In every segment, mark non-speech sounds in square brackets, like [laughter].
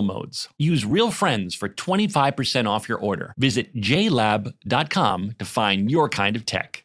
modes. Use Real Friends for 25% off your order. Visit jlab.com to find your kind of tech.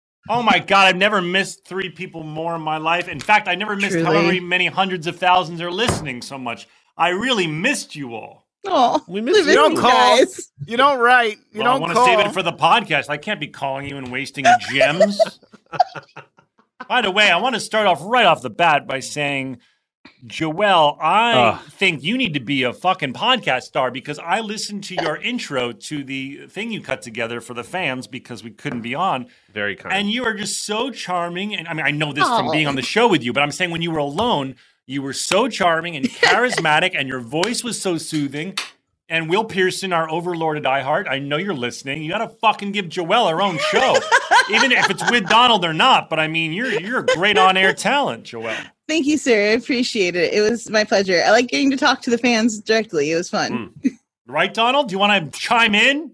Oh my God, I've never missed three people more in my life. In fact, I never missed Truly. however many hundreds of thousands are listening so much. I really missed you all. Oh, We missed live you. Don't call. guys. You don't write. You Well, don't I want to call. save it for the podcast. I can't be calling you and wasting gems. [laughs] By the way, I want to start off right off the bat by saying, Joel, I Ugh. think you need to be a fucking podcast star because I listened to your intro to the thing you cut together for the fans because we couldn't be on. Very kind. And you are just so charming. And I mean, I know this from oh. being on the show with you, but I'm saying when you were alone, you were so charming and [laughs] charismatic, and your voice was so soothing. And Will Pearson, our overlord at iHeart, I know you're listening. You got to fucking give Joelle her own show, [laughs] even if it's with Donald or not. But I mean, you're you're a great on-air talent, Joelle. Thank you, sir. I appreciate it. It was my pleasure. I like getting to talk to the fans directly. It was fun. Hmm. Right, Donald? Do you want to chime in?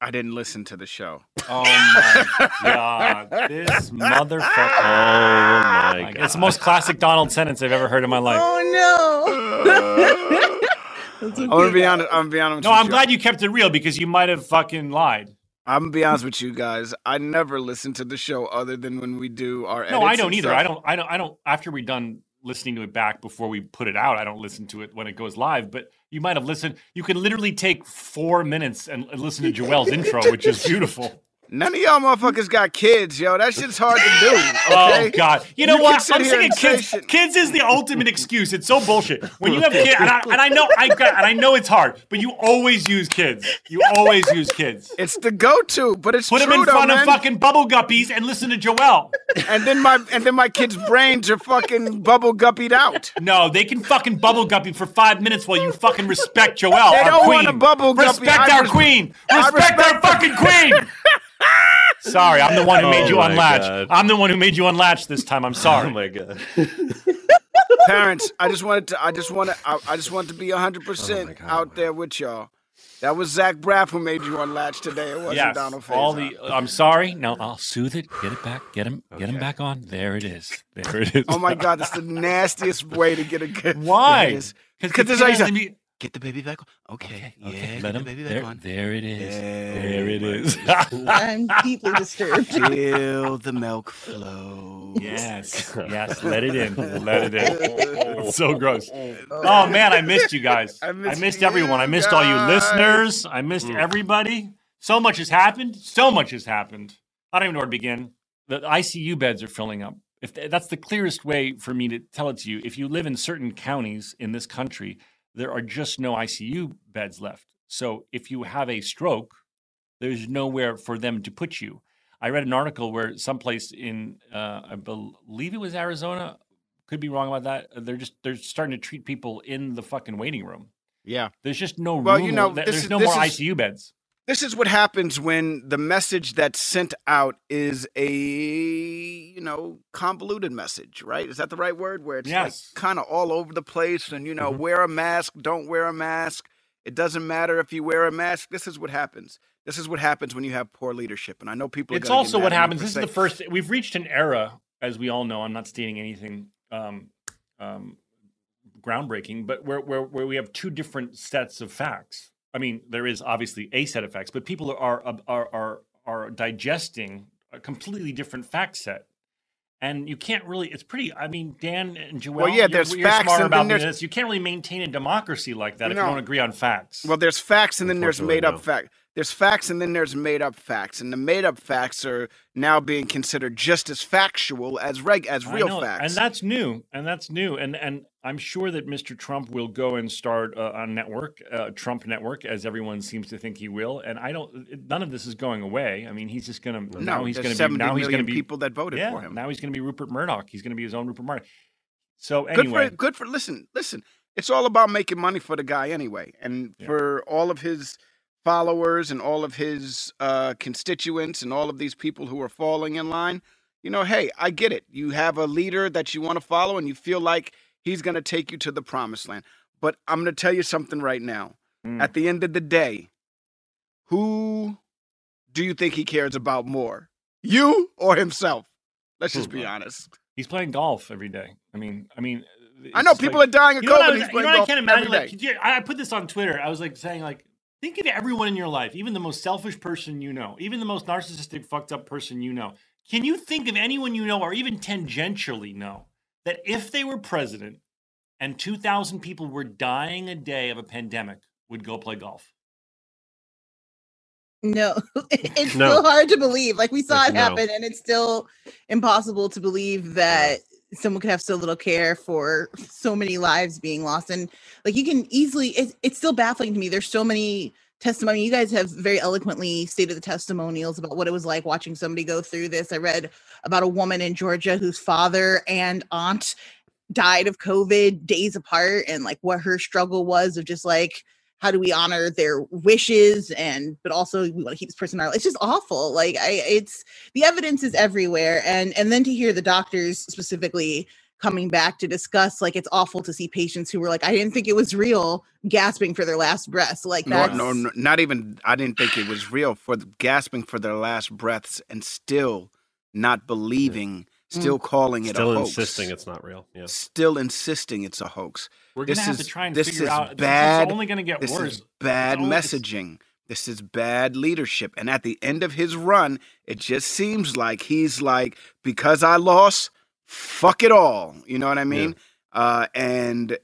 I didn't listen to the show. Oh my god, this motherfucker! Oh my god, It's the most classic Donald sentence I've ever heard in my life. Oh no. [laughs] That's I'm gonna be honest. I'm gonna be honest. No, with I'm you. glad you kept it real because you might have fucking lied. I'm gonna be honest with you guys. I never listen to the show other than when we do our. No, I don't either. stuff. I don't. I don't. I don't. After we're done listening to it back before we put it out, I don't listen to it when it goes live. But you might have listened. You can literally take four minutes and and listen to Joelle's intro, which is beautiful. [laughs] None of y'all motherfuckers got kids, yo. That shit's hard to do. [laughs] Oh Okay? God! You know You what? I'm here sick of kids. shit. Kids is the ultimate excuse. It's so bullshit. When you have [laughs] kids, and I, and I know I got, and I know it's hard, but you always use kids. You always use kids. It's the go-to, but it's Put them true in though, front of man. fucking bubble guppies and listen to Joelle. And then my and then my kids' brains are fucking bubble guppied out. No, they can fucking bubble guppy for five minutes while you fucking respect Joelle. They our don't queen. wanna bubble guppy. Respect I our res- queen. I Respect, our fucking queen. [laughs] Sorry, I'm the one who made Oh you unlatch. God. I'm the one who made you unlatch this time. I'm sorry. Oh my god. [laughs] Parents, I just wanted to I just want to I, I just want to be 100% out there with y'all. That was Zach Braff who made you unlatch today. It wasn't Yes, Donald all the. I'm sorry. No, I'll soothe it. Get it back. Get him. Get him back on. There it is. There it is. Oh my god, that's the nastiest way to get a good. Why? Because Because there's the always a- to be- Get the baby back on. Okay, yeah, Okay, get let the him. baby There, back on. there it is. Yeah, there it is. [laughs] I'm deeply disturbed. Feel the milk flow. Yes, yes. [laughs] Let it in. Let it in. It's so gross. Oh. oh man, I missed you guys. [laughs] I missed missed, everyone. I missed all you guys. listeners. I missed mm. everybody. So much has happened. So much has happened. I don't even know where to begin. The ICU beds are filling up. If that's the clearest way for me to tell it to you, if you live in certain counties in this country, there are just no ICU beds left. So if you have a stroke, there's nowhere for them to put you. I read an article where someplace in, uh, I believe it was Arizona, could be wrong about that. They're just they're starting to treat people in the fucking waiting room. Yeah. There's just no Well, room. you know, there- there's is- no more is- ICU beds. This is what happens when the message that's sent out is a you know convoluted message, right? Is that the right word? Where it's Yes. like kind of all over the place, and you know, Mhm. wear a mask, don't wear a mask. It doesn't matter if you wear a mask. This is what happens. This is what happens when you have poor leadership, and I know people. Are It's also what happens. This is the first. We've reached an era, as we all know. I'm not stating anything um, um, groundbreaking, but where, where where we have two different sets of facts. I mean, there is obviously a set of facts, but people are are are are digesting a completely different fact set. And you can't really. It's pretty. I mean, Dan and Joel. Well, yeah, you're- there's you're facts and about then there's- You can't really maintain a democracy like that if you don't agree on facts. Well, there's facts and then there's made up no. fact. There's facts and then there's made up facts, and the made up facts are now being considered just as factual as reg as real know, facts. and that's new, and that's new, and and I'm sure that Mr. Trump will go and start uh, a network, uh, Trump Network, as everyone seems to think he will. And I don't. None of this is going away. I mean, he's just going to now he's going to be now he's going to be people that voted yeah, for him. now he's going to be Rupert Murdoch. He's going to be his own Rupert Murdoch. So good anyway, for good for listen listen it's all about making money for the guy anyway and Yeah. for all of his followers and all of his uh, constituents and all of these people who are falling in line you know hey i get it you have a leader that you want to follow and you feel like he's going to take you to the promised land but i'm going to tell you something right now Mm. at the end of the day who do you think he cares about more you or himself let's just be honest he's playing golf every day. I mean, I mean, i know people are dying of know, what I, covid was- he's you know I can't imagine. Like, I put this on Twitter. I was like saying, like, think of everyone in your life, even the most selfish person you know, even the most narcissistic, fucked up person you know. Can you think of anyone you know, or even tangentially know, that if they were president and two thousand people were dying a day of a pandemic, would go play golf? No, [laughs] it's No. still hard to believe. Like we saw it No. happen, and it's still impossible to believe that someone could have so little care for so many lives being lost. And like you can easily, it's it's still baffling to me. There's so many testimony. You guys have very eloquently stated the testimonials about what it was like watching somebody go through this. I read about a woman in Georgia whose father and aunt died of COVID days apart, and like what her struggle was of just like how do we honor their wishes and but also we want to keep this person alive it's just awful like i it's the evidence is everywhere and and then to hear the doctors specifically coming back to discuss like it's awful to see patients who were like i didn't think it was real gasping for their last breaths like No, that's no, no, not even. I didn't think it was real for the, gasping for their last breaths and still not believing, still calling it Still a hoax. Still insisting it's not real. Yeah. Still insisting it's a hoax. We're This gonna have is- to try and this figure is out. bad. This is only going to get This worse. is bad only- it's- messaging. This is bad leadership. And at the end of his run, it just seems like he's like, because I lost, fuck it all. You know what I mean? Uh, and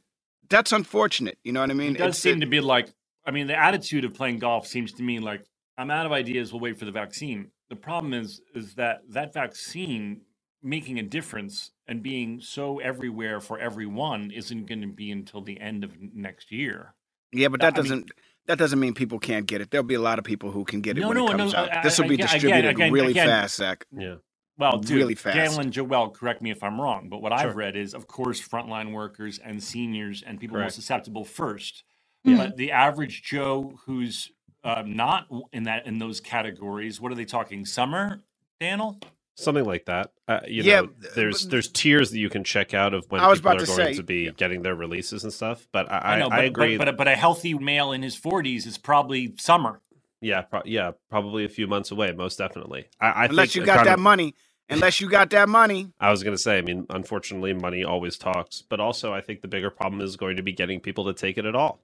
that's unfortunate. You know what I mean? It does It's- seem to be like, I mean, the attitude of playing golf seems to me like I'm out of ideas. We'll wait for the vaccine. The problem is, is that that vaccine making a difference and being so everywhere for everyone isn't going to be until the end of next year. Yeah, but that mean- doesn't that doesn't mean people can't get it. There'll be a lot of people who can get it No, when no, it no, comes out. I- this will I- be distributed again- really again- fast, Zach. Yeah. Well, dude, Really fast. Galen Joel, correct me if I'm wrong, but what Sure. I've read is, of course, frontline workers and seniors and people Correct. most susceptible first. Yeah. But the average Joe who's uh, not in that in those categories, what are they talking? Summer, Daniel? Something like that. Uh, you Yeah, know, there's but- there's tiers that you can check out of when I was people about are to going say- to be getting their releases and stuff. But I, I I, know, but, I agree. But, but, but a healthy male in his 40s is probably summer. yeah, pro- yeah, probably a few months away, most definitely. I, I Unless think you got that of- money. Unless you got that money. I was going to say, I mean, unfortunately, money always talks, but also I think the bigger problem is going to be getting people to take it at all.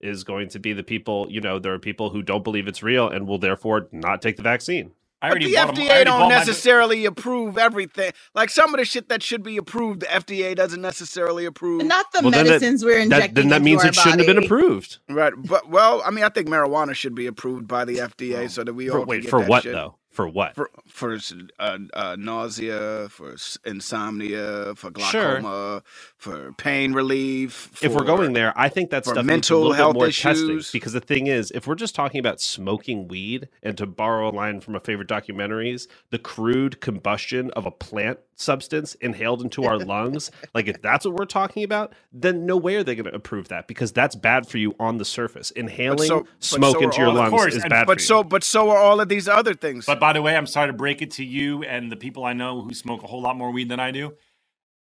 Is going to be the people, you know, there are people who don't believe it's real and will therefore not take the vaccine. I But already the bought 'em- I FDA don't bought my- necessarily approve everything. Like some of the shit that should be approved, the FDA doesn't necessarily approve. But not the Well, then that- medicines we're injecting That, then that into means our it shouldn't have been approved. Right. But well, I mean, I think marijuana should be approved by the FDA so that we For, all can wait, get for that what shit. though? For what? for for uh, uh, nausea, for insomnia, for Sure. glaucoma, for pain relief. if we're going there, I think that for stuff needs a mental little health bit more testing. Because the thing is, if we're just talking about smoking weed, and to borrow a line from a favorite documentaries, the crude combustion of a plant substance inhaled into our [laughs] lungs, like if that's what we're talking about, then no way are they going to approve that because that's bad for you on the surface. Inhaling so- smoke so into your all- lungs course, is and- bad but for you. so but so are all of these other things. But by the way, I'm sorry to break it to you and the people I know who smoke a whole lot more weed than I do.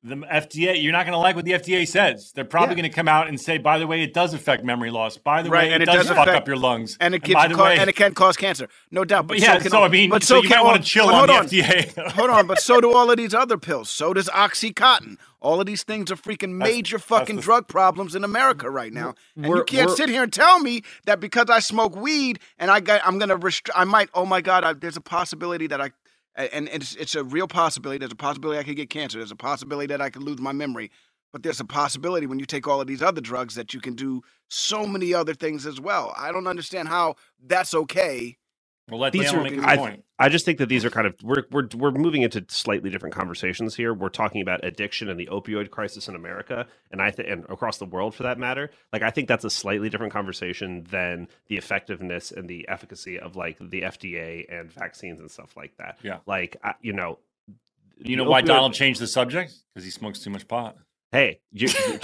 The FDA, you're not going to like what the FDA says. They're probably Yeah. going to come out and say, by the way, it does affect memory loss. By the Right, way, and it, it does, does fuck affect- up your lungs. and it the ca- way, and it can cause cancer, no doubt. but yeah, can so I mean, but so, you can might want to chill on hold the FDA. [laughs] hold on, but so do all of these other pills. So does OxyContin. All of these things are freaking major that's fucking the- drug problems in America right now. And you can't sit here and tell me that because I smoke weed and I got, I'm gonna restrict. I might. Oh my God, I, there's a possibility that I, and, it's, it's a real possibility. There's a possibility I could get cancer. There's a possibility that I could lose my memory. But there's a possibility when you take all of these other drugs that you can do so many other things as well. I don't understand how that's okay. Well, let These Dale are- I- point. I just think that these are kind of we're we're we're moving into slightly different conversations here. We're talking about addiction and the opioid crisis in America, and I think and across the world for that matter. Like I think that's a slightly different conversation than the effectiveness and the efficacy of like the FDA and vaccines and stuff like that. Yeah. like I, you know, You know why Donald changed the subject? Because he smokes too much pot. Hey, you, you-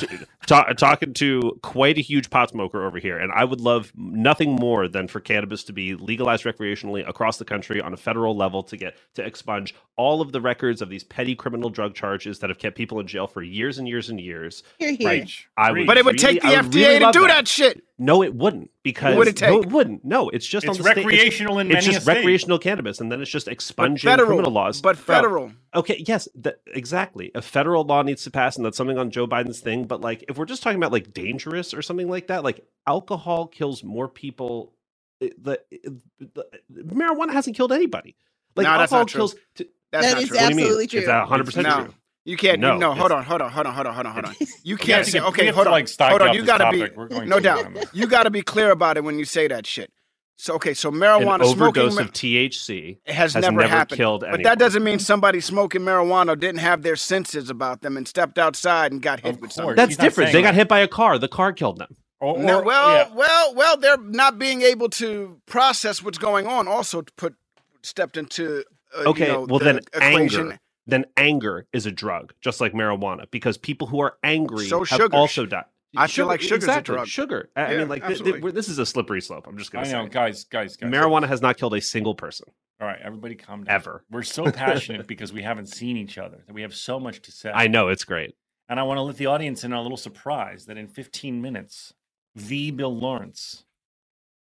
ta- talking to quite a huge pot smoker over here, and I would love nothing more than for cannabis to be legalized recreationally across the country on a federal level to get to expunge all of the records of these petty criminal drug charges that have kept people in jail for years and years and years. Here, here. Preach. I would But it would really- take the I would FDA really to do that. that shit. No, it wouldn't because would it no, it wouldn't. No, it's just It's on the state- recreational in it's, many just a state. recreational cannabis, and then it's just But expunging federal criminal laws. But Bro, federal. Okay, yes, that, exactly. A federal law needs to pass, and that's something on Joe Biden's thing. But like, if we're just talking about like dangerous or something like that, like alcohol kills more people. it- The, eh, it- the marijuana hasn't killed anybody. Like No, that's alcohol not true. kills. T- That's That not is true. what do you mean? absolutely true. Is that 100 percent no. true? You can't. No, No, no. Hold on. Hold on. Hold on. Hold on. Hold on. Hold on. You can't to say. Okay. Hold to, on. like, hold you on. You gotta topic. be. We're going No to doubt. You gotta be clear about it when you say that shit. So okay. So marijuana smoking overdose ma- of THC has, has never, never happened. killed but anyone. that doesn't mean somebody smoking marijuana didn't have their senses about them and stepped outside and got hit Of with course. something. That's He's different. saying They got hit by a car. The car killed them. Or, No, or- well, yeah. well, well, they're not being able to process what's going on. Also, put stepped into uh, Okay, You know, well the then equation. anger. Then anger is a drug, just like marijuana, because people who are angry So have sugar. also died. I feel like sugar's a exactly. drug. Sugar. I Yeah, mean, like th- th- this is a slippery slope. I'm just gonna know, guys, guys, guys. Marijuana has not killed a single person All right, everybody calm down. ever. We're so passionate [laughs] because we haven't seen each other that we have so much to say. I know it's great. And I want to let the audience in on a little surprise that in 15 minutes, the Bill Lawrence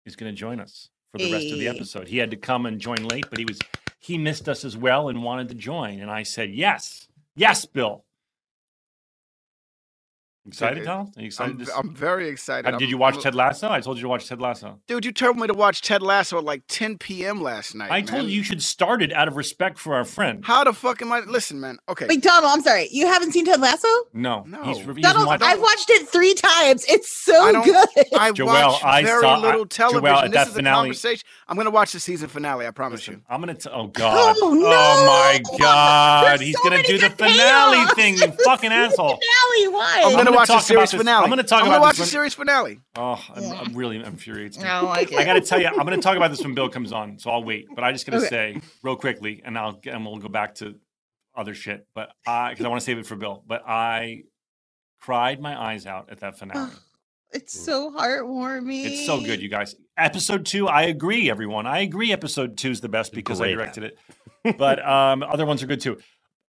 is going to join us for the rest of the episode. He had to come and join late, but he was he missed us as well and wanted to join. And I said, "Yes, yes, Bill." Excited, Tom? Are you excited? I'm, to s- I'm very excited. I'm- did you watch I'm- Ted Lasso? I told you to watch Ted Lasso. Dude, you told me to watch Ted Lasso at like 10 p.m. last night. I told you you should start it out of respect for our friend. How the fuck am I? Listen, man. Okay. Wait, Donald, I'm sorry. You haven't seen Ted Lasso? No, No. he's, he hasn't Donald, watched- I've watched it three times. It's so I don't- good. [laughs] I Joelle, watch I very saw- little Joelle, television. at this that is finale- a conversation. I'm gonna watch the season finale. I promise Listen, you. I'm gonna. Oh God! Oh, oh no! my God! There's He's so gonna do the finale payoffs. thing. You [laughs] fucking asshole! Finale, why? I'm, I'm gonna, gonna watch the talk series about finale. I'm gonna talk I'm about gonna watch this the when- series finale. Oh, I'm, I'm really infuriates me. I don't like it. I got to tell you, I'm going to talk about this when Bill comes on, so I'll wait. But I just got to Okay. say real quickly, and I'll and we'll go back to other shit. But I, because I want to save it for Bill. But I cried my eyes out at that finale. It's so heartwarming. It's so good, you guys. Episode two, I agree, everyone. I agree. Episode two is the best because I directed it. But um, other ones are good too.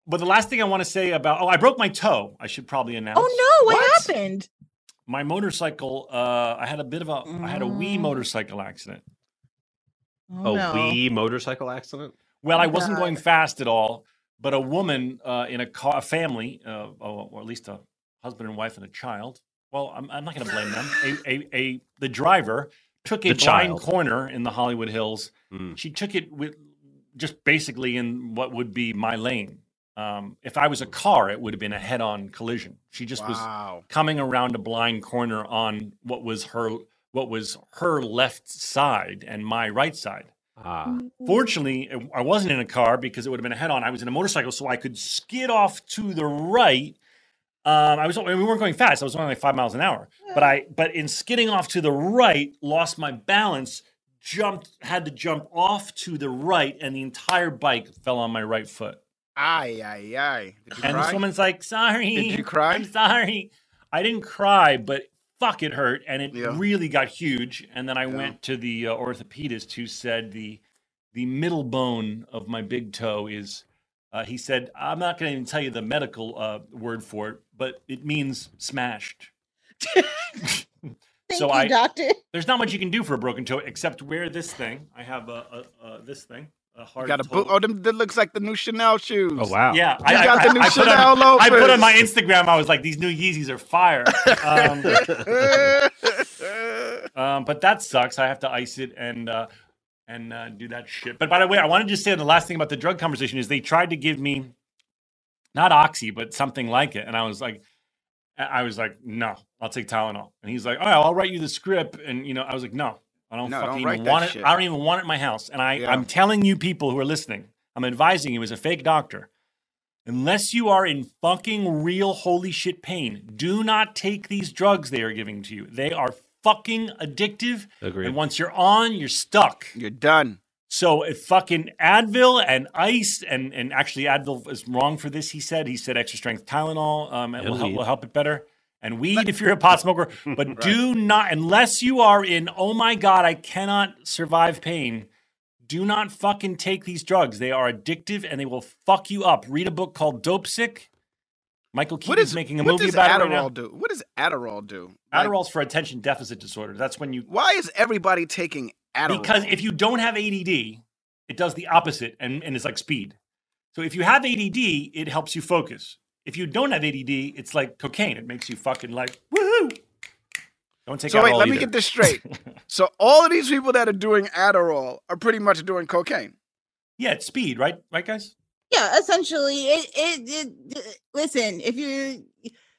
But the last thing I want to say about oh, I broke my toe. I should probably announce. Oh no! What, What? happened? My motorcycle. Uh, I had a bit of a. I had a wee Mm. motorcycle accident. Oh, a no. wee motorcycle accident. Well, I Oh, wasn't God. going fast at all, but a woman uh, in a car, a family, uh, or or at least a husband and wife and a child. Well, I'm, I'm not going to blame them. A, a, a the driver took a The blind child. corner in the Hollywood Hills. Mm. She took it with just basically in what would be my lane. Um, if I was a car, it would have been a head-on collision. She just was coming around a blind corner on what was her what was her left side and my right side. Ah, Fortunately, I wasn't in a car because it would have been a head on. I was in a motorcycle, so I could skid off to the right. Um, I was we weren't going fast. I was only like five miles an hour. But I but in skidding off to the right, lost my balance, jumped, had to jump off to the right, and the entire bike fell on my right foot. Aye, aye, aye. Did you And cry? this woman's like, "Sorry." Did you [laughs] cry? I'm sorry. I didn't cry, but fuck, it hurt, and it Yeah. really got huge. And then I Yeah. went to the uh, orthopedist, who said the the middle bone of my big toe is. Uh, he said, "I'm not going to even tell you the medical uh, word for it, but it means smashed." [laughs] Thank So you, I- doctor. There's not much you can do for a broken toe except wear this thing. I have a, a, a this thing, a hard. got a boot. Oh, them, that looks like the new Chanel shoes. oh wow. Yeah, You got the new I put on, I put on my. Instagram. I was like, "These new Yeezys are fire." Um, [laughs] um, but that sucks. I have to ice it and uh, and uh, do that shit. But by the way, I want to just say the last thing about the drug conversation is they tried to give me not oxy, but something like it, and I was like, I I was like, no, I'll take Tylenol. And he's like, oh, I'll write you the script, and you know, I was like, no, I don't No, fucking don't even want it. shit. I don't even want it in my house. And I, Yeah. I'm telling you, people who are listening, I'm advising you as a fake doctor. Unless you are in fucking real holy shit pain, do not take these drugs they are giving to you. They are fucking addictive. Agreed. And once you're on, you're stuck. You're done. So if fucking Advil and ice and and actually Advil is wrong for this, he said. He said extra strength Tylenol um, it will help, will help it better. And weed if you're a pot smoker, but [laughs] do not unless you are in oh my god, I cannot survive pain. Do not fucking take these drugs. They are addictive and they will fuck you up. Read a book called Dopesick. Michael What Keaton's is making a movie about Adderall it right now. do? What does Adderall do? Like, Adderall's for attention deficit disorder. That's when you why is everybody taking Adderall? because if you don't have ADD, it does the opposite and, and it's like speed. So if you have ADD, it helps you focus. If you don't have ADD, it's like cocaine. It makes you fucking like woohoo. Don't take so wait, Adderall let me get this straight. [laughs] so all of these people that are doing Adderall are pretty much doing cocaine. Yeah, it's speed, right? Right, guys. Yeah, essentially, it, it, it, Listen, if you,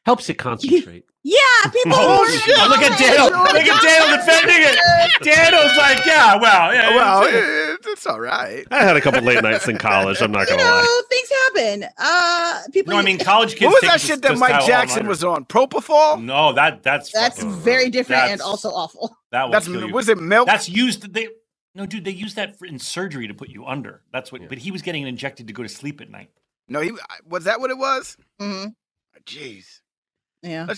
Helps you concentrate. [laughs] yeah, people. Oh, are shit. look at Daniel. Look at Daniel defending it. Daniel's like, yeah, well, yeah. well, it's- it's all right. I had a couple late nights in college. I'm not You gonna lie. know, things happen. Uh, people. no, I mean college kids. What was that shit that Mike Jackson was on? Propofol? No, that that's that's fucking- very different and also awful. that will That's kill you. was it milk? That's used. They no, dude. They use that for, in surgery to put you under. That's what. But he was getting it injected to go to sleep at night. no, he was that what it was? hmm Jeez. Yeah.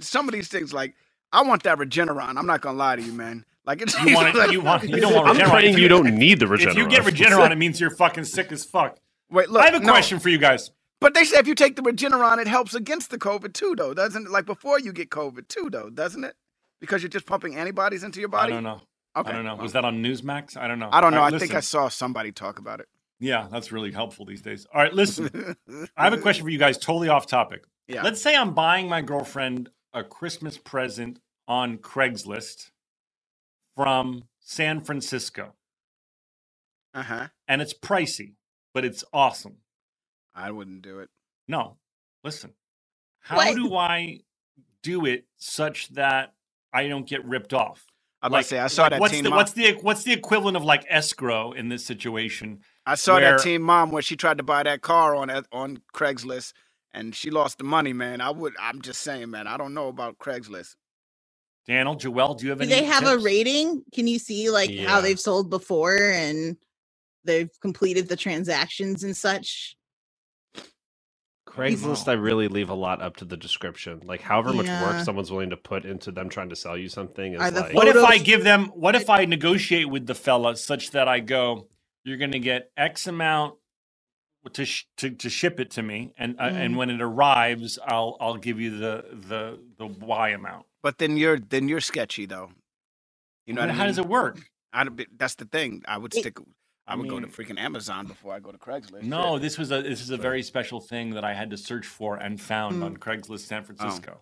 Some of these things, like I want that Regeneron. I'm not gonna lie to you, man. Like it's You want it? You want? You don't want I'm Regeneron. praying If you don't need the Regeneron. If you get Regeneron, it means you're fucking sick as fuck. Wait, look. I have a no, question for you guys. But they say if you take the Regeneron, it helps against the COVID too, though, doesn't it? Like before you get COVID too, though, doesn't it? Because you're just pumping antibodies into your body. I don't don't know. Okay. I don't know. Was that on Newsmax? I don't know. I don't know. All I right, think I saw somebody talk about it. Yeah, that's really helpful these days. All right, listen. [laughs] I have a question for you guys, totally off topic. Yeah. Let's say I'm buying my girlfriend a Christmas present on Craigslist from San Francisco, Uh huh. and it's pricey, but it's awesome. I wouldn't do it. No, listen. How What? do I do it such that I don't get ripped off? I'd like, say I saw like, that what's teen the mom. what's the what's the equivalent of like escrow in this situation? I saw where- that teen mom where she tried to buy that car on on Craigslist and she lost the money. Man, I would. I'm just saying, man. I don't know about Craigslist. Daniel, Joel, do you have Do any? they have a rating? Can you see like Yeah. how they've sold before and they've completed the transactions and such? Craigslist, I really leave a lot up to the description. Like, however much Yeah. work someone's willing to put into them trying to sell you something is Are the like, What if I give them? What if I negotiate with the fella such that I go, you're going to get X amount to sh- to to ship it to me, and uh, Mm. and when it arrives, I'll I'll give you the the the Y amount. But then you're then you're sketchy though. You know Well, I how does it work? I don't that's the thing. I would It- stick. I I would go to freaking Amazon before I go to Craigslist. No, this was a this is a very special thing that I had to search for and found Mm. on Craigslist San Francisco.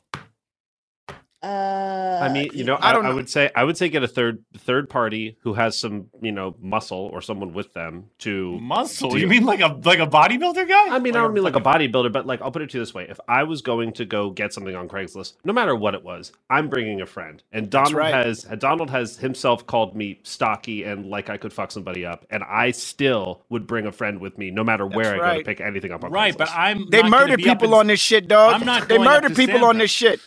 Uh, I mean, you know, I I, don't I would say I would say get a third third party who has some, you know, muscle or someone with them to Muscle? Do You you- mean like a like a bodybuilder guy? I mean, I don't mean like a bodybuilder, but like I'll put it to you this way: if I was going to go get something on Craigslist, no matter what it was, I'm bringing a friend. And Donald right. has Donald has himself called me stocky and like I could fuck somebody up, and I still would bring a friend with me, no matter where I go to pick anything up on Right, Craigslist. but I'm They not murder people on this shit, dog. I'm not They going murder people on Sandra. this shit.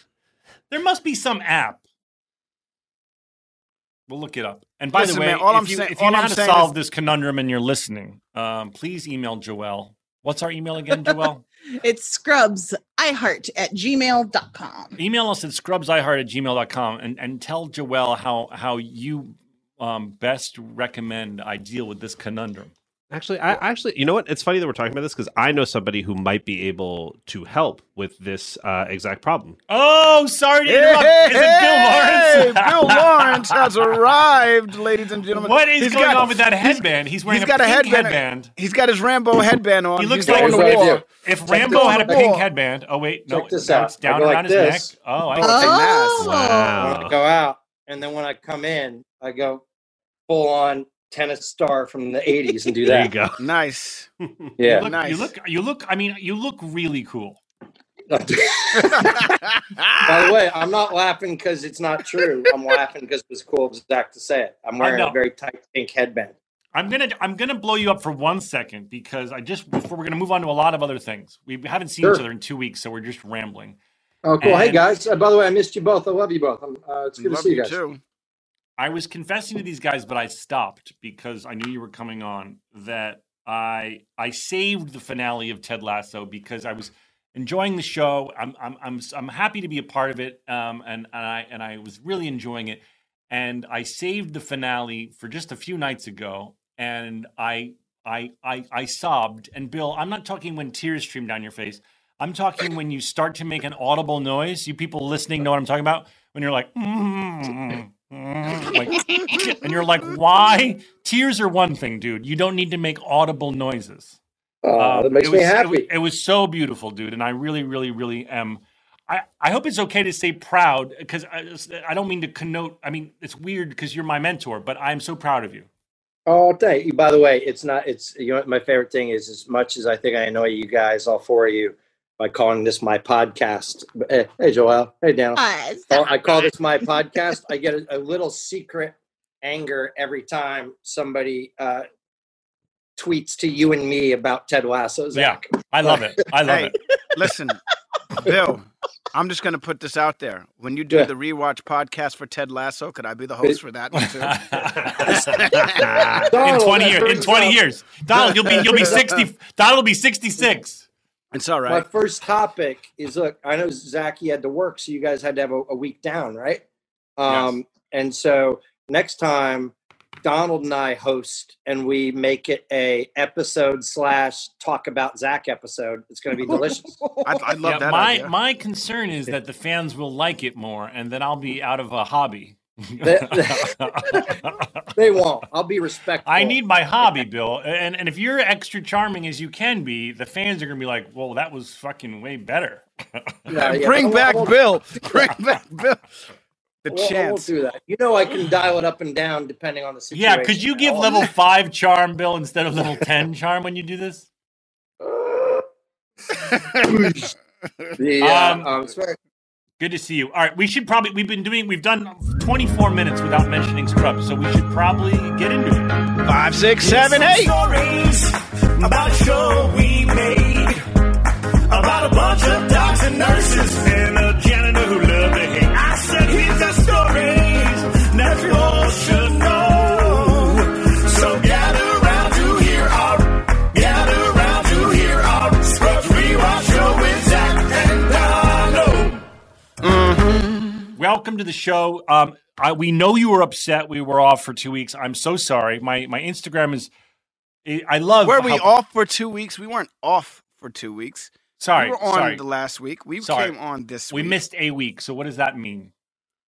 There must be some app. We'll look it up. And by Listen, the way, man, all if, I'm you, saying- if you all know how to solve is- this conundrum and you're listening, um, please email Joelle. What's our email again, Joelle? [laughs] it's scrubs iheart at gmail.com. email us at scrubsiheart at gmail.com and, and tell Joelle how, how you um, best recommend I deal with this conundrum. Actually, I actually, you know what? It's funny that we're talking about this because I know somebody who might be able to help with this uh, exact problem. Oh, sorry to Hey, interrupt. hey, Is it Bill hey, Lawrence? Bill [laughs] Lawrence has arrived, ladies and gentlemen. What is He's going got- on with that headband? He's wearing He's got a pink headband. headband. He's got his Rambo headband on. He looks He's like going to Here's what I war. If Check Rambo had a out. pink headband. Oh wait, no, this now out. it's down I go like around his this. neck. Oh, I Oh, it's a mask. Oh, When I go out, and then when I come in, I go full on tennis star from the '80s and do There you that. go. Nice. [laughs] Yeah. You look, Nice. you look, you look. I mean, you look really cool. [laughs] By the way, I'm not laughing because it's not true. I'm laughing because it was cool of Zach to say it. I'm wearing a very tight pink headband. I'm gonna, I'm gonna blow you up for one second because I just before we're gonna move on to a lot of other things. We haven't seen each other in two weeks, so we're just rambling. Oh, cool. Hey guys. Uh, by the way, I missed you both. I love you both. Uh, it's good Love to see you you guys. too. I was confessing to these guys, but I stopped because I knew you were coming on. That I I saved the finale of Ted Lasso because I was enjoying the show. I'm I'm I'm I'm happy to be a part of it, um, and and I and I was really enjoying it. And I saved the finale for just a few nights ago, and I I I I sobbed. And Bill, I'm not talking when tears stream down your face. I'm talking when you start to make an audible noise. You people listening know what I'm talking about. When you're like, "Mm, mm," like and you're like, why? Tears are one thing, dude. You don't need to make audible noises. Oh, Um, that makes it me was- it happy. It, was so beautiful, dude, and I really, really, really am. I, I hope it's okay to say proud because I, I don't mean to connote. I mean, it's weird because you're my mentor, but I'm so proud of you. Oh, thank you. By the way, it's not. It's you know my favorite thing is. As much as I think I annoy you guys, all four of you, by calling this my podcast. Hey, hey Joel. Hey, Daniel. Uh, Well, I call this my podcast. I get a, a little secret anger every time somebody uh, tweets to you and me about Ted Lasso. Zach. I love it. I love Hey, it. listen, Bill. I'm just gonna put this out there. When you do Yeah. the rewatch podcast for Ted Lasso, could I be the host for that one too? [laughs] in 20 years, in 20 out- years, Donald, you'll be you'll be [laughs] 60. Donald will be 66. It's all My first topic is look, I know Zach, you had to work, so you guys had to have a, a week down, right? Um, And so next time, Donald and I host, and we make it a episode slash talk about Zach episode. It's going to be delicious. [laughs] I'd, I'd love Yeah, that my idea. my concern is that the fans will like it more, and then I'll be out of a hobby. [laughs] [laughs] they won't. I'll be respectful. I need my hobby, Bill. And and if you're extra charming as you can be, the fans are gonna be like, "Well, that was fucking way better." [laughs] Yeah, yeah, Bring I won't- back I won't- Bill. Bring back Bill. The I won't- I won't do that. You know, I can dial it up and down depending on the situation. yeah, could you give level five charm, Bill, instead of level ten charm when you do this? The, uh, Um, um, it's very- Good to see you. All right, we should probably we've been doing we've done 24 minutes without mentioning Scrubs, so we should probably get into it. Five, six, seven, eight. Stories about a show we made. About a bunch of docs and nurses and a janitor Welcome to the show. Um, I, we know you were upset. We were off for two weeks. I'm so sorry. My my Instagram is. I I love. Were we how- off for two weeks? We weren't off for two weeks. Sorry, we were on sorry. the last week. We Sorry. came on this we week. missed a week. So what does that mean?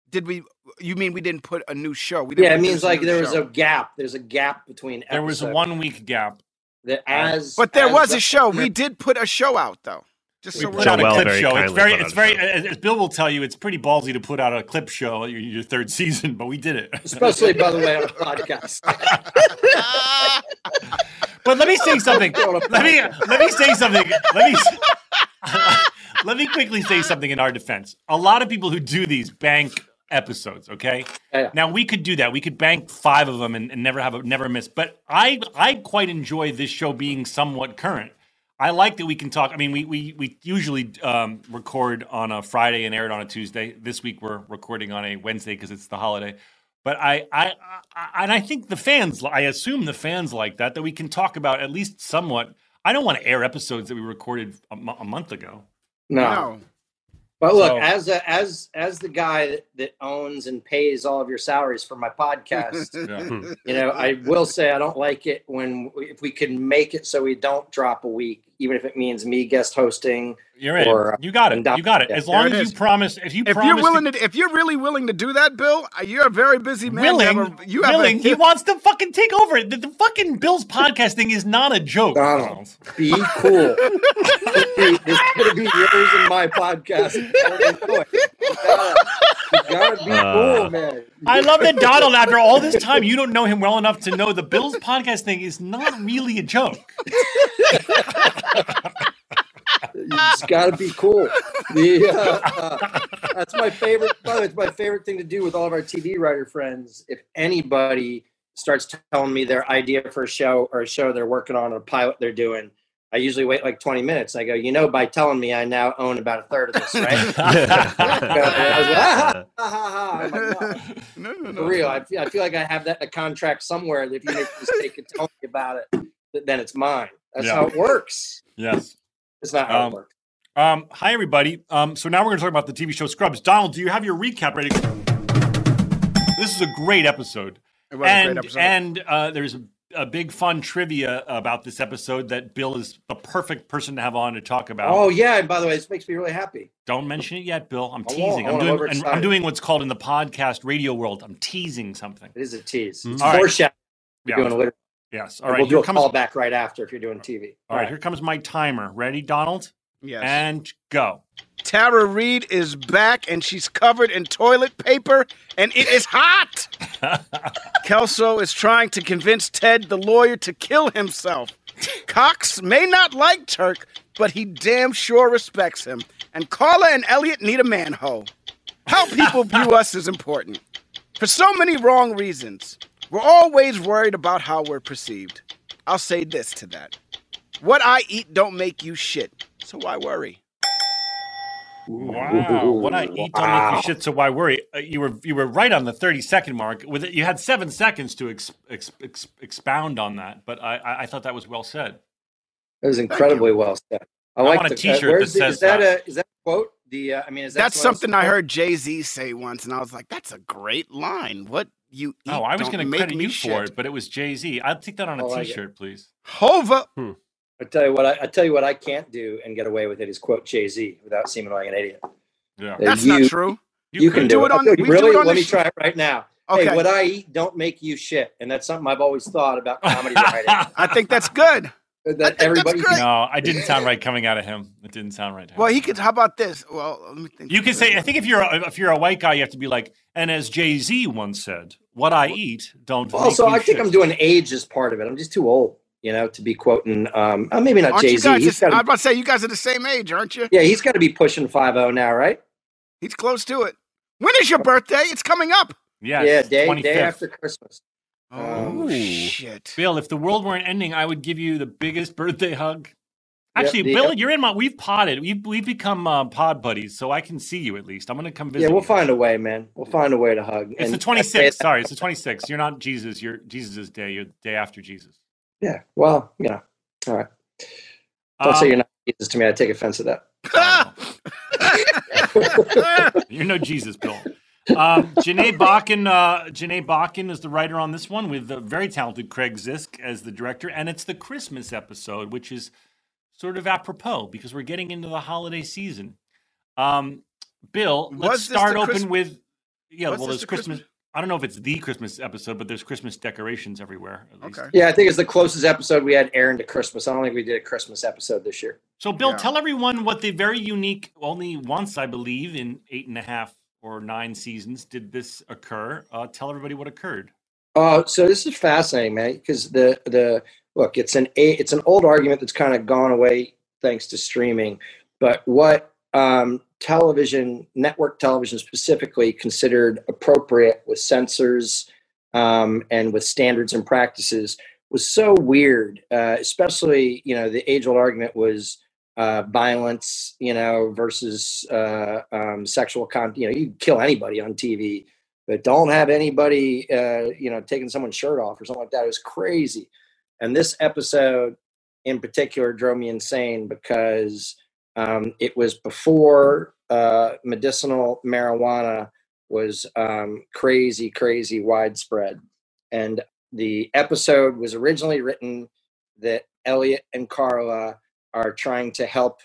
Did we? You mean we didn't put a new show? We didn't yeah, it means like new there was a gap. There's a gap between. There was a one week gap. that as. But there as was the- a show. We did put a show out though. Just We so put we're out a clip very show. It's very, it's very. show. As as Bill will tell you, it's pretty ballsy to put out a clip show your, your third season, but we did it. Especially, by the way, on a [laughs] podcast. But let me say something. let me let me say something. Let me [laughs] let me quickly say something in our defense. A lot of people who do these bank episodes. Okay, Yeah. now we could do that. We could bank five of them and, and never have a never miss. But I I quite enjoy this show being somewhat current. I like that we can talk. I mean, we we we usually um, record on a Friday and air it on a Tuesday. This week we're recording on a Wednesday because it's the holiday. But I, I, I, and I think the fans, I assume the fans like that, that we can talk about at least somewhat. I don't want to air episodes that we recorded a, month ago. No. no. But look, So- as a, as as the guy that, that owns and pays all of your salaries for my podcast, [laughs] Yeah. you know, I will say I don't like it when if we can make it so we don't drop a week, even if it means me guest hosting. You're in. Or, uh, you got it. You got it. As long as is. you promise, if you If promise you're willing to, if you're really willing to do that, Bill, uh, you're a very busy man. You have willing, a- You have a, willing, he wants to fucking take over. The, the fucking Bill's podcast thing is not a joke. Donald. Be cool. it's going to be yours and my podcast. You gotta, you gotta be Uh, cool, man. I love that Donald, after all this time, you don't know him well enough to know the Bills podcast thing is not really a joke. You just got to be cool. The, uh, uh, that's my favorite. By the way, it's my favorite thing to do with all of our TV writer friends. If anybody starts telling me their idea for a show or a show they're working on or a pilot they're doing, I usually wait like 20 minutes. I go, you know, by telling me, I now own about a third of this, right? [laughs] [laughs] I was like, ah, ha, ha, ha. I'm like, no. no, no, For real, I feel, I feel like I have that in a contract somewhere. That if you make a mistake and tell me about it, th- then it's mine. That's Yeah. how it works. yes. It's not how Um, it works. Um, hi, everybody. Um, so now we're going to talk about the TV show Scrubs. Donald, do you have your recap ready? This is a great episode. It was a and great episode. and uh, there's a, a big fun trivia about this episode that Bill is the perfect person to have on to talk about. Oh yeah, and by the way, this makes me really happy. Don't mention it yet, Bill. I'm I teasing. I I'm doing. I'm I'm, I'm doing what's called in the podcast radio world. I'm teasing something. It is a tease. It's All right. foreshadowing. Yeah. You're doing a little. Yes. All right. we'll do here a comes. call back right after if you're doing TV. All right. Here comes my timer. Ready, Donald? yes. And go. Tara Reid is back and she's covered in toilet paper and it is hot. [laughs] Kelso is trying to convince Ted, the lawyer, to kill himself. Cox may not like Turk, but he damn sure respects him. And Carla and Elliot need a manhole. How people view [laughs] us is important. For so many wrong reasons. We're always worried about how we're perceived. I'll say this to that. What I eat don't make you shit, so why worry? Wow. What I eat don't make you shit. So why worry? Uh, you were you were right on the thirty second mark. With it, you had seven seconds to ex, ex, ex, expound on that, but I, I I thought that was well said. It was incredibly well said. I, I like want a the, t-shirt uh, that says is that, that. a is that a quote? The uh, I mean, is that That's what was- something I heard Jay Z say once, and I was like, "That's a great line. What you eat Oh, I was don't going to make credit me you shit. for it, but it was Jay Z. I'll take that on a I like it. shirt please. Hova, I tell you what, I, I tell you what, I can't do and get away with it is quote Jay Z without seeming like an idiot. Yeah. That's you, not true. You, can do, do it. it on- Okay, do really? it on Let the me sh- try it right now. Okay. Hey, what I eat don't make you shit, and that's something I've always thought about comedy writing. [laughs] I think that's good. That that's everybody great. No, I didn't sound right coming out of him. It didn't sound right. to him. Well, he could. How about this? Well, let me think. You can say. I think if you're a, if you're a white guy, you have to be like. And as Jay Z once said, "What I eat don't." make Also, me I think shit." I'm doing age as part of it. I'm just too old, you know, to be quoting. Um, uh, maybe not Jay you Z. guys? He's just- I was got. about to say you guys are the same age, aren't you? Yeah, he's got to be pushing five zero now, right? He's close to it. When is your birthday? It's coming up. Yes, yeah, day 25th. day after Christmas. Oh Um, shit! Bill, if the world weren't ending, I would give you the biggest [laughs] birthday hug. Actually, the- Bill, you're in my. We've potted. We've we've become uh, pod buddies, so I can see you at least. I'm going to come visit. Yeah, we'll you. find a way, man. We'll find a way to hug. It's And the I 26th. Sorry, it's the 26th. You're not Jesus. You're Jesus' day. You're the day after Jesus. Yeah. Well, you know. All right. Don't say Um, you're not Jesus to me. I take offense to that. [laughs] [laughs] You're no Jesus, Bill. Um, Janae Bakken, uh, Janae Bakken is the writer on this one with the very talented Craig Zisk as the director, and it's the Christmas episode, which is sort of apropos because we're getting into the holiday season. Um, Bill, let's Was start open Christ- with yeah. Was well, this there's the Christmas. Christmas- I don't know if it's the Christmas episode, but there's Christmas decorations everywhere. At least. Okay. Yeah, I think it's the closest episode we had Aaron to Christmas. I don't think we did a Christmas episode this year. So, Bill, Yeah. tell everyone what the very unique, only once, I believe, in eight and a half or nine seasons did this occur. Uh, tell everybody what occurred. Uh, so this is fascinating, man, because the the look, it's an it's an old argument that's kind of gone away thanks to streaming. But what um, television, network television specifically, considered appropriate with censors um, and with standards and practices was so weird. Uh, especially, you know, the age old argument was uh, violence, you know, versus uh, um, sexual content. You know, you can kill anybody on TV but don't have anybody uh, you know taking someone's shirt off or something like that. It was crazy. And this episode in particular drove me insane because um, it was before uh, medicinal marijuana was um, crazy, crazy widespread. And the episode was originally written that Elliot and Carla are trying to help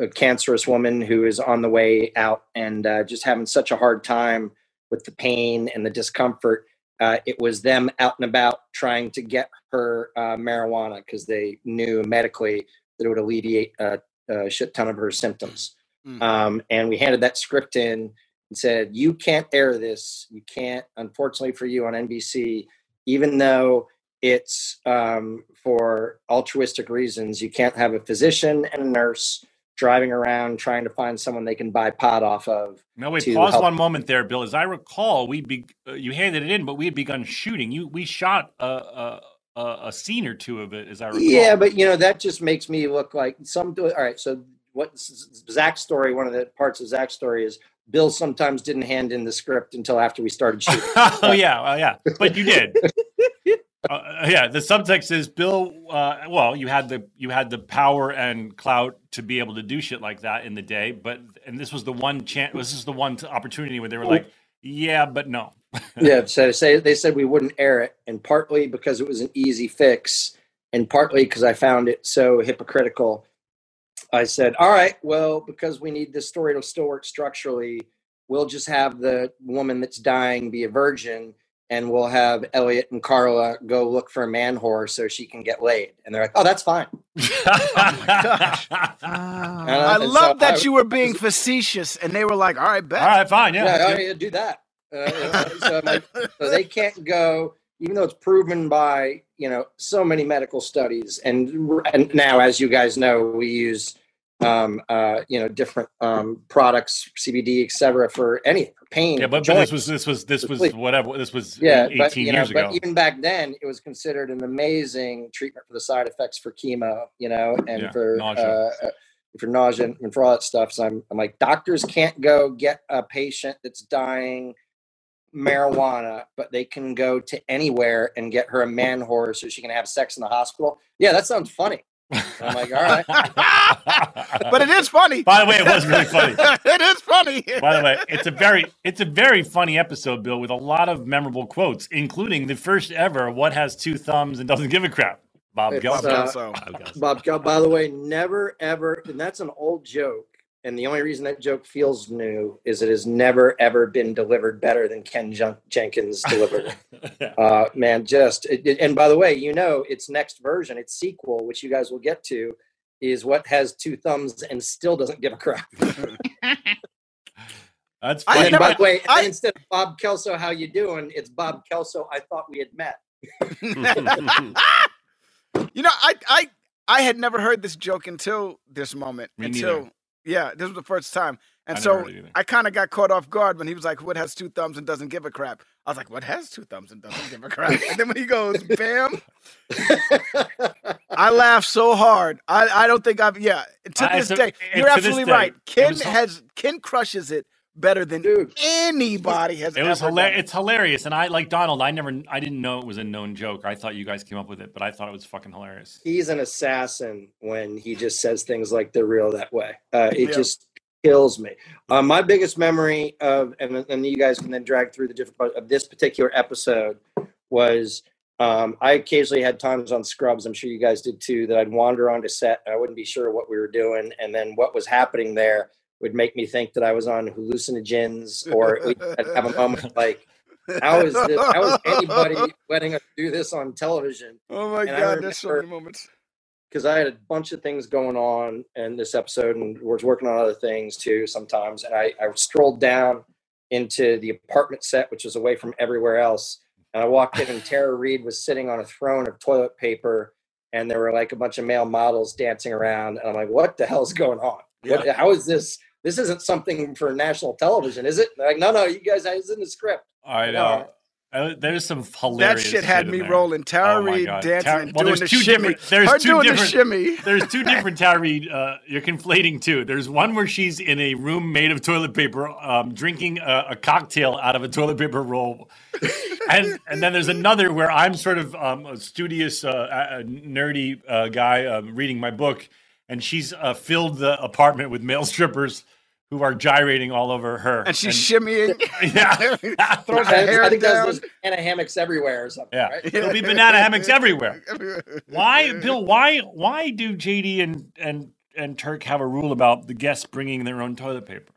a cancerous woman who is on the way out and uh, just having such a hard time with the pain and the discomfort. Uh, it was them out and about trying to get her uh, marijuana because they knew medically that it would alleviate a, a shit ton of her symptoms. Mm. Um, and we handed that script in and said, "You can't air this. You can't, unfortunately for you on NBC, even though it's um, for altruistic reasons. You can't have a physician and a nurse." driving around trying to find someone they can buy pot off of No, wait, pause help- one moment there, Bill. As I recall, we be, uh, you handed it in, but we had begun shooting. You we shot a, a, a, scene or two of it, as I recall. Yeah, but you know that just makes me look like some. All right, so what Zach's story? One of the parts of Zach's story is Bill sometimes didn't hand in the script until after we started shooting. [laughs] oh yeah, oh yeah, but you did. [laughs] Uh, yeah, the subtext is Bill. Uh, well, you had the you had the power and clout to be able to do shit like that in the day, but and this was the one chance. This is the one t- opportunity where they were like, "Yeah, but no." [laughs] yeah, so say they said we wouldn't air it, and partly because it was an easy fix, and partly because I found it so hypocritical. I said, "All right, well, because we need this story to still work structurally, we'll just have the woman that's dying be a virgin, and we'll have Elliot and Carla go look for a man whore so she can get laid." And they're like, "Oh, that's fine." [laughs] gosh. Ah. And I and so love that I- you were being facetious, and they were like, "All right, bet." All right, fine, yeah. yeah, that's oh, yeah, do that. Uh, so, like, so they can't go, even though it's proven by you know so many medical studies, and and now, as you guys know, we use um, uh, you know different um, products, CBD, et cetera, for any for pain. Yeah, but, but this was this was this was Sleep. whatever. This was yeah, eighteen but you know, years but ago. even back then, it was considered an amazing treatment for the side effects for chemo, you know, and Yeah, for nausea. Uh, uh, for nausea and for all that stuff. So I'm, I'm like, doctors can't go get a patient that's dying marijuana, but they can go to anywhere and get her a man whore so she can have sex in the hospital. Yeah, that sounds funny. And I'm like, all right. [laughs] but it is funny. By the way, it was really funny. [laughs] it is funny. By the way, it's a very it's a very funny episode, Bill, with a lot of memorable quotes, including the first ever "What has two thumbs and doesn't give a crap." Bob It's, uh, Bob, Gal- by the way, never ever, and that's an old joke. And the only reason that joke feels new is it has never ever been delivered better than Ken Jen- Jenkins delivered [laughs] it. uh, man, just it, it- and by the way, you know, its next version, its sequel, which you guys will get to, is what has two thumbs and still doesn't give a crap. [laughs] That's funny. And by the way, I- instead of Bob Kelso, how you doing? It's Bob Kelso. I thought we had met. [laughs] you know, I I I had never heard this joke until this moment. Me until neither. Yeah, this was the first time. And I so heard it either. I kind of got caught off guard when he was like, "What has two thumbs and doesn't give a crap?" I was like, "What has two thumbs and doesn't give a crap?" And then when he goes, "Bam," I laughed so hard. I I don't think I've yeah. To I- this so- day, you're absolutely right. it Ken has Ken crushes it better than Dude. anybody has. It was ever hilarious. done. It's hilarious, and I like Donald. I never, I didn't know it was a known joke. I thought you guys came up with it, but I thought it was fucking hilarious. He's an assassin when he just says things like they're real that way. Uh, it Yeah. just kills me. Uh, my biggest memory of, and, and you guys can then drag through the different parts of this particular episode was um, I occasionally had times on Scrubs, I'm sure you guys did too, that I'd wander onto set. and I wouldn't be sure what we were doing. And then what was happening there would make me think that I was on hallucinogens [laughs] or I'd have a moment like, how is this? How is anybody letting us do this on television? Oh my And god, there's so many moments. because I had a bunch of things going on in this episode and was working on other things too sometimes. And I, I strolled down into the apartment set, which was away from everywhere else. And I walked in and Tara [laughs] Reid was sitting on a throne of toilet paper and there were like a bunch of male models dancing around. And I'm like, what the hell's going on? What, how is this? This isn't something for national television, is it? They're like, no, no, you guys, it's in the script. I know. Uh, There's some hilarious. That shit had in me there. rolling. Tara Oh Reid dancing Tara- and well, doing there's the two shimmy. different- there's Her two different- the shimmy. There's two [laughs] different Tara Reid. Uh, you're conflating two. There's one where she's in a room made of toilet paper, um, drinking a, a cocktail out of a toilet paper roll, [laughs] and and then there's another where I'm sort of um, a studious, uh, uh, nerdy uh, guy um, reading my book, and she's uh, filled the apartment with male strippers who are gyrating all over her, And she's shimmying. [laughs] yeah. [laughs] Throws her I, hair I think down. there's, there's banana hammocks everywhere or something. Yeah, Right? there'll be banana hammocks everywhere. [laughs] Why, Bill? Why, why do JD and and and Turk have a rule about the guests bringing their own toilet paper?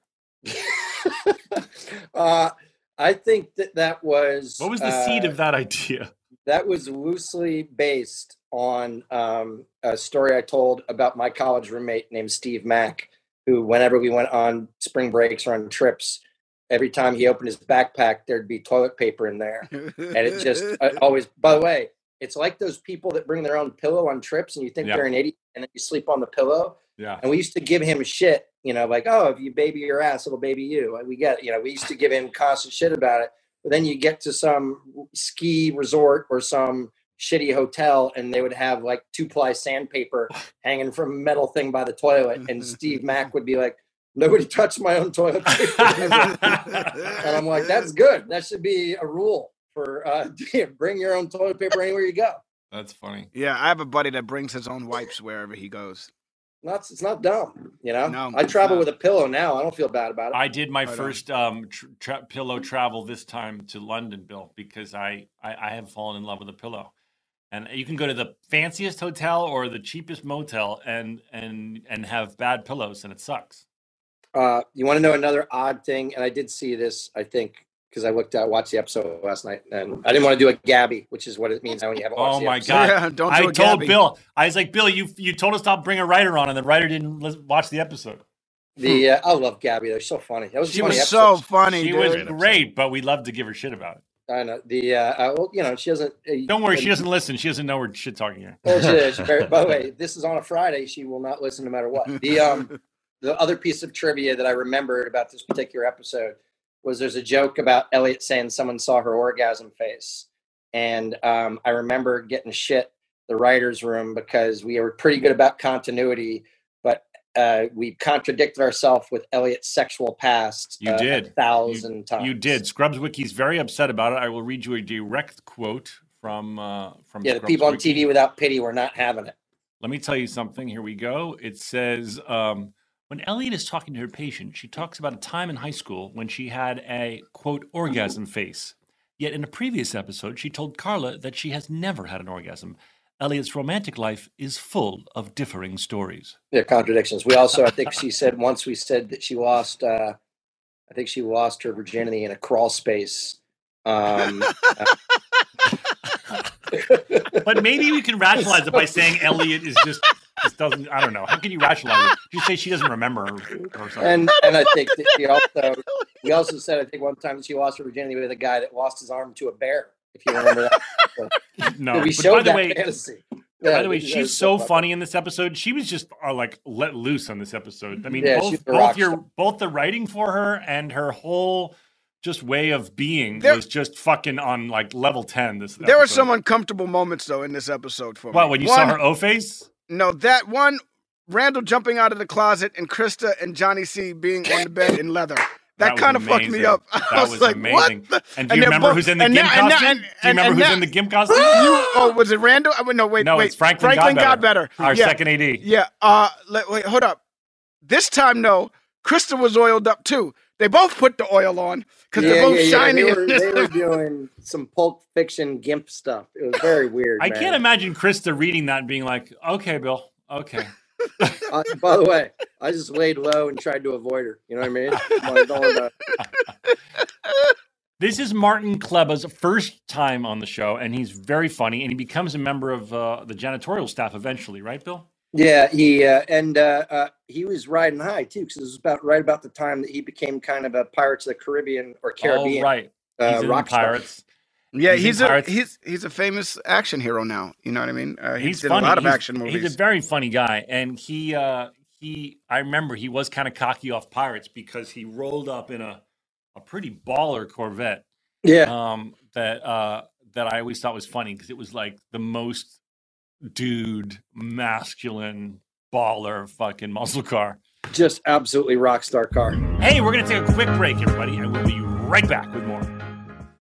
uh, I think that that was What was the seed uh, of that idea? That was loosely based on um, a story I told about my college roommate named Steve Mack, who, whenever we went on spring breaks or on trips, every time he opened his backpack, there'd be toilet paper in there, and it just uh, [laughs] always. By the way, it's like those people that bring their own pillow on trips, and you think Yeah. they're an idiot, and then you sleep on the pillow. Yeah, And we used to give him shit, you know, like, oh, if you baby your ass, it'll baby you. And we get, you know, we used to give him constant shit about it. But then you get to some ski resort or some shitty hotel, and they would have like two ply sandpaper [laughs] hanging from a metal thing by the toilet. And [laughs] Steve Mack would be like, nobody touched my own toilet [laughs] paper. and I'm like, that's good. That should be a rule for uh, bring your own toilet paper anywhere you go. that's funny. yeah, I have a buddy that brings his own wipes wherever he goes. Not, it's not dumb, you know. No, I travel not. with a pillow now. I don't feel bad about it. I did my Right first um, tr- tra- pillow travel this time to London, Bill, because I, I I have fallen in love with a pillow. And you can go to the fanciest hotel or the cheapest motel and and and have bad pillows, and it sucks. Uh, you want to know another odd thing? And I did see this, I think, because I looked at watched the episode last night, and I didn't want to do a Gabby, which is what it means when you haven't watched Oh my god! Yeah, don't I do a told Gabby. Bill. I was like, Bill, you you told us not to bring a writer on, and the writer didn't watch the episode. The uh, I love Gabby. They're so funny. That was She funny was so funny, She dude. was great, but we love to give her shit about it. I know the. Uh, uh, well, you know, she doesn't. Uh, Don't worry, when- she doesn't listen. She doesn't know we're shit talking here. Well, she is. [laughs] Very- by the way, this is on a Friday. She will not listen no matter what. The um, [laughs] the other piece of trivia that I remembered about this particular episode was there's a joke about Elliot saying someone saw her orgasm face, and um, I remember getting shit the writers' room because we were pretty good about continuity, but uh, we contradicted ourselves with Elliot's sexual past. You uh, did. a thousand times. You did. Scrubs Wiki's very upset about it. I will read you a direct quote from uh, from Yeah, the Scrubs people on TV without pity were not having it. Let me tell you something. Here we go. It says um, when Elliot is talking to her patient, she talks about a time in high school when she had a quote orgasm face. Yet in a previous episode, she told Carla that she has never had an orgasm. Elliot's romantic life is full of differing stories. Yeah, contradictions. We also, I think she said once we said that she lost. uh I think she lost her virginity in a crawl space. Um, [laughs] But maybe we can rationalize it by saying Elliot is just just doesn't. I don't know. How can you rationalize it? You say she doesn't remember or, or something. and and I think that she also we also said I think one time she lost her virginity with a guy that lost his arm to a bear. If you remember that, no. we But showed by the that way, fantasy. By the way, she's so funny. funny in this episode. She was just uh, like let loose on this episode. I mean, Yeah, both both your star. both the writing for her and her whole just way of being There- was just fucking on like level ten. This There were some uncomfortable moments though in this episode for me. What when you One- saw her O face? No, that one, Randall jumping out of the closet and Krista and Johnny C being on the bed in leather. [laughs] That, was kind of fucked me up. [laughs] That I was, was like, amazing. what? the- And do you they're remember both- who's in the and gimp now- and costume? and- do you remember and who's now- in the gimp costume? [laughs] You, oh, was it Randall? Oh, no, wait, no, wait. it's Franklin, Franklin Godbetter, Godbetter. our yeah. second AD. Yeah. Uh, let, wait, hold up. This time, no. Krista was oiled up too. They both put the oil on because they're both shiny. They in were, they were [laughs] doing some Pulp Fiction gimp stuff. It was very weird. I man. can't imagine Krista reading that and being like, "Okay, Bill, okay." Uh, by the way, I just laid low and tried to avoid her. You know what I mean? Like, don't worry about it. [laughs] [laughs] This is Martin Klebba's first time on the show, and he's very funny, and he becomes a member of uh, the janitorial staff eventually, right, Bill? Yeah, he uh, and uh, uh, he was riding high too, because it was about right about the time that he became kind of a Pirates of the Caribbean or Caribbean Oh, right. uh, He's in rock star. Pirates. Yeah, He's he's a Pirates. he's he's a famous action hero now. You know what I mean? Uh, he's he's did funny. a lot of He's- action movies. He's a very funny guy, and he uh, he. I remember he was kind of cocky off Pirates because he rolled up in a a pretty baller Corvette. Yeah, Um, that uh, that I always thought was funny because it was like the most dude masculine baller fucking muscle car. just absolutely rock star car. Hey, we're gonna take a quick break, everybody, and we'll be right back with more.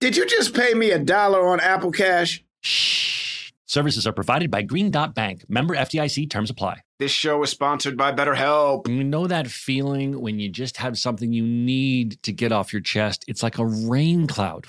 Did you just pay me a dollar on Apple Cash? Shh. Services are provided by Green Dot Bank. Member FDIC terms apply. This show is sponsored by BetterHelp. You know that feeling when you just have something you need to get off your chest? It's like a rain cloud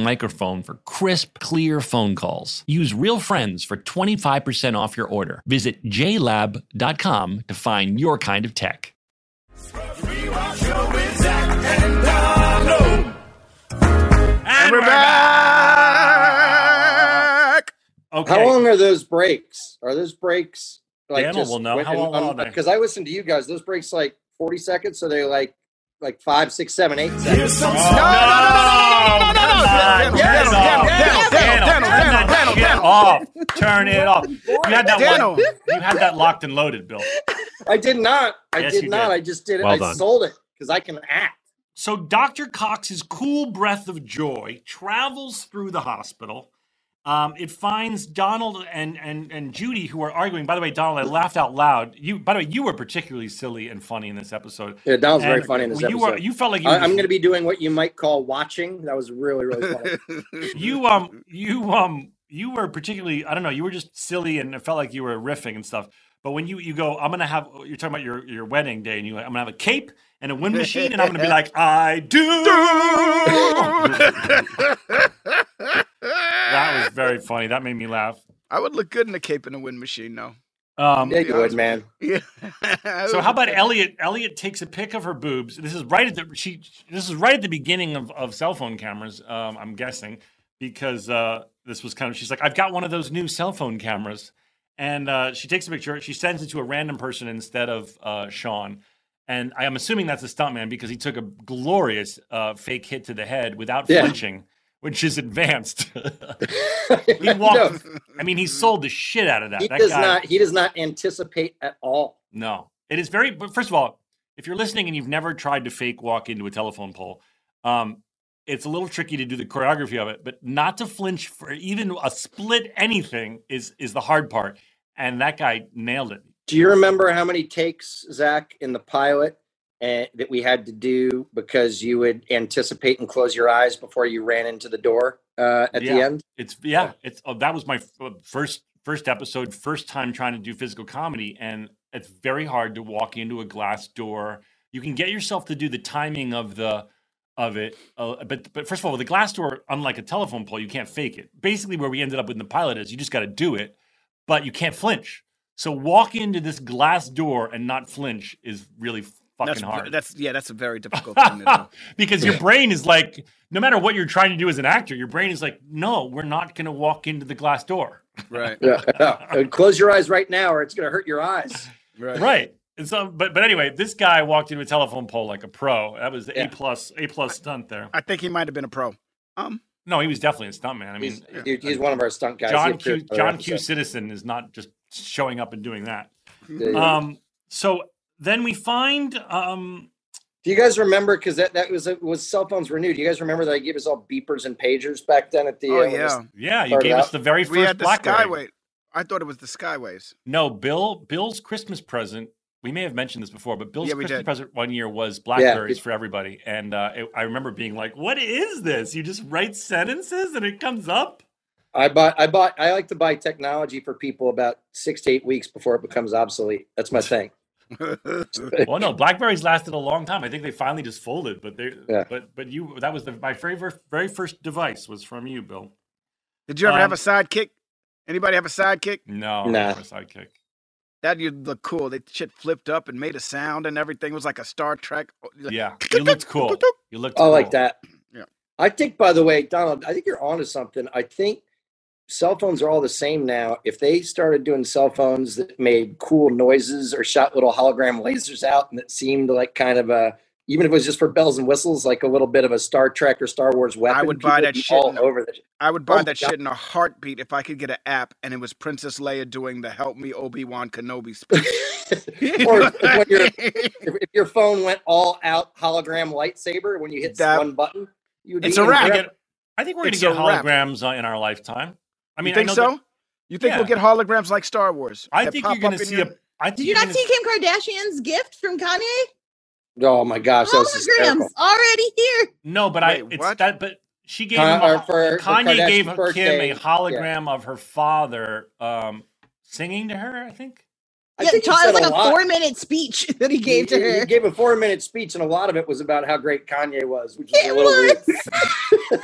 microphone for crisp, clear phone calls. Use Real Friends for 25% off your order. Visit jlab.com to find your kind of tech. And we're back! Okay. How long are those breaks? Are those breaks like Daniel will know. How long are they? Because I listen to you guys. Those breaks like forty seconds, so they're like like five, six, seven, eight seconds. No, no, no, no, no, no, Oh, come on, Daniel, turn it Daniel, off. Daniel, Turn that Daniel, Daniel, shit Daniel. off. Turn it off. You had that Daniel. one. You had that locked and loaded, Bill. I did not. I Yes, did you not. did. I just did it. Well I done. sold it because I can act. So Dr. Cox's cool breath of joy travels through the hospital. Um, it finds Donald and, and and Judy who are arguing. By the way, Donald, I laughed out loud. You, by the way, you were particularly silly and funny in this episode. Yeah, Donald's very funny in this you episode. Were, you felt like you I, were I'm going to be doing what you might call watching. That was really, really funny. [laughs] you um you um you were particularly I don't know you were just silly and it felt like you were riffing and stuff. But when you you go, I'm gonna have you're talking about your your wedding day and you I'm gonna have a cape and a wind machine and I'm gonna be [laughs] like I do. [laughs] that was very funny. That made me laugh. I would look good in a cape and a wind machine, though. Um, yeah, you would, man. Yeah. [laughs] so how about Elliot? Elliot takes a pic of her boobs. This is right at the she. This is right at the beginning of, of cell phone cameras. Um, I'm guessing because uh, this was kind of. She's like, I've got one of those new cell phone cameras, and uh, she takes a picture. She sends it to a random person instead of uh, Sean. And I am assuming that's a stuntman because he took a glorious uh, fake hit to the head without Yeah. flinching, which is advanced. [laughs] [laughs] he walked. I mean, he sold the shit out of that. He that does guy, not. He does not anticipate at all. no, it is very. But first of all, if you're listening and you've never tried to fake walk into a telephone pole, um, it's a little tricky to do the choreography of it. But not to flinch for even a split anything is is the hard part. And that guy nailed it. Do you remember how many takes, Zach, in the pilot uh, that we had to do because you would anticipate and close your eyes before you ran into the door uh, at the end? It's yeah. It's oh, that was my f- uh, first first episode, first time trying to do physical comedy, and it's very hard to walk into a glass door. You can get yourself to do the timing of the of it, uh, but but first of all, with the glass door, unlike a telephone pole, you can't fake it. Basically, where we ended up with the pilot is you just got to do it, but you can't flinch. So walk into this glass door and not flinch is really fucking That's, hard. that's yeah, that's a very difficult thing to [laughs] do. because your brain is like, no matter what you're trying to do as an actor, your brain is like, no, we're not going to walk into the glass door. Right. [laughs] Yeah. Uh, close your eyes right now, or it's going to hurt your eyes. Right. Right. And so, but but anyway, this guy walked into a telephone pole like a pro. That was the Yeah. A plus A plus stunt there. I think he might have been a pro. Um, No, he was definitely a stunt man. I mean, He's, dude, he's one of our stunt guys. John Q in other John Q. Citizen is not just showing up and doing that. Yeah, yeah. Um. So then we find um. Do you guys remember? Because that, that was was cell phones renewed. Do you guys remember that I gave us all beepers and pagers back then at the? oh uh, yeah, Yeah, you Started gave us the very we first had the BlackBerry. Skyway. I thought it was the Skyways. No, Bill. Bill's Christmas present. We may have mentioned this before, but Bill's Yeah, Christmas did. present one year was Blackberries it- for everybody, and uh, it, I remember being like, "What is this? You just write sentences and it comes up." I bought. I bought. I like to buy technology for people about six to eight weeks before it becomes obsolete. That's my thing. Well, no, Blackberries lasted a long time. I think they finally just folded, but they, Yeah. but but you, that was the, my favorite, very first device was from you, Bill. Did you ever have Um, a sidekick? Anybody have a sidekick? No, Nah. never sidekick. That you look cool. They shit flipped up and made a sound and everything. It was like a Star Trek. Yeah, [laughs] you looked cool. You looked. I like that. Yeah. I think, by the way, Donald, I think you're onto something. I think cell phones are all the same now. If they started doing cell phones that made cool noises or shot little hologram lasers out and that seemed like kind of a, even if it was just for bells and whistles, like a little bit of a Star Trek or Star Wars weapon, I would buy that shit all in- over that. I would buy Oh, that God. shit in a heartbeat if I could get an app and it was Princess Leia doing the "Help Me Obi Wan Kenobi" speech. [laughs] [laughs] or when your if, if your phone went all out hologram lightsaber when you hit That- one button, you would It's a wrap. I, incredible. get, I think we're going to get a wrap. holograms uh, in our lifetime. I mean, you think I know so? that- you think we'll get holograms like Star Wars? I that think pop you're going up to in see your- a. I think Did you not gonna see Kim Kardashian's gift from Kanye? Oh my gosh, that was Holograms already here. No, but I it's what? that. But she gave Con- him a, or for- for Kanye gave Kim birthday, a hologram of her father um, singing to her. I think. I yeah, think he Todd said was a like a lot. four minute speech [laughs] that he gave to her. he gave a four minute speech, and a lot of it was about how great Kanye was, which is It a little weird.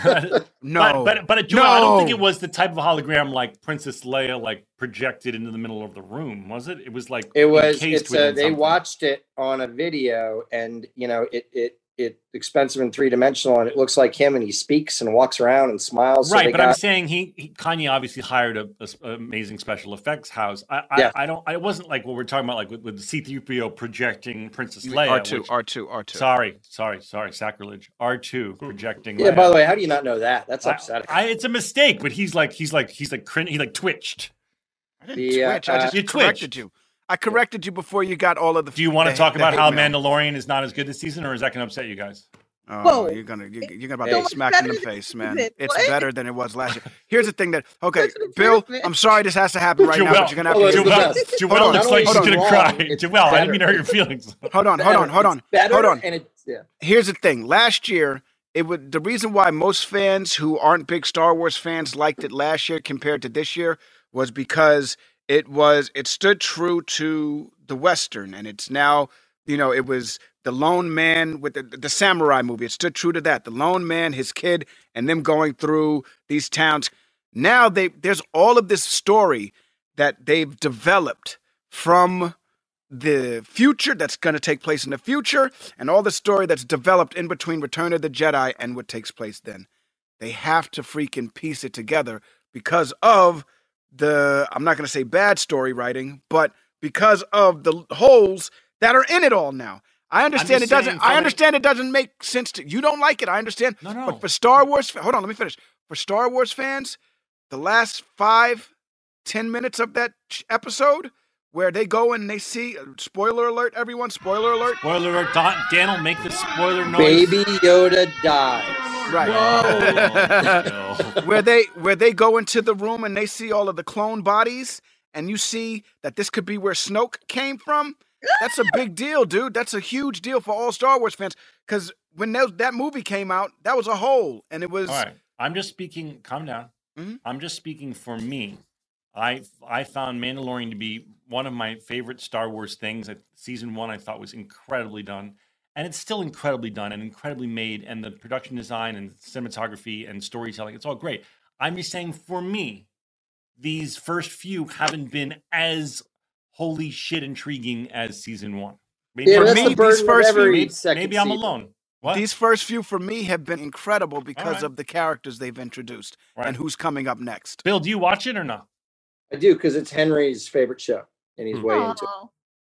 but [laughs] No, but but Joel, I don't think it was the type of hologram like Princess Leia like projected into the middle of the room, was it? It was like It was. encased It's a, they watched it on a video, and you know, it it it expensive and three dimensional, and it looks like him, and he speaks and walks around and smiles. Right, they but I'm saying he, he Kanye obviously hired a amazing special effects house. I, I, Yeah. I don't. I wasn't like what we're talking about, like with, with C-3PO projecting Princess Leia. R2, which- R2, R2. Sorry, sorry, sorry, sacrilege. R2 projecting. yeah. Leia. By the way, how do you not know that? That's I- upsetting. I, it's a mistake, but he's like he's like he's like crin- he like twitched. I didn't The, uh. I just You corrected twitched. you. I corrected you before you got all of the. Do you want to the- talk the about hate how mail. Mandalorian is not as good this season, or is that going to upset you guys? Oh, Whoa. you're gonna you're, you're about to much get smacked in the face, man. it. It's What? better than it was last year. [laughs] Here's the thing that okay, Bill. I'm sorry this has to happen right now, but you're gonna have Well, to. it's the Joel, best. Joel Hold on, looks like she's only going to is it cry. wrong, it's Joel, I didn't mean to hurt your feelings. Hold on, hold on, hold on, It's better, hold on. and it's yeah. Here's the thing. Last year, it would the reason why most fans who aren't big Star Wars fans liked it last year compared to this year was because it was it stood true to the western, and it's now you know it was the lone man with the, the samurai movie. It stood true to that. The lone man, his kid, and them going through these towns. Now they there's all of this story that they've developed from the future that's going to take place in the future and all the story that's developed in between Return of the Jedi and what takes place then. They have to freaking piece it together because of the I'm not going to say bad story writing, but because of the holes that are in it all now. I understand it doesn't I understand it doesn't make sense to you don't like it. I understand. No, no. But for Star Wars Hold on, let me finish. For Star Wars fans, the last five, ten minutes of that episode where they go and they see spoiler alert everyone spoiler alert Spoiler alert! Don, Dan will make the spoiler noise. Baby Yoda dies. right Whoa. [laughs] where they where they go into the room and they see all of the clone bodies and you see that this could be where Snoke came from that's a big deal dude that's a huge deal for all Star Wars fans cuz when that, that movie came out that was a hole and it was All right, I'm just speaking. Calm down. Mhm. I'm just speaking for me. I I found Mandalorian to be one of my favorite Star Wars things. I- Season one I thought was incredibly done, and it's still incredibly done and incredibly made. And the production design and cinematography and storytelling, it's all great. I'm just saying for me, these first few haven't been as holy shit intriguing as season one. Maybe, Yeah, For that's me, the these first few- maybe, maybe I'm alone. What? these first few for me have been incredible because right. of the characters they've introduced Right. and who's coming up next Bill, do you watch it or not? I do because it's Henry's favorite show, and he's way into it.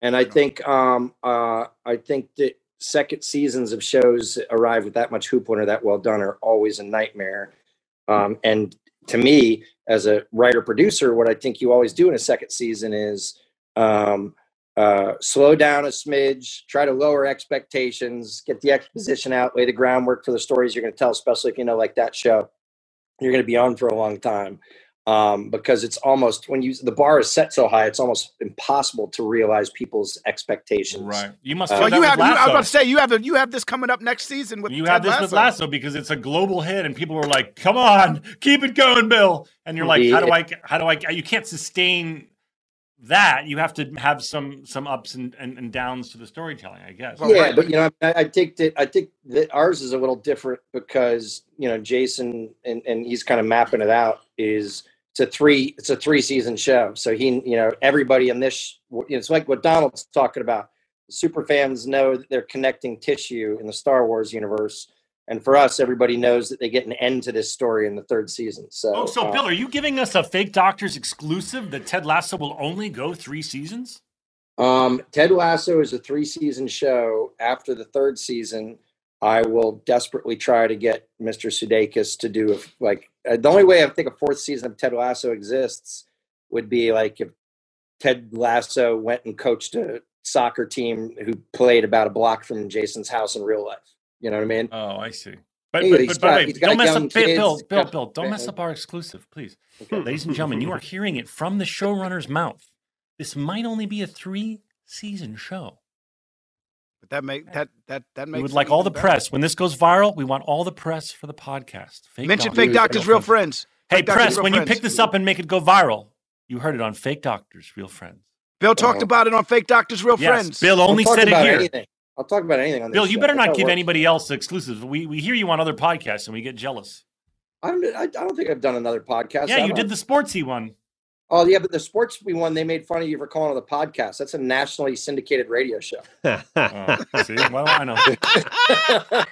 And I think um uh I think that second seasons of shows that arrive with that much hoop or that well done are always a nightmare. Um and to me, as a writer producer, what I think you always do in a second season is um uh slow down a smidge, try to lower expectations, get the exposition out, lay the groundwork for the stories you're gonna tell, especially if you know like that show. You're gonna be on for a long time um, because it's almost when you the bar is set so high, it's almost impossible to realize people's expectations. Right. You must. Uh, well you have you, I was Lasso. about to say you have you have this coming up next season with you Ted have this with Lasso. Lasso because it's a global hit, and people are like, "Come on, keep it going, Bill." And you're like, "How do I? How do I? You can't sustain that. You have to have some some ups and, and, and downs to the storytelling, I guess." Yeah, right, but you know, I, I think that I think that ours is a little different because you know Jason and and he's kind of mapping it out. Is it's a three it's a three season show, so he you know everybody in this it's like what Donald's talking about. Super fans know that they're connecting tissue in the Star Wars universe, and for us, everybody knows that they get an end to this story in the third season. So, Oh, so uh, Bill, are you giving us a fake doctors exclusive that Ted Lasso will only go three seasons? Um, Ted Lasso is a three season show. After the third season, I will desperately try to get Mr. Sudeikis to do a, like uh, the only way I think a fourth season of Ted Lasso exists would be like if Ted Lasso went and coached a soccer team who played about a block from Jason's house in real life. You know what I mean? Oh, I see. But, Yeah, but, but, got- he's don't mess up, Bill, kids, Bill, Bill, Bill, don't mess up our exclusive, please. Ladies and gentlemen, you are hearing it from the showrunner's mouth. This might only be a three season show. But that make that that that makes We would like all the better. press. When this goes viral, we want all the press for the podcast. Fake Mention Doctors, fake doctors, real friends. Hey, Fake press, Real when you pick this up and make it go viral, you heard it on Fake Doctors, Real Friends. Bill talked Uh-huh. about it on Fake Doctors, Real Yes, Friends. Bill I'll only said it here. Anything. I'll talk about anything on this Bill, you show. better That's not give works. anybody else exclusives. We, we hear you on other podcasts and we get jealous. I don't, I, I don't think I've done another podcast. Yeah, you I? did the sportsy one. Oh yeah, but the sports we won, they made fun of you for calling it a podcast. That's a nationally syndicated radio show. [laughs] Oh, see, what do I know? [laughs]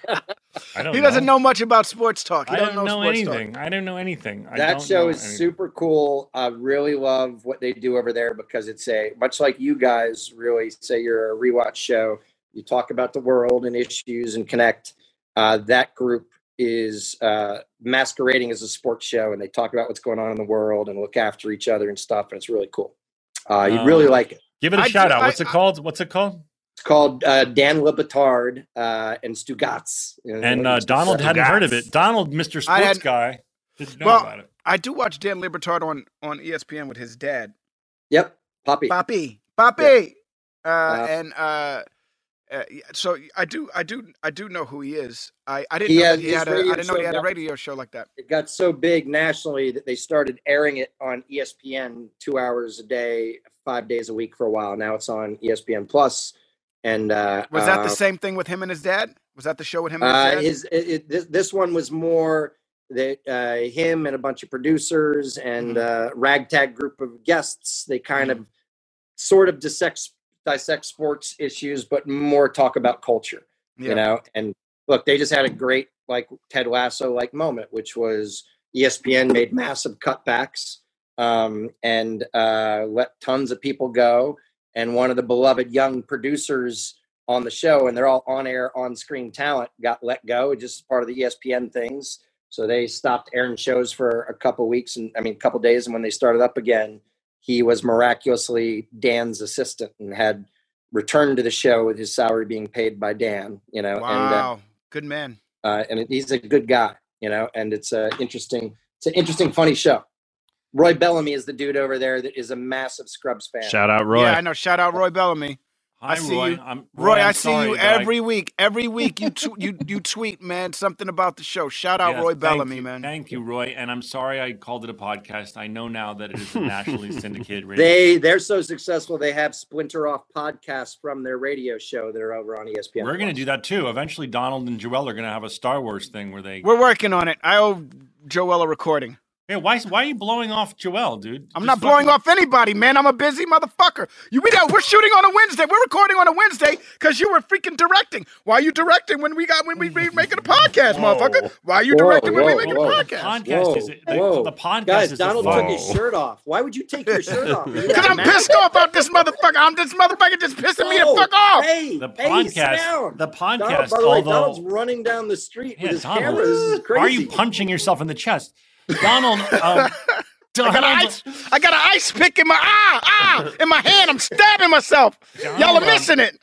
I don't He doesn't know much about sports talk. He I doesn't don't know, sports talk. anything. I don't know anything. I that don't show know is anything. super cool. I really love what they do over there because it's a much like you guys really say you're a rewatch show. You talk about the world and issues and connect. Uh, that group is uh, masquerading as a sports show, and they talk about what's going on in the world and look after each other and stuff. And it's really cool. Uh, you'd really Uh, like it. Give it a I shout do- out. I- What's it called? What's it called? It's called uh, Dan Le Batard uh, and Stugotz. You And uh, it's- Donald hadn't heard of it. Donald, Mr. Sports had- guy, didn't know Well, about it. I do watch Dan Le Batard on on ESPN with his dad, Yep, Poppy. Poppy. Papi, uh, Uh, and uh, uh, so I do, I do, I do know who he is. I, I didn't He know that he had a, I radio didn't know he show had a radio show like that. it got so big nationally that they started airing it on ESPN two hours a day, five days a week for a while. Now it's on ESPN Plus. And uh, Was that uh, the same thing with him and his dad? Was that the show with him and Uh, his dad? his it, it, this, one was more that uh, him and a bunch of producers and Mm-hmm. uh, ragtag group of guests. They kind of sort of dissect dissect sports issues, but more talk about culture. Yeah. You know, and look, they just had a great like Ted Lasso like moment, which was ESPN made massive cutbacks um, and uh, let tons of people go. And one of the beloved young producers on the show, and they're all on air, on screen talent, got let go, just as part of the ESPN things. So they stopped airing shows for a couple weeks, and I mean, a couple days. And when they started up again, he was miraculously Dan's assistant and had returned to the show with his salary being paid by Dan. You know, and uh, wow, good man. uh, and he's a good guy, you know, and it's a interesting, it's an interesting, funny show. Roy Bellamy is the dude over there that is a massive Scrubs fan. Shout out Roy. Yeah, I know. Shout out Roy Bellamy. Hi, I see Roy. you. I'm, Roy, I'm I see sorry you that I- every week. Every week you tw- you you tweet, man, something about the show. Shout out Yes, Roy Bellamy, you. man. Thank you, Roy. And I'm sorry I called it a podcast. I know now that it is a nationally [laughs] syndicated radio. They they're so successful they have splinter off podcasts from their radio show that are over on ESPN. We're going to do that too. Eventually, Donald and Joel are going to have a Star Wars thing where they. We're working on it. I owe Joel a recording. Hey, why, why are you blowing off Joel, dude? I'm Just not blowing fucking- off anybody, man. I'm a busy motherfucker. You we know we're shooting on a Wednesday. We're recording on a Wednesday because you were freaking directing. Why are you directing when we got when we we making a podcast, Whoa. motherfucker? Why are you Whoa, directing when we making whoa. a The podcast? podcast is the, whoa. the podcast Guys, is Donald took his shirt off. Why would you take your shirt off? [laughs] Because I'm pissed off out this motherfucker. I'm this motherfucker just pissing me the fuck off. Hey, The hey, sit podcast- the Donald, podcast, by the way, although- Donald's running down the street Yeah, with his Donald, camera. This is crazy. Are you punching yourself in the chest, Donald? Um, [laughs] I got an ice. I got an ice pick in my ah ah in my hand. I'm stabbing myself. Y'all are Donald, missing it.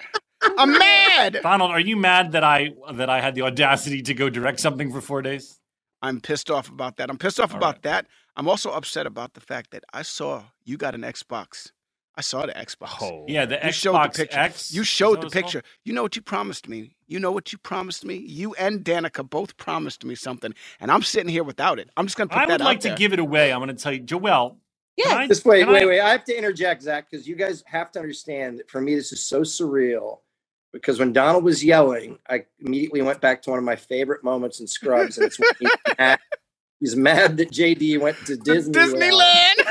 I'm mad. Donald, are you mad that I that I had the audacity to go direct something for four days? I'm pissed off about that. I'm pissed off All about right. that. I'm also upset about the fact that I saw you got an Xbox. I saw the Xbox. Oh. Yeah, the You Xbox showed the picture. X. You showed the what called? picture. You know what you promised me. You know what you promised me. You and Danica both promised me something, and I'm sitting here without it. I'm just gonna put I would like out to give it away. I'm going to tell you, Joel. Yeah. can I- Just wait, can wait, I- wait. I have to interject, Zach, because you guys have to understand that for me, this is so surreal. Because when Donald was yelling, I immediately went back to one of my favorite moments in Scrubs, and it's when he's [laughs] mad, he's mad that JD went to Disneyland. Disneyland. [laughs]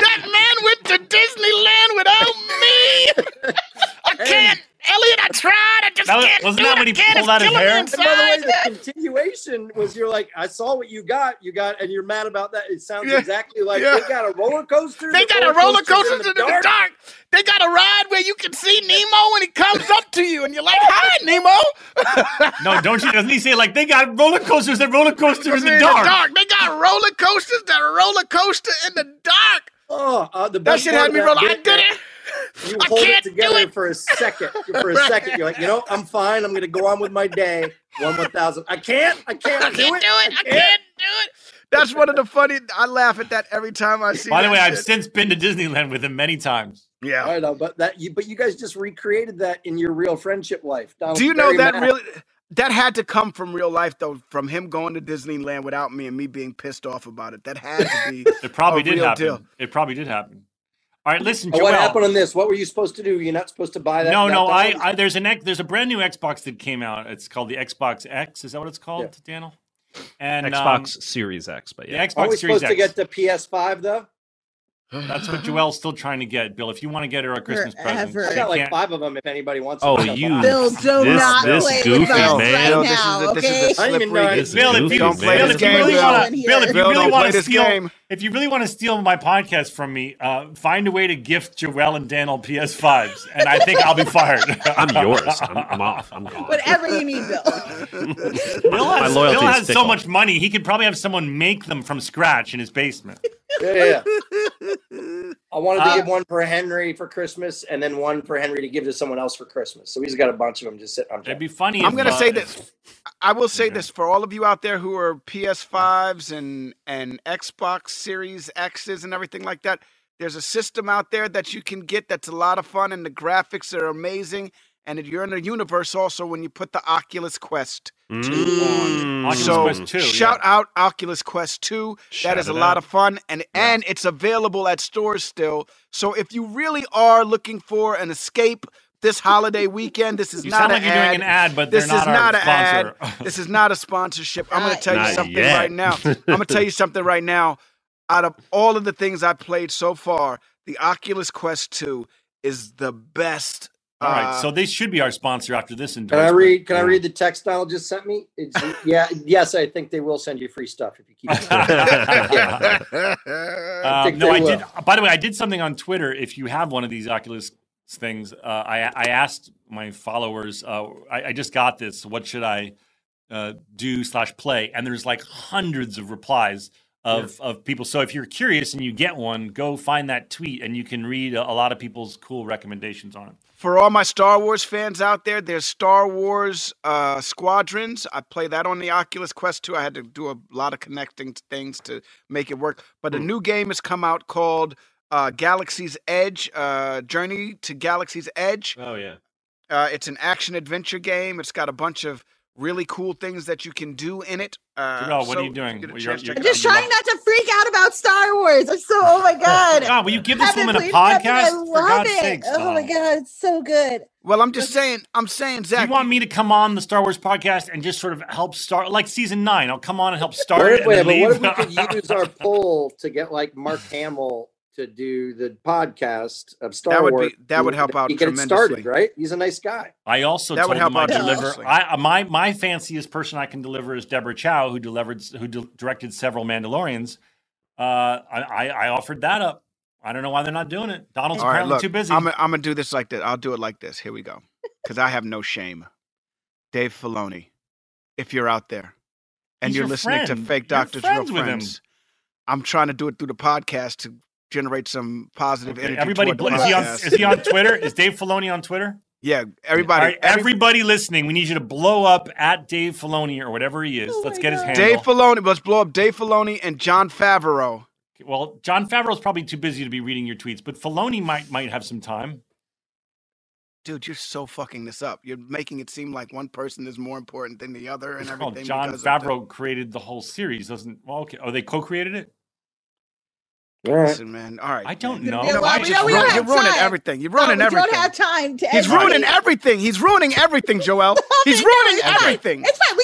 that man went to Disneyland without me. [laughs] I can't. Elliot, I tried. I just That was- can't wasn't do that it. when he pulled It's out his killing me hair? And by the way, the continuation was you're like, I saw what you got, you got, and you're mad about that. It sounds Yeah, exactly like yeah. they got a roller coaster. They the got a roller coaster in coaster's the dark. They got a ride where you can see Nemo when he comes up to you, and you're like, "Hi, Nemo." [laughs] No, don't you? Doesn't he say like they got roller coasters and roller coasters in the dark? They got roller coasters that roller coaster in the dark. Oh, uh, the That best shit part had of me that roll. I bit, did it. You I hold it can't do together it. for a second. For a [laughs] Right. second, you're like, you know, I'm fine. I'm going to go on with my day. One one thousand. I can't. I can't, I can't do it. I can't do it. That's one of the funny. I laugh at that every time I see. By the that way, I've since been to Disneyland with him many times. yeah. I know, but that you, but you guys just recreated that in your real friendship life. Donald's Do you know that mad. really? That had to come from real life, though. From him going to Disneyland without me and me being pissed off about it. That had to be. It probably A did real happen. deal. It probably did happen. All right, listen, Joel. what happened on this? What were you supposed to do? You're not supposed to buy that. no, that no. I, I there's an X, there's a brand new Xbox that came out. It's called the Xbox X. Is that what it's called, Daniel? And Xbox um, Series X, but the yeah. Xbox Are we Series supposed to get the PS5 though? That's what Joelle's still trying to get, Bill. If you want to get her a Christmas present, Forever. I got like can't- five of them if anybody wants Oh, them. you- Bill, do This- not this play goofy with us man. right This is now, a- this is a okay? I didn't even know I- slippery- Bill, if you, Don't play Bill, this game, really Bill. want to, Bill, if you Bill, really want to steal, game. if you really want to steal my podcast from me, uh, find a way to gift Joelle and Daniel PS5s, and I think I'll be fired. [laughs] I'm yours. I'm, I'm off. I'm gone. Whatever you need, Bill. Bill has, loyalty Bill has so much money, he could probably have someone make them from scratch in his basement. Yeah, yeah. [laughs] I wanted to Uh, give one for Henry for Christmas and then one for Henry to give to someone else for Christmas. So he's got a bunch of them just sitting on It'd top. be funny. I'm gonna uh, say this. I will say Okay. this for all of you out there who are PS5s and and Xbox Series X's and everything like that. There's a system out there that you can get that's a lot of fun and the graphics are amazing. And you're in a universe also when you put the Oculus Quest Mm. Oculus so Quest 2, shout yeah. out Oculus Quest 2. Shout that is a it lot of fun and and it's available at stores still. So if you really are looking for an escape this holiday weekend, this is You not sound an like you're doing an ad, but This they're not is not an ad. [laughs] This is not a sponsorship. I'm going to tell you something yet. right now. [laughs] I'm going to tell you something right now. Out of all of the things I played so far, the Oculus Quest 2 is the best. All right, uh, so they should be our sponsor after this Can. I read? Can I read the text Donald just sent me? It's, yeah, yes, I think they will send you free stuff if you keep. it. [laughs] Um, no, I will. did. By the way, I did something on Twitter. If you have one of these Oculus things, uh, I, I asked my followers. Uh, I, I just got this. What should I uh, do slash play? And there's like hundreds of replies of of people. So if you're curious and you get one, go find that tweet and you can read a, a lot of people's cool recommendations on it. For all my Star Wars fans out there, there's Star Wars uh, Squadrons. I play that on the Oculus Quest 2. I had to do a lot of connecting things to make it work. But a new game has come out called uh, Galaxy's Edge uh, Journey to Galaxy's Edge. Oh yeah. Uh, it's an action adventure game. It's got a bunch of really cool things that you can do in it. Uh, Jarrell, what are you doing? if get a Well, you're- you're- I'm it just out. trying not to freak out about Star Wars. I'm so, oh my [laughs] God. God, will you give this Haven't woman a played nothing. podcast? I For love God's it. sakes. Oh my God, it's so good. Well, I'm just saying. I'm saying, Zach. you want me to come on the Star Wars podcast and just sort of help start, like season nine? I'll come on and help start What it if, and wait, but leave. what if we could use our [laughs] poll to get like Mark Hamill to do the podcast of Star That would be- Wars? that would help out He get it started, tremendously. right? He's a nice guy. I also That would help him I out deliver. tremendously. I uh, my my fanciest person I can deliver is Deborah Chow, who delivered who di- directed several Mandalorians. Uh, I, I I offered that up. I don't know why they're not doing it. Donald's All right, apparently look, too busy. I'm gonna do this like this. I'll do it like this. Here we go. Because I have no shame. Dave Filoni, if you're out there and He's you're your listening to. Fake You're Doctors friends Real with him. Friends, I'm trying to do it through the podcast to generate some positive Okay, energy. everybody, toward the is he on? Is he on Twitter? Is Dave Filoni on Twitter? yeah, everybody. All right, every- everybody listening, we need you to blow up at Dave Filoni or whatever he is. Oh Let's my get his God. handle. Dave Filoni. Let's blow up Dave Filoni and Jon Favreau. well, Jon Favreau's probably too busy to be reading your tweets, but Filoni might might have some time. Dude, you're so fucking this up. You're making it seem like one person is more important than the other and Well, everything. John because the- Favreau created the whole series, doesn't? Well, okay. Oh, they co-created it. All right. Listen, man. All right. I don't know. Yeah, well, I we just don't- we You're, don't wrote- you're ruining time. everything. You're No, ruining we everything. don't have time to. He's ruining everything. He's ruining everything, Joel. [laughs] He's ruining it's everything. It's fine.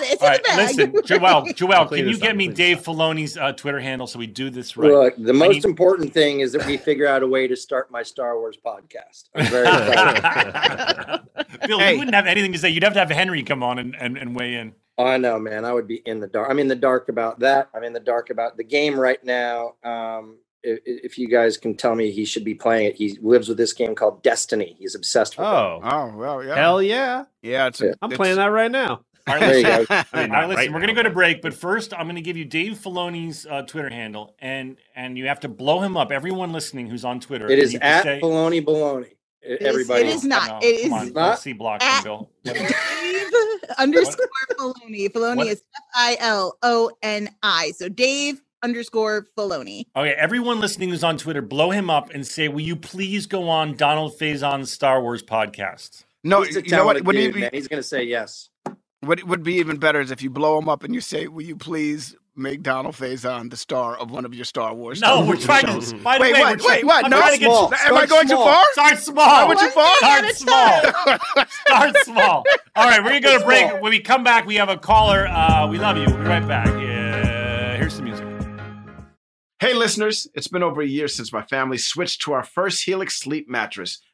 We got it. We got it. It's All in right, the bag. listen, [laughs] Joel. Joel, can you get up, me Dave this Filoni's uh, Twitter handle so we do this right? Look, the most need- important thing is that we figure out a way to start my Star Wars podcast. I'm [laughs] very excited. [laughs] Bill, Hey. you wouldn't have anything to say. You'd have to have Henry come on and, and, and weigh in. Oh, I know, man. I would be in the dark. I'm in the dark about that. I'm in the dark about the game right now. Um, if, if you guys can tell me he should be playing it, he lives with this game called Destiny. He's obsessed with it. Oh, Oh well, yeah. hell yeah! yeah, it's a, I'm it's- playing that right now. All right, listen, go. I mean, All right, listen, right we're gonna go to break, but first I'm gonna give you Dave Filoni's uh, Twitter handle, and and you have to blow him up. Everyone listening who's on Twitter, It is you need to at say- Baloney Baloney. is- Everybody, it is not. No, It come is on, not. let's see block at- Bill. Dave [laughs] underscore Filoni. Filoni What? is F I L O N I. So Dave underscore Filoni. Okay, everyone listening who's on Twitter, blow him up and say, "Will you please go on Donald Faison's Star Wars podcast?" no. he's You know what? talented Would, dude, be, man. He's going to say yes. What would be even better is if you blow him up and you say, "Will you please make Donald Faison the star of one of your Star Wars?" No, we're trying shows? to. By the Wait, way, what? we're try- Wait, what? I'm No, trying to get small. Am I Start going too small. far? Start small. I went too far? Start small. Start small. All right, we're gonna go to break. When we come back, we have a caller. Uh, we love you. We'll be right back. Uh, here's some music. Hey, listeners, it's been over a year since my family switched to our first Helix sleep mattress.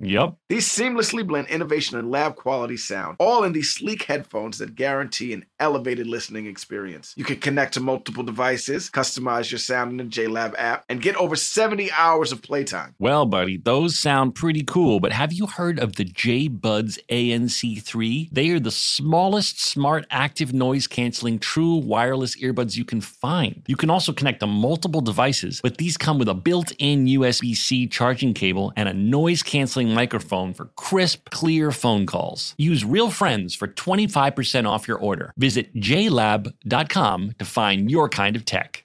Yep. These seamlessly blend innovation and lab quality sound, all in these sleek headphones that guarantee an elevated listening experience. You can connect to multiple devices, customize your sound in the JLab app, and get over 70 hours of playtime. Well, buddy, those sound pretty cool, but have you heard of the JBuds ANC3? They are the smallest smart active noise canceling true wireless earbuds you can find. You can also connect to multiple devices, but these come with a built in USB C charging cable and a noise canceling microphone for crisp, clear phone calls. Use Real Friends for 25% off your order. Visit jlab.com to find your kind of tech.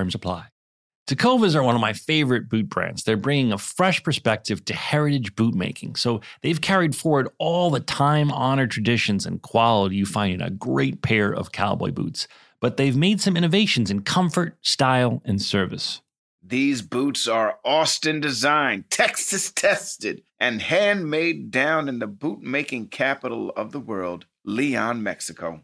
apply. Tecovas are one of my favorite boot brands. They're bringing a fresh perspective to heritage boot making. So they've carried forward all the time honored traditions and quality you find in a great pair of cowboy boots. But they've made some innovations in comfort, style, and service. These boots are Austin designed, Texas tested, and handmade down in the boot making capital of the world, Leon, Mexico.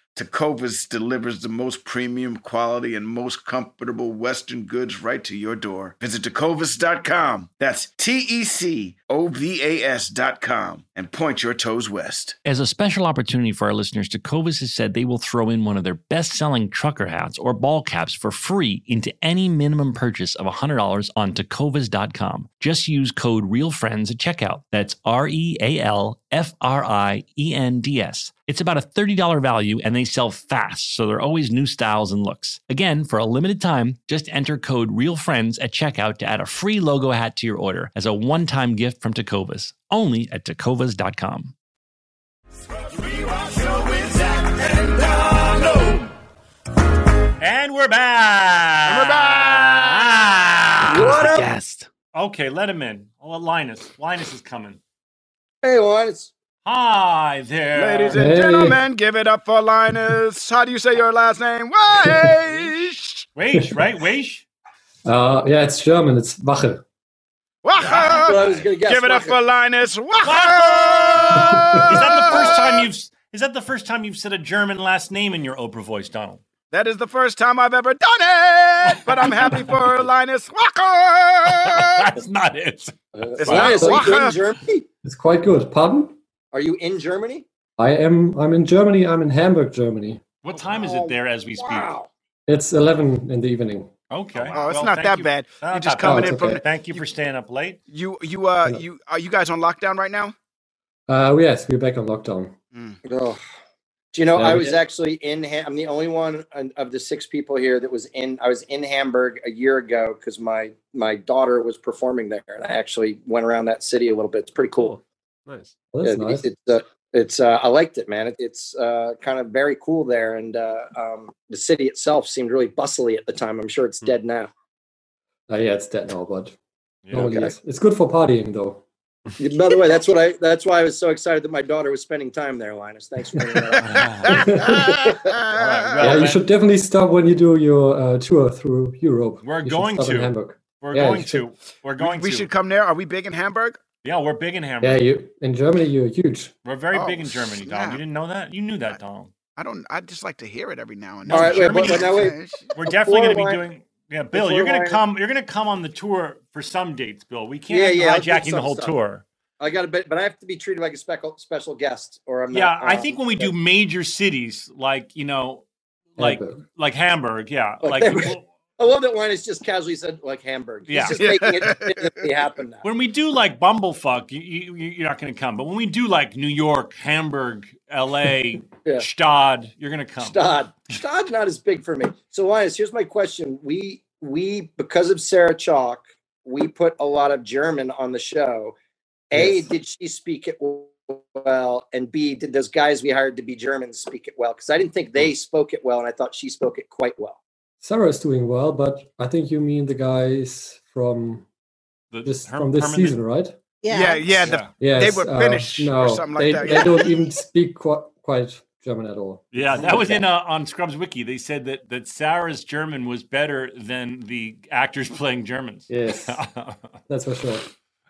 Tecovas delivers the most premium quality and most comfortable Western goods right to your door. Visit tecovas.com. That's T E C O V A S.com and point your toes west. As a special opportunity for our listeners, Tecovas has said they will throw in one of their best selling trucker hats or ball caps for free into any minimum purchase of $100 on tecovas.com. Just use code REALFRIENDS at checkout. That's R E A L F R I E N D S. It's about a $30 value and they sell fast, so there are always new styles and looks. Again, for a limited time, just enter code REALFRIENDS at checkout to add a free logo hat to your order as a one time gift from Tecovas, only at tecovas.com. And we're back. We're back. Ah! What up? Guest. Okay, let him in. Oh, Linus. Linus is coming. Hey, Linus. Hi there. Ladies and gentlemen, give it up for Linus. How do you say your last name? Weish. Weish, right? Weish? Uh, yeah, it's German. It's Wache. Well, Wache. was gonna guess. Give it up for Linus. Wache. Is that the first time you've is that the first time you've said a German last name in your Oprah voice, Donald? That is the first time I've ever done it, but I'm happy for [laughs] Linus Wache. [laughs] That's not it. Uh, It's Linus, not are you good in Wache. Germany? It's quite good. Pardon? Are you in Germany? I am. I'm in Germany. I'm in Hamburg, Germany. What time is it there as we speak? Wow. It's 11 in the evening. Okay. Oh, it's Well, not that you- bad. not You're just coming bad. in Oh, from the. Thank you for staying up late. you. You uh, Yeah. you are you guys on lockdown right now? Uh, yes, we're back on lockdown. Ugh. Do you know Yeah, I was did. actually in? Ha- I'm the only one of the six people here that was in. I was in Hamburg a year ago because my my daughter was performing there, and I actually went around that city a little bit. It's pretty cool. Nice. Well, that's Yeah, nice. It's uh, it's uh, I liked it, man. It, it's uh, kind of very cool there, and uh, um, the city itself seemed really bustly at the time. I'm sure it's Hmm. dead now. Uh, yeah, it's dead now, but Yeah. normally okay. yes. it's good for partying though. By the way, that's what I. That's why I was so excited that my daughter was spending time there, Linus. Thanks for that up. well, yeah, you should definitely stop when you do your uh, tour through Europe. We're You going to. Hamburg. We're Yeah, going should- to. We're going we to. should come there. Are we big in Hamburg? Yeah, we're big in Hamburg. Yeah, you in Germany you're huge. We're very Oh, big in Germany, Dom. snap. You didn't know that? You knew that, Dom. I don't. I just like to hear it every now and All then. right, wait, but- but now wait. [laughs] We're definitely going to be doing. Yeah, Bill, you're going to Ryan- come. You're to come on the tour for some dates, Bill. We can't Yeah, yeah, hijacking the whole stuff. tour. I got a bit, but I have to be treated like a special special guest, or I'm Yeah, not. I um, think when we do major cities like you know, like Hamburg. like Hamburg, yeah, Like like I love that Linus just casually said like Hamburg. He's Yeah. just making it happen now. when we do like Bumblefuck, you, you, you're not going to come. But when we do like New York, Hamburg, L.A., [laughs] Yeah. Stad, you're going to come. Stad. Stad's not as big for me. So Linus, here's my question. We we because of Sarah Chalke, we put a lot of German on the show. A, Yes. did she speak it well? And B, did those guys we hired to be Germans speak it well? Because I didn't think they hmm. spoke it well, and I thought she spoke it quite well. Sarah is doing well, but I think you mean the guys from The- this Herm- from this Herman- season, right? Yeah, yeah. The, Yeah. Yes, were uh, Finnish or no, something like they, that, They don't even speak quite, quite German at all. Yeah, that was in uh, on Scrubs Wiki. They said that that Sarah's German was better than the actors [laughs] playing Germans. Yes, [laughs] that's for sure.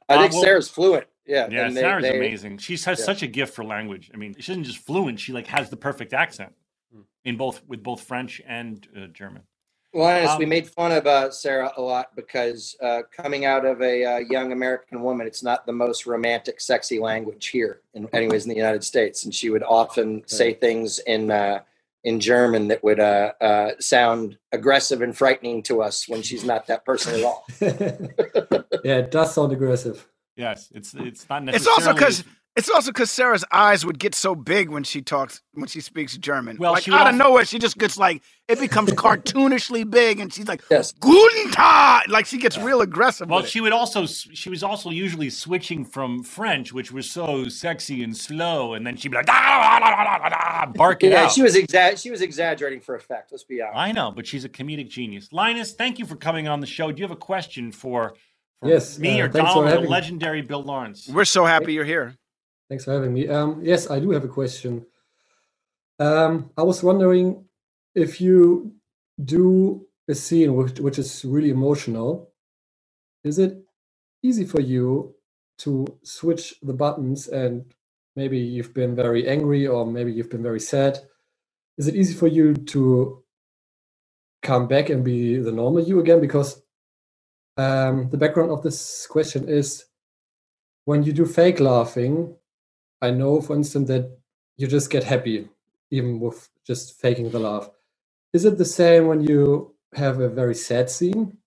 I Uh, think well- Sarah's fluent. Yeah, yeah, and they- Sarah's they- amazing. She has yeah. such a gift for language. I mean, she isn't just fluent; she like has the perfect accent Hmm. in both with both French and uh, German. Linus, we Um, made fun of uh, Sarah a lot because uh, coming out of a uh, young American woman, it's not the most romantic, sexy language here, in, anyways, in the United States. And she would often say things in uh, in German that would uh, uh, sound aggressive and frightening to us when she's not that person at all. [laughs] yeah, it does sound aggressive. Yes, it's it's not necessarily. It's also because it's also because Sarah's eyes would get so big when she talks when she speaks German. Well, like she would out of nowhere, she just gets like it becomes [laughs] cartoonishly big, and she's like Yes. "Guten Tag," like she gets real aggressive. Well, with it. she would also she was also usually switching from French, which was so sexy and slow, and then she'd be like "Ah, ah, ah, ah, ah, ah," bark it Yeah, out. she was exa- she was exaggerating for effect. Let's be honest. I know, but she's a comedic genius. Linus, thank you for coming on the show. Do you have a question for, for Yes, me uh, or thanks Donald the having- legendary Bill Lawrence? We're so happy you're here. Thanks for having me. Um, yes, I do have a question. Um, I was wondering if you do a scene which, which is really emotional, is it easy for you to switch the buttons and maybe you've been very angry or maybe you've been very sad? Is it easy for you to come back and be the normal you again? Because um, the background of this question is when you do fake laughing, I know, for instance, that you just get happy even with just faking the laugh. Is it the same when you have a very sad scene?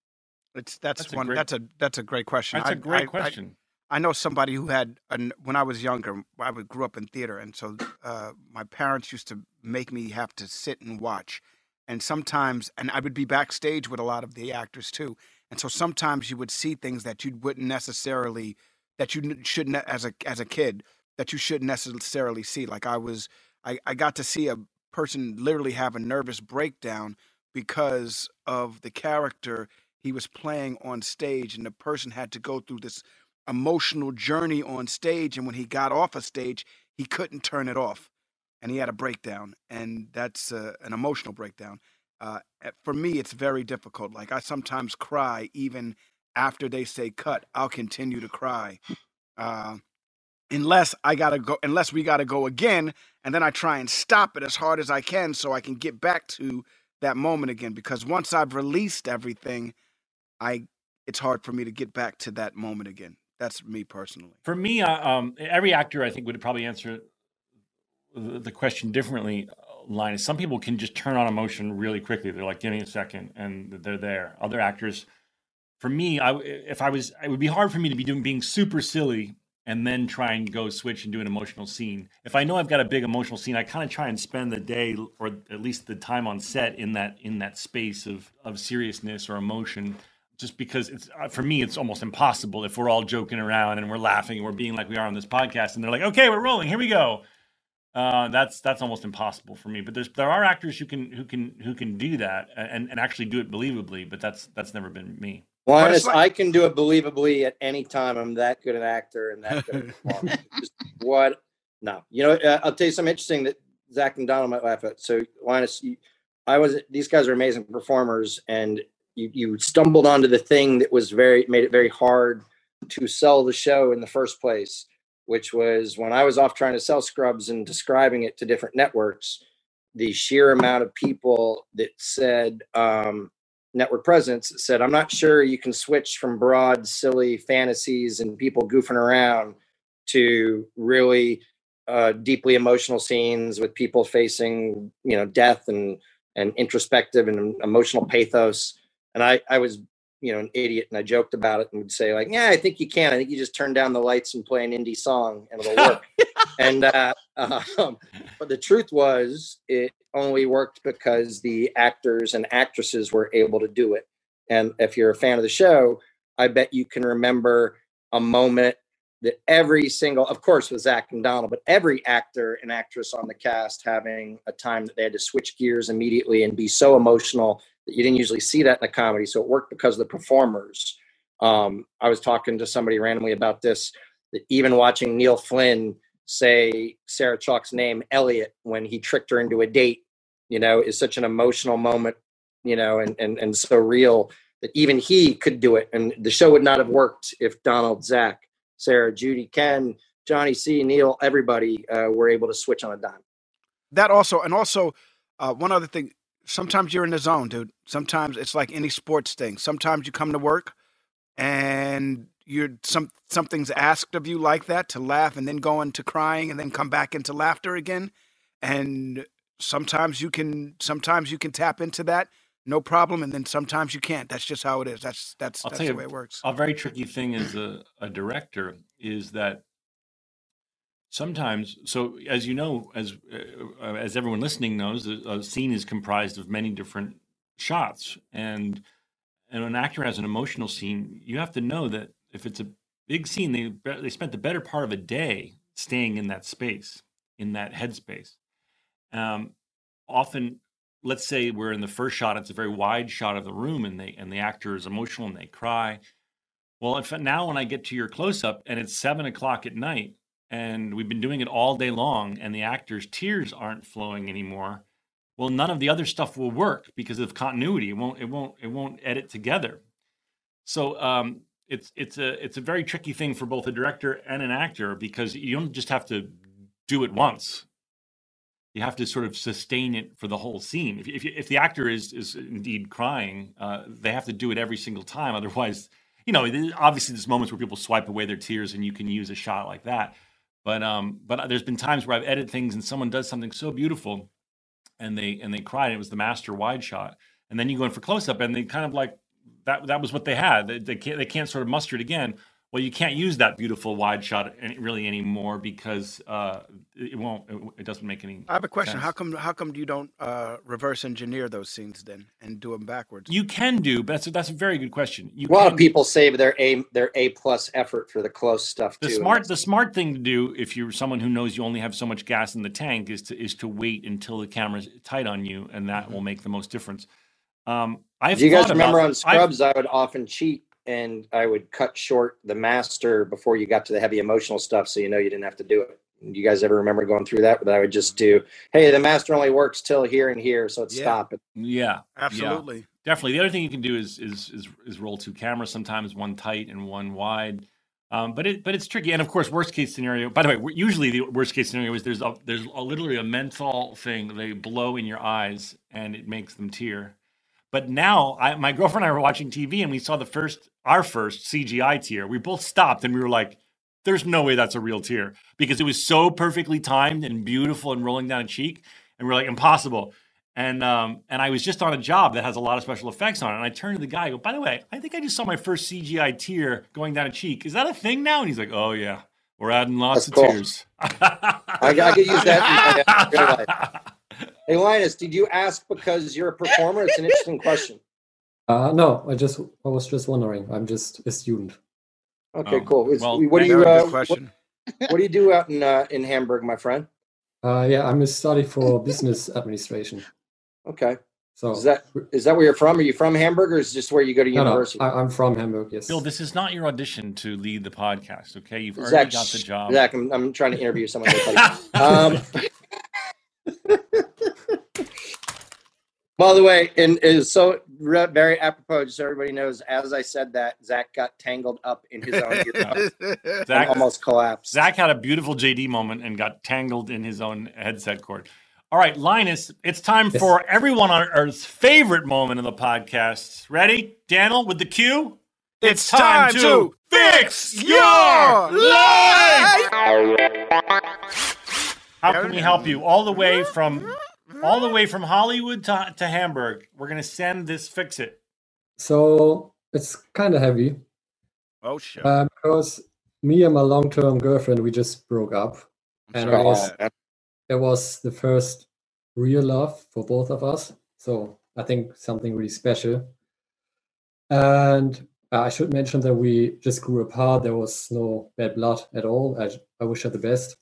It's that's, That's a one. great- that's a that's a great question. That's a I- great I- I- question. I know somebody who had, an, when I was younger, I grew up in theater, and so uh, my parents used to make me have to sit and watch. And sometimes, and I would be backstage with a lot of the actors too. And so sometimes you would see things that you wouldn't necessarily, that you shouldn't, as a as a kid, that you shouldn't necessarily see. Like I was, I, I got to see a person literally have a nervous breakdown because of the character he was playing on stage, and the person had to go through this emotional journey on stage and when he got off a stage he couldn't turn it off and he had a breakdown and that's uh, an emotional breakdown uh, for me it's very difficult like i sometimes cry even after they say cut i'll continue to cry uh, unless i gotta go unless we gotta go again and then i try and stop it as hard as i can so i can get back to that moment again because once i've released everything i it's hard for me to get back to that moment again That's me personally. For me, uh, um, every actor I think would probably answer the question differently. Line Linus, some people can just turn on emotion really quickly. They're like, "Give me a second, and they're there. Other actors, for me, I if I was, it would be hard for me to be doing being super silly and then try and go switch and do an emotional scene. If I know I've got a big emotional scene, I kind of try and spend the day or at least the time on set in that in that space of of seriousness or emotion. Just because it's uh, for me, it's almost impossible if we're all joking around and we're laughing and we're being like we are on this podcast, and they're like, "Okay, we're rolling. Here we go." Uh, that's that's almost impossible for me. But there's there are actors who can who can who can do that and, and actually do it believably. But that's that's never been me. Linus, I can do it believably at any time. I'm that good an actor and that good. a [laughs] performer. Just what? No, you know. uh, I'll tell you something interesting that Zach and Donald might laugh at. So, Linus, you, I was. These guys are amazing performers, and you you stumbled onto the thing that was very made it very hard to sell the show in the first place, which was when I was off trying to sell Scrubs and describing it to different networks. The sheer amount of people that said. Um, network presence said, I'm not sure you can switch from broad, silly fantasies and people goofing around to really uh, deeply emotional scenes with people facing, you know, death and and introspective and emotional pathos. And I, I was, you know, an idiot and I joked about it and would say, like, yeah, I think you can. I think you just turn down the lights and play an indie song and it'll work. [laughs] and uh, um, but the truth was, it only worked because the actors and actresses were able to do it. And if you're a fan of the show, I bet you can remember a moment that every single, of course, with Zach and Donald, but every actor and actress on the cast having a time that they had to switch gears immediately and be so emotional you didn't usually see that in a comedy. So it worked because of the performers. Um, I was talking to somebody randomly about this that even watching Neil Flynn say Sarah Chalke's name, Elliot, when he tricked her into a date, you know, is such an emotional moment, you know, and and and so real that even he could do it. And the show would not have worked if Donald, Zach, Sarah, Judy, Ken, Johnny C, Neil, everybody uh, were able to switch on a dime. That also, and also, uh, one other thing. Sometimes you're in the zone, dude. Sometimes it's like any sports thing. Sometimes you come to work and you're some something's asked of you like that to laugh and then go into crying and then come back into laughter again. And sometimes you can sometimes you can tap into that no problem and then sometimes you can't that's just how it is that's that's I'll that's the you, way it works A very tricky thing as a, a director is that sometimes, so as you know, as uh, as everyone listening knows, a, scene is comprised of many different shots, and and an actor has an emotional scene, you have to know that if it's a big scene, they they spent the better part of a day staying in that space, in that headspace. Um, often let's say we're in the first shot it's a very wide shot of the room and they and the actor is emotional and they cry. Well if now when i get to your close-up and it's seven o'clock at night and we've been doing it all day long and the actor's tears aren't flowing anymore well none of the other stuff will work because of continuity it won't it won't it won't edit together so um it's it's a it's a very tricky thing for both a director and an actor because you don't just have to do it once you have to sort of sustain it for the whole scene. If, if, if the actor is is indeed crying, uh, they have to do it every single time. Otherwise, you know, obviously there's moments where people swipe away their tears, and you can use a shot like that. But um, but there's been times where I've edited things, and someone does something so beautiful, and they and they cried. And it was the master wide shot, and then you go in for close up, and they kind of like that. That was what they had. They, they can't they can't sort of muster it again. Well, you can't use that beautiful wide shot really anymore because uh, it won't. It, it doesn't make any. i have a question how come how come you don't uh, reverse engineer those scenes then and do them backwards You can do, but that's a, that's a very good question. You a lot can, of people save their A their A plus effort for the close stuff The too. smart the smart thing to do if you're someone who knows you only have so much gas in the tank is to is to wait until the camera's tight on you, and that will make the most difference. Um, I've Do you guys remember about- on I've- Scrubs? I would often cheat and I would cut short the master before you got to the heavy emotional stuff, so you know you didn't have to do it. You guys ever remember going through that? That I would just do. Hey, the master only works till here and here, so let's Yeah. stop it. yeah, yeah. absolutely Definitely. The other thing you can do is is is, is roll two cameras. Sometimes one tight and one wide. Um, but it but it's tricky. And of course, worst case scenario. By the way, usually the worst case scenario is there's a there's a, literally a menthol thing they blow in your eyes and it makes them tear. But now, I, my girlfriend and I were watching TV, and we saw the first, our first CGI tear. We both stopped, and we were like, "There's no way that's a real tear," because it was so perfectly timed and beautiful and rolling down a cheek, and we are like, "Impossible." And um, and I was just on a job that has a lot of special effects on it. And I turned to the guy, I go, by the way, I think I just saw my first CGI tear going down a cheek. Is that a thing now? And he's like, Oh yeah, we're adding lots That's of cool. tears. I, I could use that. [laughs] Hey, Linus, did you ask because you're a performer? It's an interesting question. Uh, no, I just I was just wondering. I'm just a student. Okay, Oh, cool. Is- well, what do you uh, good what, what do you do out in uh, in Hamburg, my friend? Uh, yeah, I'm a study for business administration. Okay, So is that is that where you're from? Are you from Hamburg, or is this where you go to no, no, university? I, I'm from Hamburg. Yes. Bill, this is not your audition to lead the podcast, okay? You've already Zach, got the job. Zach, I'm, I'm trying to interview someone. [laughs] um, [laughs] by the way, and is so re- very apropos, just so everybody knows. As I said that, Zach got tangled up in his own ear [laughs] and Zach, almost collapsed. Zach had a beautiful JD moment and got tangled in his own headset cord. All right, Linus, it's time Yes. for everyone on Earth's favorite moment in the podcast. Ready? Daniel, with the cue? It's time to fix your life. How can we help you? All the way from all the way from Hollywood to, to Hamburg. We're gonna send this fix it. So it's kind of heavy Oh shit. uh, because me and my long-term girlfriend we just broke up, and it was it was the first real love for both of us. So I think something really special. And I should mention that we just grew apart. There was no bad blood at all. I, I wish her the best.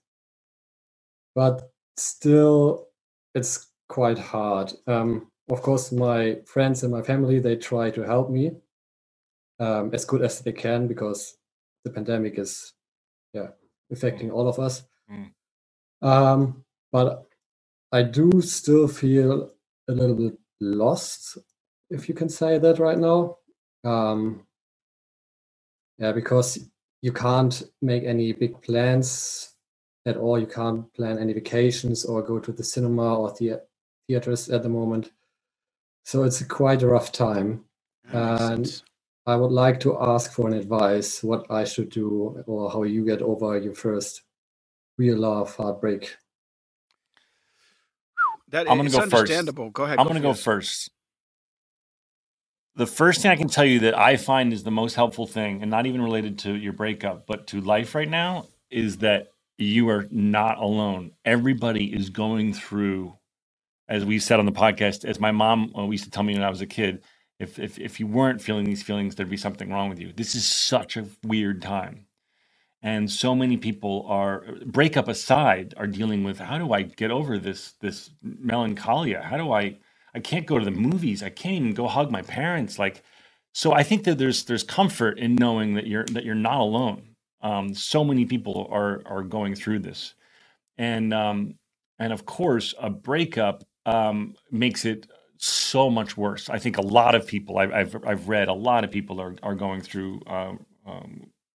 But still, it's quite hard. Um, of course, my friends and my family they try to help me um, as good as they can because the pandemic is, yeah, affecting all of us. Mm. Um, but I do still feel a little bit lost, if you can say that right now. Um, yeah, because you can't make any big plans at all. You can't plan any vacations or go to the cinema or the theaters at the moment. So it's quite a rough time. And- sense. I would like to ask for an advice what I should do or how you get over your first real love heartbreak. That I'm gonna it's go first. understandable. Go ahead. I'm going to go first. The first thing I can tell you that I find is the most helpful thing, and not even related to your breakup, but to life right now, is that you are not alone. Everybody is going through, as we said on the podcast, as my mom uh, used to tell me when I was a kid, if, if if you weren't feeling these feelings, there'd be something wrong with you. This is such a weird time. And so many people are breakup aside are dealing with how do I get over this this melancholia? How do I I can't go to the movies. I can't even go hug my parents. Like, so I think that there's there's comfort in knowing that you're that you're not alone. Um, so many people are are going through this, and um, and of course, a breakup um, makes it so much worse. I think a lot of people I've I've, I've read a lot of people are are going through uh,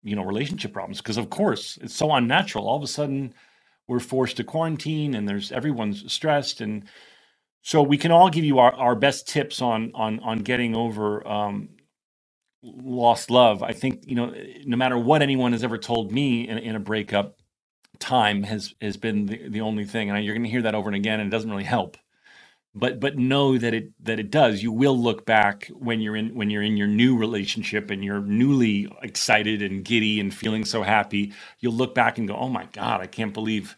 you know relationship problems because of course it's so unnatural. All of a sudden, we're forced to quarantine, and there's everyone's stressed and so we can all give you our, our best tips on on on getting over um, lost love. I think you know, no matter what anyone has ever told me in, in a breakup, time has has been the, the only thing, and you're going to hear that over and again, and it doesn't really help. But but know that it that it does. You will look back when you're in when you're in your new relationship and you're newly excited and giddy and feeling so happy. You'll look back and go, "Oh my God, I can't believe."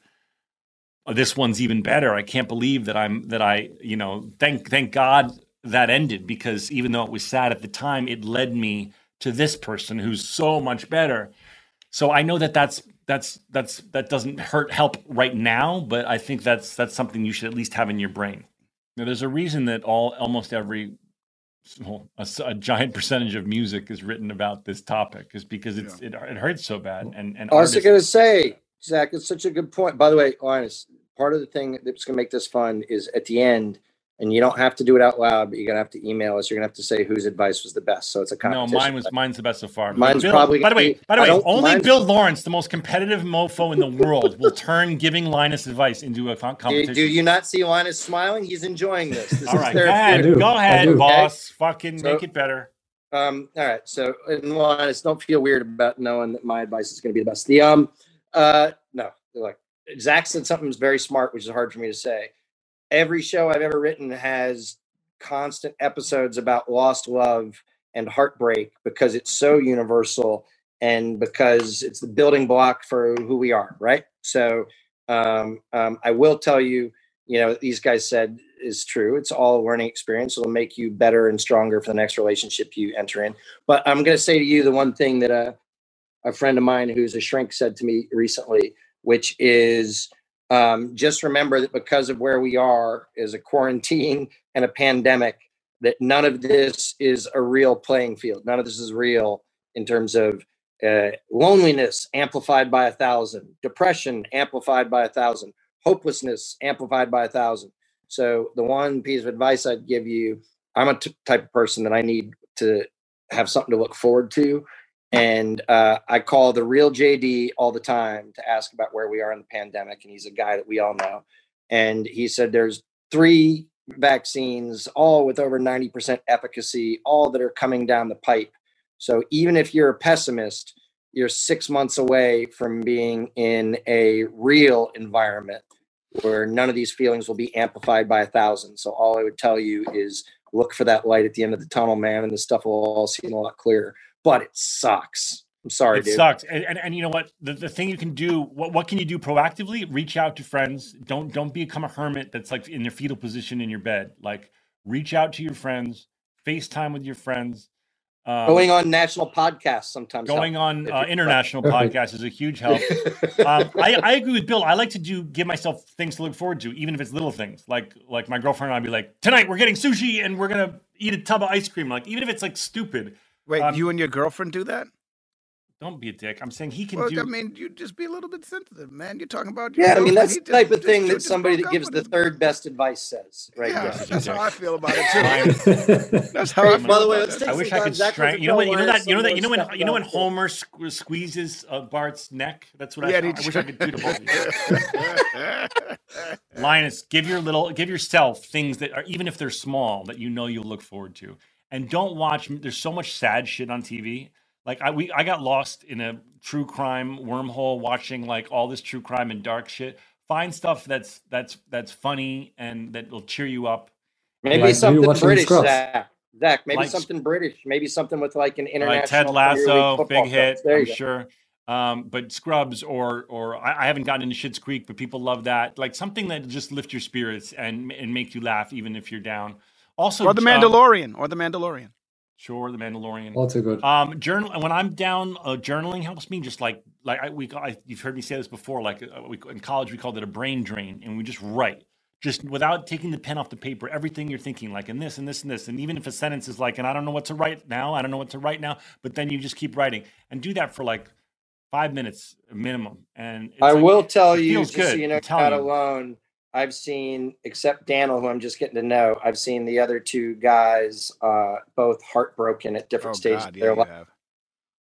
"Oh, this one's even better. I can't believe that I'm that I, you know, thank thank God that ended because even though it was sad at the time, it led me to this person who's so much better. So I know that that's that's that's that doesn't hurt help right now, but I think that's that's something you should at least have in your brain. Now, there's a reason that all almost every well, a, a giant [laughs] percentage of music is written about this topic is because it's it, it hurts so bad and and I was artists- going to say, Zach, it's such a good point. By the way, Linus, part of the thing that's going to make this fun is at the end, and you don't have to do it out loud, but you're gonna have to email us. You're gonna have to say whose advice was the best. So it's a competition. No, mine was mine's the best so far. Mine's Bill- probably By the way, by the way, only Bill Lawrence, the most competitive mofo in the world, will turn giving Linus advice into a con- Do, competition. do you not see Linus smiling? He's enjoying this. This All is right, go ahead, go ahead, do. boss. Fucking So- make it better. Um, all right. So, and Linus, don't feel weird about knowing that my advice is going to be the best. The um, uh, no, like Zach said something very smart, which is hard for me to say. Every show I've ever written has constant episodes about lost love and heartbreak because it's so universal and because it's the building block for who we are, right? So, um, um, I will tell you, you know, these guys said is true. It's all a learning experience. It'll make you better and stronger for the next relationship you enter in. But I'm going to say to you the one thing that a, a friend of mine who's a shrink said to me recently, which is um, just remember that because of where we are is a quarantine [laughs] and a pandemic, that none of this is a real playing field. None of this is real in terms of uh, loneliness amplified by a thousand, depression amplified by a thousand, hopelessness amplified by a thousand. So the one piece of advice I'd give you, I'm a t- type of person that I need to have something to look forward to. And uh, I call the real JD all the time to ask about where we are in the pandemic. And he's a guy that we all know. And he said there's three vaccines, all with over 90% efficacy, all that are coming down the pipe. So even if you're a pessimist, you're six months away from being in a real environment where none of these feelings will be amplified by a thousand. So all I would tell you is look for that light at the end of the tunnel, man, and the stuff will all seem a lot clearer. But it sucks. I'm sorry, it dude. sucks. And, and and you know what? The, the thing you can do, what what can you do proactively? Reach out to friends. Don't don't become a hermit that's like in your fetal position in your bed. Like reach out to your friends, FaceTime with your friends. Um, Going on national podcasts sometimes. going on uh, international [laughs] podcasts is a huge help. [laughs] um, I, I agree with Bill. I like to do give myself things to look forward to, even if it's little things. Like like my girlfriend and I'd be like, tonight we're getting sushi and we're gonna eat a tub of ice cream. Like even if it's like stupid, Wait, Um, you and your girlfriend do that? don't be a dick. I'm saying he can Well, do. I mean, you just be a little bit sensitive, man. You're talking about your yeah, I mean that's He the just- type of thing that somebody that gives the him. third best advice says, right? Yeah, there. that's how I feel about it too. [laughs] That's how I Mine- feel. By the way, about let's take I wish I could Zach strang. wants You know what? You know learn that. You know that. You know when. You know when Homer squeezes uh, Bart's neck. That's what Yeah, I. he I wish I could do to both. of you. Linus, give your little, give yourself things that are even if they're small that you know you'll look forward to, and don't watch. There's so much sad shit on TV. Like I, we, I got lost in a true crime wormhole watching like all this true crime and dark shit. Find stuff that's that's that's funny and that will cheer you up. Maybe Like something British, Zach. Zach, maybe Like- something British. Maybe something with like an international. like Ted Lasso, big hit, coach. I'm go. sure. Um, but Scrubs or or I, I haven't gotten into Schitt's Creek, but people love that. Like something that just lift your spirits and and make you laugh even if you're down. Also, or the um, Mandalorian, or the Mandalorian. sure, the Mandalorian. Also good. Um, journal when I'm down, uh, journaling helps me. Just like like I, we, I, you've heard me say this before. Like uh, we, in college, we called it a brain drain, and we just write, just without taking the pen off the paper. Everything you're thinking, like and this and this and this, and even if a sentence is like, and I don't know what to write now, I don't know what to write now, but then you just keep writing and do that for like five minutes minimum. And it's I like- will tell it you, feels just so you know, I'm not you. alone. I've seen, except Daniel, who I'm just getting to know, I've seen the other two guys uh, both heartbroken at different Oh stages God, of yeah, their you life. have.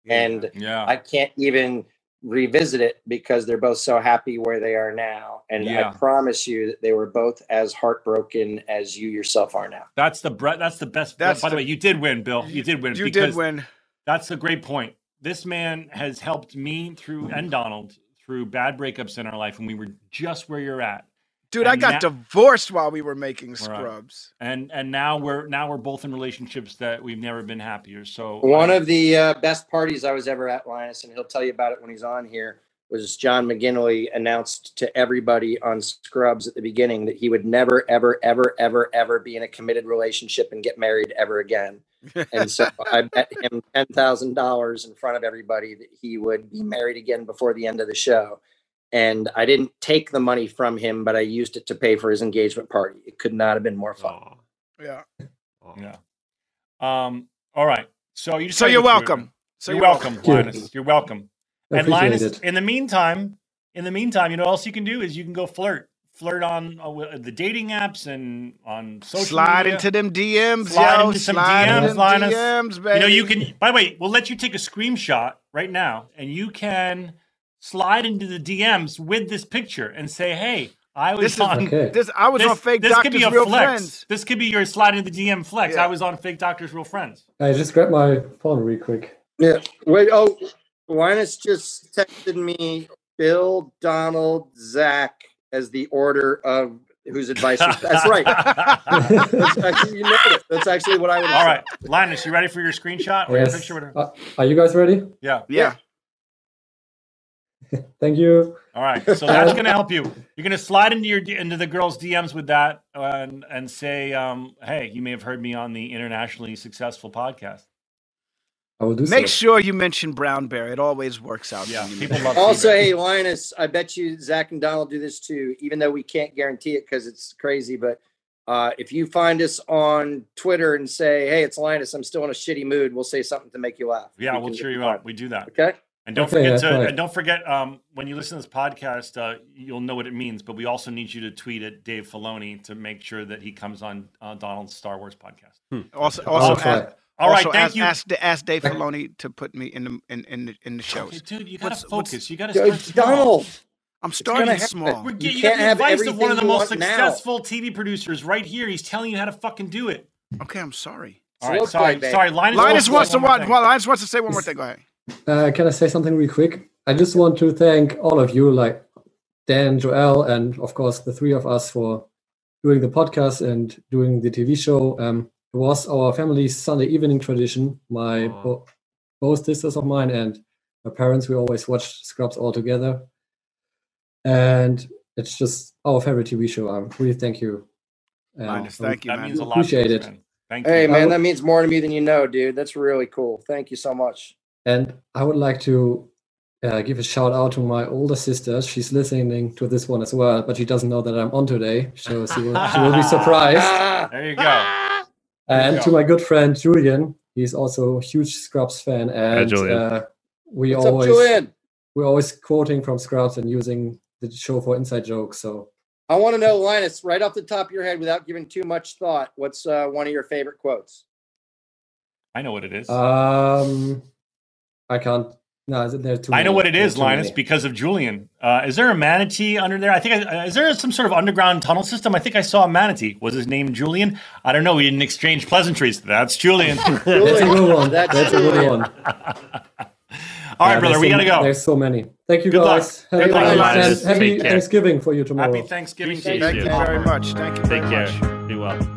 Yeah, And. Yeah, I can't even revisit it because they're both so happy where they are now. And Yeah. I promise you that they were both as heartbroken as you yourself are now. that's the bre- that's the best. That's by the, the- way, you did win, Bill. You, did win. You did win. That's a great point. This man has helped me through and Donald through bad breakups in our life, and we were just where you're at. Dude, I got now- divorced while we were making Right. Scrubs. And and now we're now we're both in relationships that we've never been happier. So One I- of the uh, best parties I was ever at, Linus, and he'll tell you about it when he's on here, was John McGinley announced to everybody on Scrubs at the beginning that he would never, ever, ever, ever, ever be in a committed relationship and get married ever again. [laughs] And so I bet him ten thousand dollars in front of everybody that he would be married again before the end of the show. And I didn't take the money from him, but I used it to pay for his engagement party. It could not have been more fun. Aw, yeah. aw. yeah. Um. All right. So you just so you're get through welcome. So you're, you're welcome, welcome. Linus. You're welcome. I And Linus, it. in the meantime, in the meantime, you know what else you can do is you can go flirt. flirt on uh, the dating apps and on social Slide media. into them DMs, Slide yo. into some Slide DMs, into them Linus. DMs, baby. You know, you can. By the way, we'll let you take a screenshot right now, and you can slide into the DMs with this picture and say, "Hey, I was This is on." Okay. this. I was This, on fake this could doctors, be a real flex. friends. This could be your slide into the DM flex. Yeah. I was on fake doctors, real friends. I just grabbed my phone real quick. Yeah. Wait. Oh, Linus just texted me Bill, Donald, Zach as the order of whose advice. Was, that's right. [laughs] That's actually, you know. That's actually what I would. have All said. right, Linus, you ready for your screenshot or your picture? Whatever. Uh, are you guys ready? Yeah. Yeah. [laughs] Thank you. All right, so that's going to help you. You're going to slide into your into the girls' DMs with that, and and say, um, "Hey, you may have heard me on the internationally successful podcast." I will do Make so. sure you mention brown bear. It always works out. Yeah, people love it. Also, hey Linus, I bet you Zach and Donald do this too, even though we can't guarantee it because it's crazy. But uh, if you find us on Twitter and say, "Hey, it's Linus," I'm still in a shitty mood. We'll say something to make you laugh. Yeah, We we'll cheer you up. We do that. Okay. And don't Okay, forget to right. and don't forget um, when you listen to this podcast, uh, you'll know what it means. But we also need you to tweet at Dave Filoni to make sure that he comes on uh, Donald's Star Wars podcast. Also, I'll also, try. ask, All right, also thank ask, you. Ask, ask Dave Filoni to put me in the in in the, in the shows. Okay, dude, you got What's- to what's- focus. You got to Yo, start small. Donald, I'm gonna starting small. We're You getting, you, can't got the have advice of one of the most want now. successful TV producers right here. He's telling you how to fucking do it. Okay, I'm sorry. All right, Slow sorry, play, babe. sorry. Linus, Linus wants to one more watch. thing. Well, Linus wants to say one more thing. Go ahead. Uh, can I say something real quick? I just want to thank all of you, like Dan, Joel, and of course the three of us for doing the podcast and doing the TV show. Um, it was our family's Sunday evening tradition. My Aw. bo- both sisters of mine and my parents, we always watched Scrubs all together, and it's just our favorite TV show. I um, really thank you. Um, Linus, thank you, That man. means a lot. Appreciate us, it. man. Thank you. hey man, that means more to me than you know, dude. That's really cool. Thank you so much. And I would like to uh, give a shout out to my older sister. She's listening to this one as well, but she doesn't know that I'm on today, so she will, she will be [laughs] surprised. There you go. And to my good friend Julian, he's also a huge Scrubs fan, and Julian. uh, we what's up, always Julian? we're always quoting from Scrubs and using the show for inside jokes. So I want to know, Linus, right off the top of your head, without giving too much thought, what's uh, one of your favorite quotes? I know what it is. um, I can't. No, there's too. I know many. what it is, There's is, Linus, many. because of Julian. Uh, is there a manatee under there? I think. I, is there some sort of underground tunnel system? I think I saw a manatee. Was his name Julian? I don't know. We didn't exchange pleasantries. That's Julian. [laughs] That's a good one. That's That's, a good one. right, Yeah, brother, we so gotta go. There's so many. Thank you Good luck. guys. Good Happy, luck, Linus. happy Thanksgiving for you tomorrow. Happy Thanksgiving to you. Thank you. you very much. Thank you Take care. much. Be well.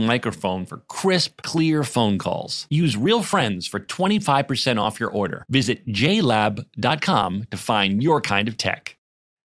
microphone for crisp, clear phone calls. Use Real Friends for 25% off your order. Visit jlab.com to find your kind of tech.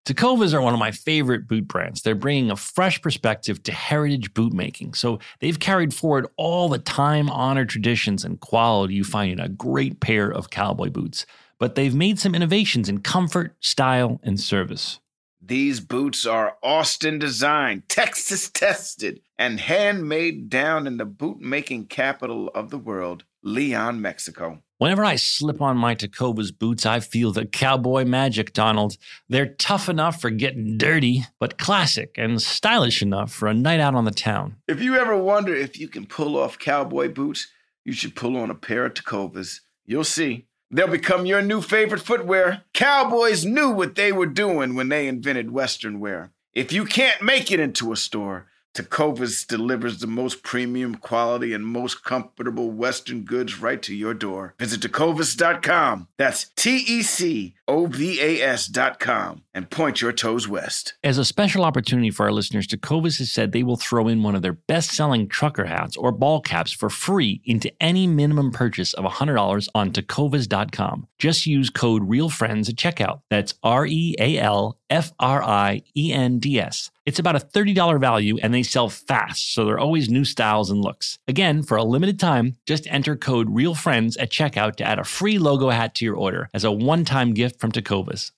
Tecovas are one of my favorite boot brands. They're bringing a fresh perspective to heritage boot making. So they've carried forward all the time honored traditions and quality you find in a great pair of cowboy boots. But they've made some innovations in comfort, style, and service. These boots are Austin designed, [laughs] Texas tested, and handmade down in the boot making capital of the world, Leon, Mexico. Whenever I slip on my Tecovas boots, I feel the cowboy magic, Donald. They're tough enough for getting dirty, but classic and stylish enough for a night out on the town. If you ever wonder if you can pull off cowboy boots, you should pull on a pair of Tecovas. You'll see. They'll become your new favorite footwear. Cowboys knew what they were doing when they invented Western wear. If you can't make it into a store, Tecovas delivers the most premium quality and most comfortable Western goods right to your door. Visit tecovas.com. That's T E C O V A S.com and point your toes west. As a special opportunity for our listeners, Tecovas has said they will throw in one of their best selling trucker hats or ball caps for free into any minimum purchase of $100 on tecovas.com. Just use code REALFRIENDS at checkout. That's R E A L F R I E N D S. It's about a $30 value and they sell fast, so there are always new styles and looks. Again, for a limited time, just enter code REALFRIENDS at checkout to add a free logo hat to your order as a one time gift from Tecovas,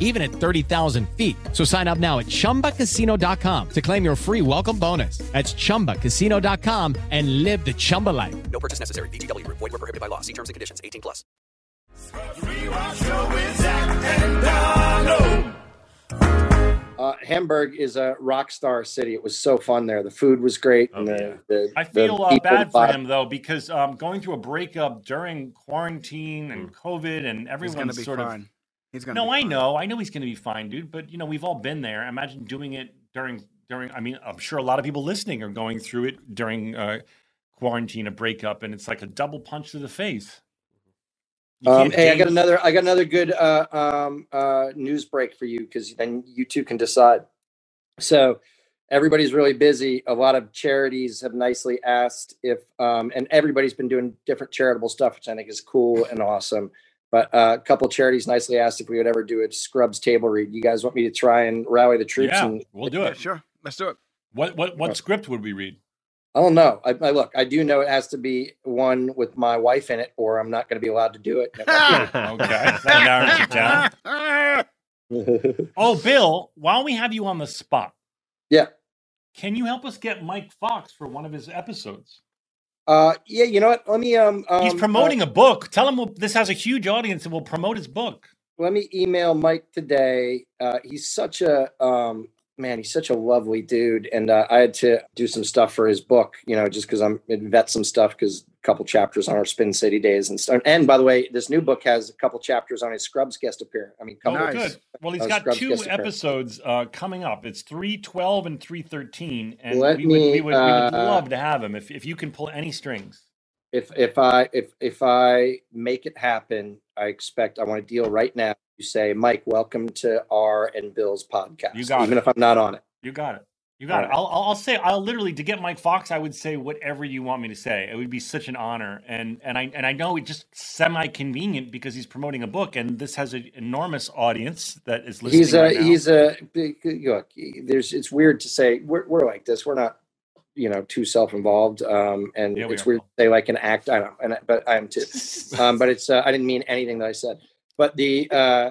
even at 30,000 feet. So sign up now at ChumbaCasino.com to claim your free welcome bonus. That's ChumbaCasino.com and live the Chumba life. No purchase necessary. VGW. Void were prohibited by law. See terms and conditions. 18 plus. Uh, Hamburg is a rock star city. It was so fun there. The food was great. and the, the, I the feel uh, people bad for him though because um, going through a breakup during quarantine and COVID and everyone's gonna be sort fine. of. He's gonna. No, be I know, I know he's going to be fine, dude. But you know, we've all been there. Imagine doing it during during. I mean, I'm sure a lot of people listening are going through it during uh, quarantine, a breakup, and it's like a double punch to the face. Um, hey, I got another. I got another good uh, um, uh, news break for you because then you two can decide. So everybody's really busy. A lot of charities have nicely asked if, um, and everybody's been doing different charitable stuff, which I think is cool and awesome. But uh, a couple charities nicely asked if we would ever do a Scrubs table read. You guys want me to try and rally the troops? Yeah, and we'll do Yeah, it. sure. Let's do it. What what what script would we read? I don't know. I, I look. I do know it has to be one with my wife in it, or I'm not going to be allowed to do it. [laughs] [laughs] Okay, that narrows it down. Oh, Bill, while we have you on the spot, yeah. can you help us get Mike Fox for one of his episodes? Uh, yeah. You know what? Let me. Um. He's um, uh, promoting a book. Tell him we'll, this has a huge audience and we'll promote his book. let me email Mike today. Uh, he's such a um, man. He's such a lovely dude, and uh, I had to do some stuff for his book. You know, just because I'm vet some stuff because a couple chapters on our Spin City days and stuff. And by the way, this new book has a couple chapters on his Scrubs guest appearance. I mean, Oh, couple good. Well, he's uh, got Scrubs two episodes uh, coming up. It's 312 and 313. And Let we would, we would, we would uh, love to have him if, if you can pull any strings. if if I if if I make it happen, I expect I want to deal right now. You say, Mike, welcome to our and Bill's podcast. You got even it. if I'm not on it. You got it. You got it. All I'll, I'll say I'll literally to get Mike Fox. I would say whatever you want me to say. It would be such an honor, and and I and I know it's just semi convenient because he's promoting a book, and this has an enormous audience that is listening. He's a right he's a big- look. There's it's weird to say we're we're like this. We're not you know too self involved, um, and Yeah, we it's are, weird to say like an act. I don't, and I- but I am too. um, but it's uh, I didn't mean anything that I said. But the uh,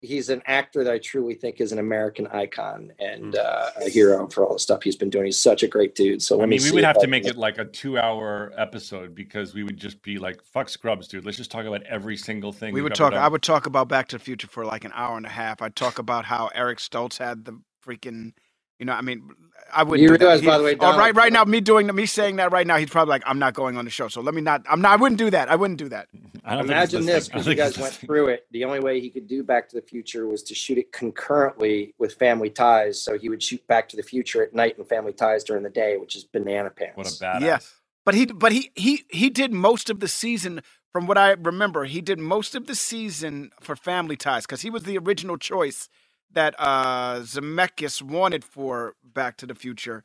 he's an actor that I truly think is an American icon and uh, a hero for all the stuff he's been doing. He's such a great dude. So let I me mean, we see would have to make it like a two-hour episode because we would just be like, "Fuck Scrubs, dude. Let's just talk about every single thing." We would talk. done." I would talk about Back to the Future for like an hour and a half. I'd talk about how Eric Stoltz had the freaking, you know, I mean, I wouldn't. You do that. realize, He- by the way, oh, Donald right, right now, me doing me saying that right now, he's probably like, I'm not going on the show. So let me not. I'm not. I wouldn't do that. I wouldn't do that. [laughs] I don't Imagine this because you guys went listening. through it. The only way he could do Back to the Future was to shoot it concurrently with Family Ties. So he would shoot Back to the Future at night and Family Ties during the day, which is banana pants. What a badass. Yeah, but he, but he, he, he did most of the season. From what I remember, he did most of the season for Family Ties because he was the original choice that uh Zemeckis wanted for Back to the Future,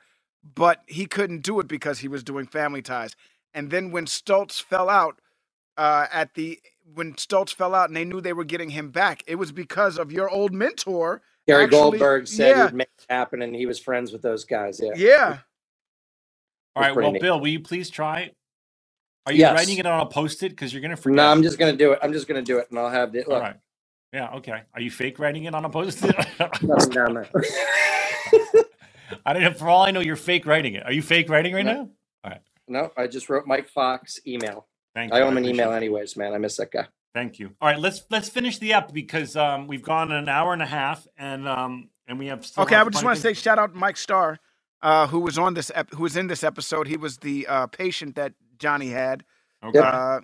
but he couldn't do it because he was doing Family Ties. And then when Stoltz fell out, uh, at the when Stoltz fell out and they knew they were getting him back, it was because of your old mentor. Gary actually- Goldberg said yeah, he'd make it happen, and he was friends with those guys. Yeah. yeah. All It's right, pretty well, neat. Bill, will you please try? Are you Yes. writing it on a post-it because you're gonna forget? No, I'm just gonna do it. I'm just gonna do it, and I'll have the All look. right. Yeah. Okay. Are you fake writing it on a post-it? [laughs] nothing down there. [laughs] I don't know. For all I know, you're fake writing it. Are you fake writing right No. now? no, I just wrote Mike Fox email. Thank you. I owe him an email it. anyways, man. I miss that guy. Thank you. All right, let's let's finish the app because um, we've gone an hour and a half, and um, and we have. Okay, I would just want to say shout out Mike Starr, uh, who was on this ep- who was in this episode. He was the uh, patient that Johnny had. Okay. Uh,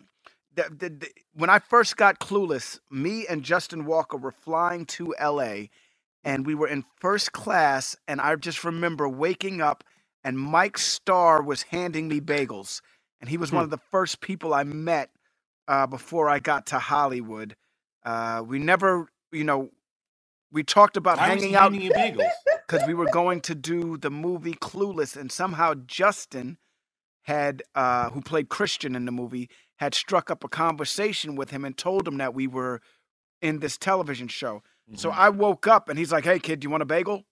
the, the, the, when I first got Clueless, me and Justin Walker were flying to L.A. and we were in first class, and I just remember waking up and Mike Starr was handing me bagels, and he was one of the first people I met uh, before I got to Hollywood. Uh, we never, you know, we talked about was hanging out because [laughs] we were going to do the movie Clueless, and somehow Justin had, uh, who played Christian in the movie, had struck up a conversation with him and told him that we were in this television show. So Mm-hmm. I woke up and he's like, "Hey kid, do you want a bagel?"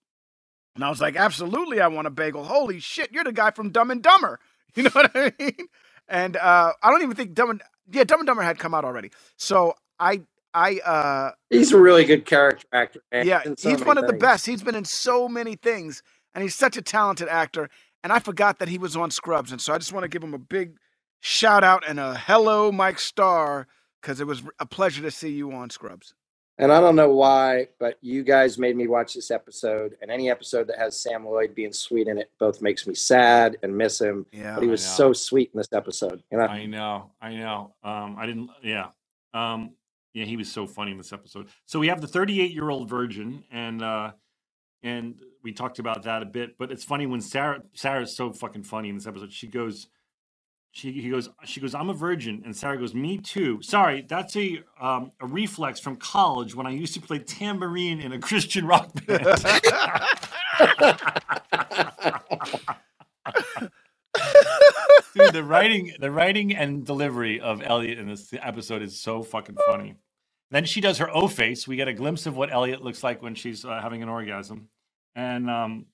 And I was like, "Absolutely, I want a bagel." Holy shit, you're the guy from Dumb and Dumber. [laughs] You know what I mean? And uh, I don't even think Dumb and yeah, Dumb and Dumber had come out already. So I I uh He's a really good character actor. Man. yeah, so he's one of the best. He's been in so many things, and he's such a talented actor. And I forgot that he was on Scrubs, and so I just want to give him a big shout out and a hello, Mike Starr, because it was a pleasure to see you on Scrubs. And I don't know why, but you guys made me watch this episode, and any episode that has Sam Lloyd being sweet in it both makes me sad and miss him. Yeah, but he was so sweet in this episode. You know, I know, I know. Um, I didn't. Yeah, um, yeah. He was so funny in this episode. So we have the 38 year old virgin, and uh, and we talked about that a bit. But it's funny when Sarah Sarah's so fucking funny in this episode. She goes, she he goes, she goes, I'm a virgin, and Sarah goes, me too. Sorry, that's a um, a reflex from college when I used to play tambourine in a [laughs] Christian rock band. [laughs] Dude, the writing, the writing and delivery of Elliot in this episode is so fucking funny. Then she does her O face. We get a glimpse of what Elliot looks like when she's uh, having an orgasm, and um,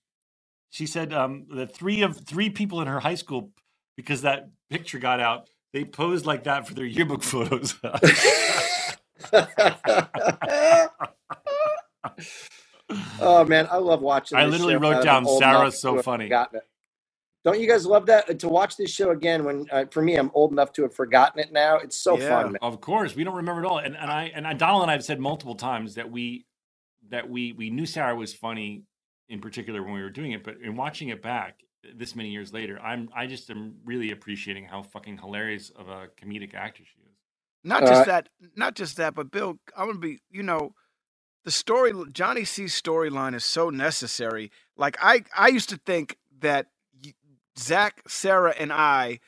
she said um, that three of three people in her high school, because that picture got out, they posed like that for their yearbook [laughs] photos. oh man, I love watching. I literally wrote down Sarah's so funny. Don't you guys love that to watch this show again? When uh, for me, I'm old enough to have forgotten it now. It's so fun. Man. Of course, we don't remember it all. And and I and I, Donald and I have said multiple times that we that we we knew Sarah was funny in particular when we were doing it, but in watching it back this many years later, I'm I just am really appreciating how fucking hilarious of a comedic actor she is. Not just that, not just that, but Bill, I'm gonna be, you know, the story Johnny C's storyline is so necessary. Like I, I used to think that Zach, Sarah, and I,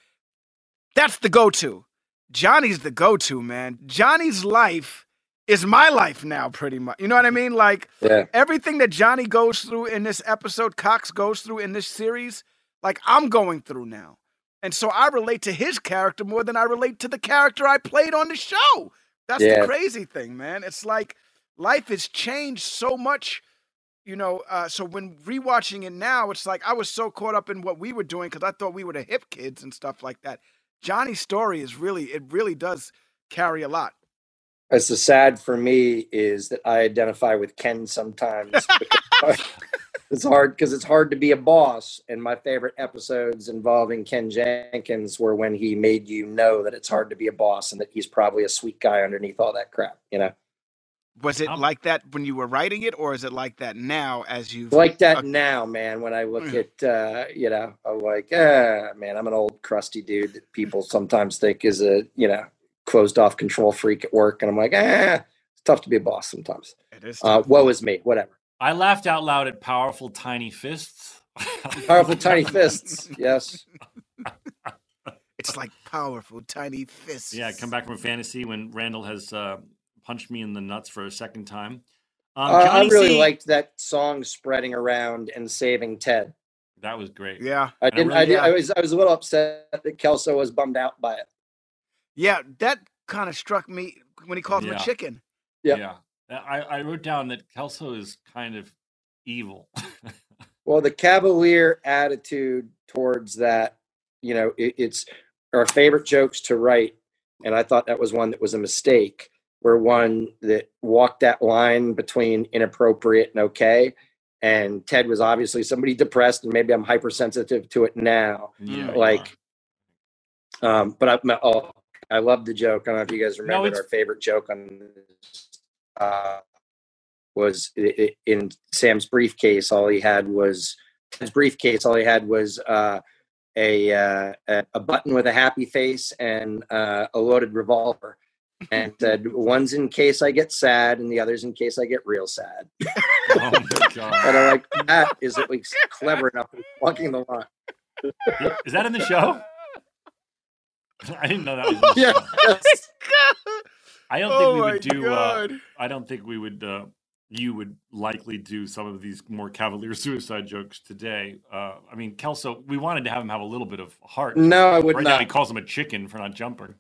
that's the go-to. Johnny's the go-to man. Johnny's life is my life now, pretty much. You know what I mean? Like Yeah. everything that Johnny goes through in this episode, Cox goes through in this series, like I'm going through now. And so I relate to his character more than I relate to the character I played on the show. That's Yeah. the crazy thing, man. It's like life has changed so much, you know. Uh, so when rewatching it now, it's like I was so caught up in what we were doing because I thought we were the hip kids and stuff like that. Johnny's story is really, it really does carry a lot. It's the sad for me is that I identify with Ken sometimes. [laughs] it's hard because it's hard to be a boss. And my favorite episodes involving Ken Jenkins were when he made you know that it's hard to be a boss and that he's probably a sweet guy underneath all that crap. You know, Was it like that when you were writing it, or is it like that now as you've like that uh, now, man. When I look at, uh, you know, I'm like, ah, man, I'm an old crusty dude that people sometimes think is a, you know, closed off control freak at work, and I'm like, ah, it's tough to be a boss sometimes. It is. Uh, woe is me. Whatever. I laughed out loud at powerful tiny fists. [laughs] Powerful tiny fists. Yes. [laughs] It's like powerful tiny fists. Yeah, I come back from a fantasy when Randall has uh, punched me in the nuts for a second time. Um, Uh, I really C- liked that song spreading around and saving Ted. that was great. Yeah. I didn't. I, really- did, I was. I was a little upset that Kelso was bummed out by it. Yeah, that kind of struck me when he called him Yeah. a chicken. Yep. Yeah, I, I wrote down that Kelso is kind of evil. [laughs] Well, the cavalier attitude towards that, you know, it, it's our favorite jokes to write, and I thought that was one that was a mistake. Where one that walked that line between inappropriate and okay, and Ted was obviously somebody depressed, and maybe I'm hypersensitive to it now. yeah, like, um, but I, oh, I love the joke. I don't know if you guys remember it's- our favorite joke on uh, was i- i- in Sam's briefcase. All he had was his briefcase. All he had was uh, a, uh, a a button with a happy face and uh, a loaded revolver. And [laughs] said, "One's in case I get sad, and the other's in case I get real sad." [laughs] oh my god, And I'm like, "That is at least clever enough walking the line." is that in the show? [laughs] I didn't know that was. In [laughs] the Yeah. show. I don't think Oh we would do. Uh, I don't think we would. Uh, you would likely do some of these more cavalier [laughs] suicide jokes today. Uh, I mean, Kelso, we wanted to have him have a little bit of heart. No, I would right now, he calls him a chicken for not jumping.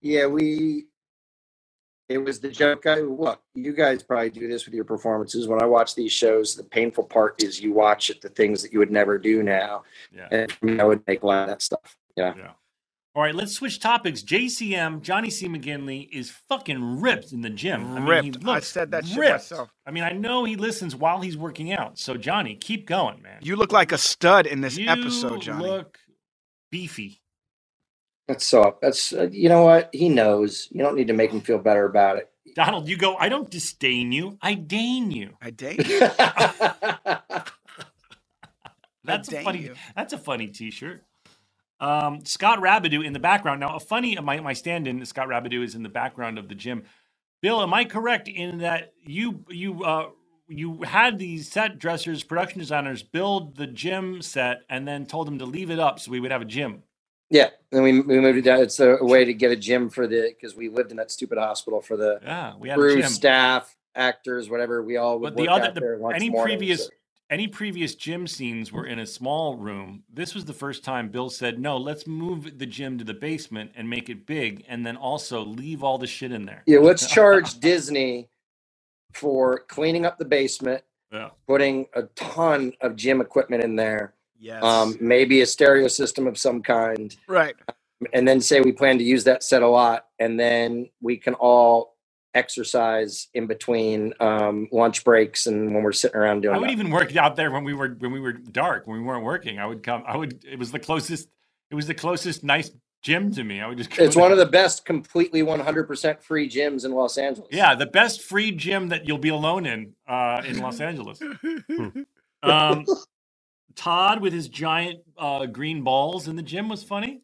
Yeah, we. It was the joke. I look. You guys probably do this with your performances. When I watch these shows, the painful part is you watch it, the things that you would never do now, Yeah. and I would make a lot of that stuff. Yeah. Yeah. All right, let's switch topics. JCM, Johnny C. McGinley, is fucking ripped in the gym. I mean, he Ripped. I said that shit myself. I mean, I know he listens while he's working out. So, Johnny, keep going, man. You look like a stud in this You episode, Johnny. look beefy. That's so. That's uh, you know what he knows. You don't need to make him feel better about it. Donald, you go, I don't disdain you. I deign you. I date. [laughs] [laughs] That's a dang funny. you. That's a funny T-shirt. Um, Scott Rabideau in the background. Now, a funny my my stand-in Scott Rabideau is in the background of the gym. Bill, am I correct in that you you uh, you had these set dressers, production designers build the gym set, and then told them to leave it up so we would have a gym. yeah, and we we moved it down. It's a, way to get a gym for the because we lived in that stupid hospital for the Yeah, we had crew, gym. staff, actors, whatever. We all would But the other, the, any morning, previous so- any previous gym scenes were in a small room. This was the first time Bill said, "No, let's move the gym to the basement and make it big, and then also leave all the shit in there." Yeah, let's [laughs] charge Disney for cleaning up the basement, Yeah. putting a ton of gym equipment in there, Yes. um, maybe a stereo system of some kind, right. and then say we plan to use that set a lot, and then we can all exercise in between um, lunch breaks and when we're sitting around doing I would that. even work out there when we were when we were dark when we weren't working. I would come. I would. It was the closest. It was the closest nice gym to me. I would just. go It's one of the best completely 100% free gyms in Los Angeles. Yeah, the best free gym that you'll be alone in uh, in Los Angeles. Um, Todd with his giant uh, green balls in the gym was funny.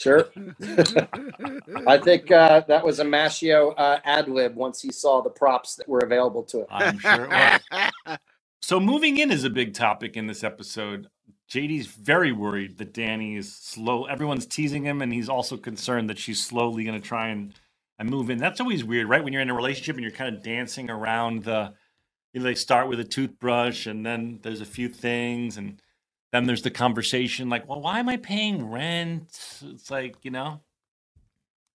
Sure. [laughs] I think uh, that was a Maschio uh, ad lib once he saw the props that were available to him. I'm sure it was. [laughs] So moving in is a big topic in this episode. JD's very worried that Danni is slow. Everyone's teasing him, and he's also concerned that she's slowly going to try and, and move in. That's always weird, right? When you're in a relationship and you're kind of dancing around the, you know, they start with a toothbrush, and then there's a few things, and then there's the conversation like, well, why am I paying rent? It's like, you know,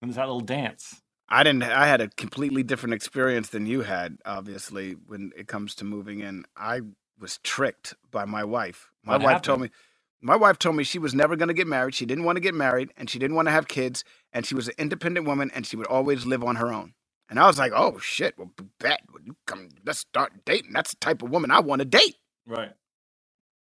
and there's that little dance. I didn't. I had a completely different experience than you had. Obviously, when it comes to moving in, I was tricked by my wife. My What wife told me My wife told me she was never going to get married. She didn't want to get married and she didn't want to have kids. And she was an independent woman and she would always live on her own. And I was like, oh shit, well, bet. Well, you come, let's start dating. That's the type of woman I want to date. Right.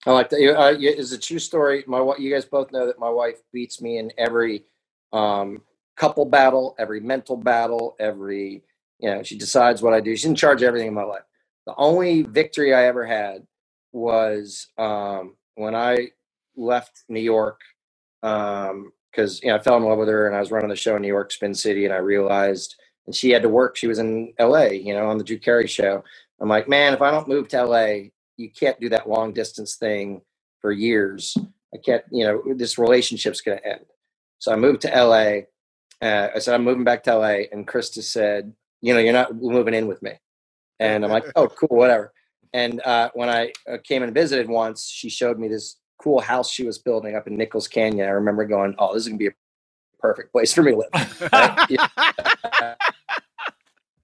I like that. Uh, it's a true story. My you guys both know that my wife beats me in every um, couple battle, every mental battle, every you know. She decides what I do. She's in charge of everything in my life. The only victory I ever had was um, when I left New York because you know I fell in love with her and I was running the show in New York, Spin City, and I realized and she had to work. She was in L.A. You know on the Drew Carey show. I'm like, man, if I don't move to L.A., you can't do that long distance thing for years. I can't, you know, this relationship's going to end. So I moved to LA. Uh, I said, I'm moving back to LA. And Christa said, you know, you're not moving in with me. And I'm like, [laughs] oh, cool, whatever. And uh, when I uh, came and visited once, she showed me this cool house she was building up in Nichols Canyon. I remember going, oh, this is going to be a perfect place for me to live. Right? [laughs] Yeah.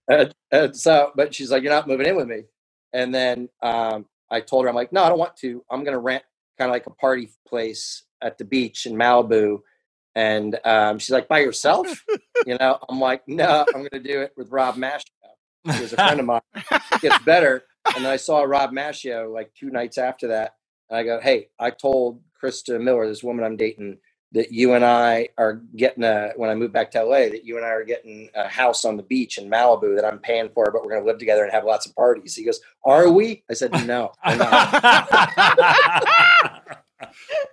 and, and so, but she's like, you're not moving in with me. And then um, I told her, I'm like, no, I don't want to. I'm going to rent kind of like a party place at the beach in Malibu. And um, she's like, by yourself? [laughs] you know, I'm like, no, I'm going to do it with Rob Maschio. He was a friend of mine. It gets better. And then I saw Rob Maschio like two nights after that. And I go, hey, I told Christa Miller, this woman I'm dating, that you and I are getting a, when I move back to LA, that you and I are getting a house on the beach in Malibu that I'm paying for, but we're going to live together and have lots of parties. He goes, are we? I said, no. [laughs]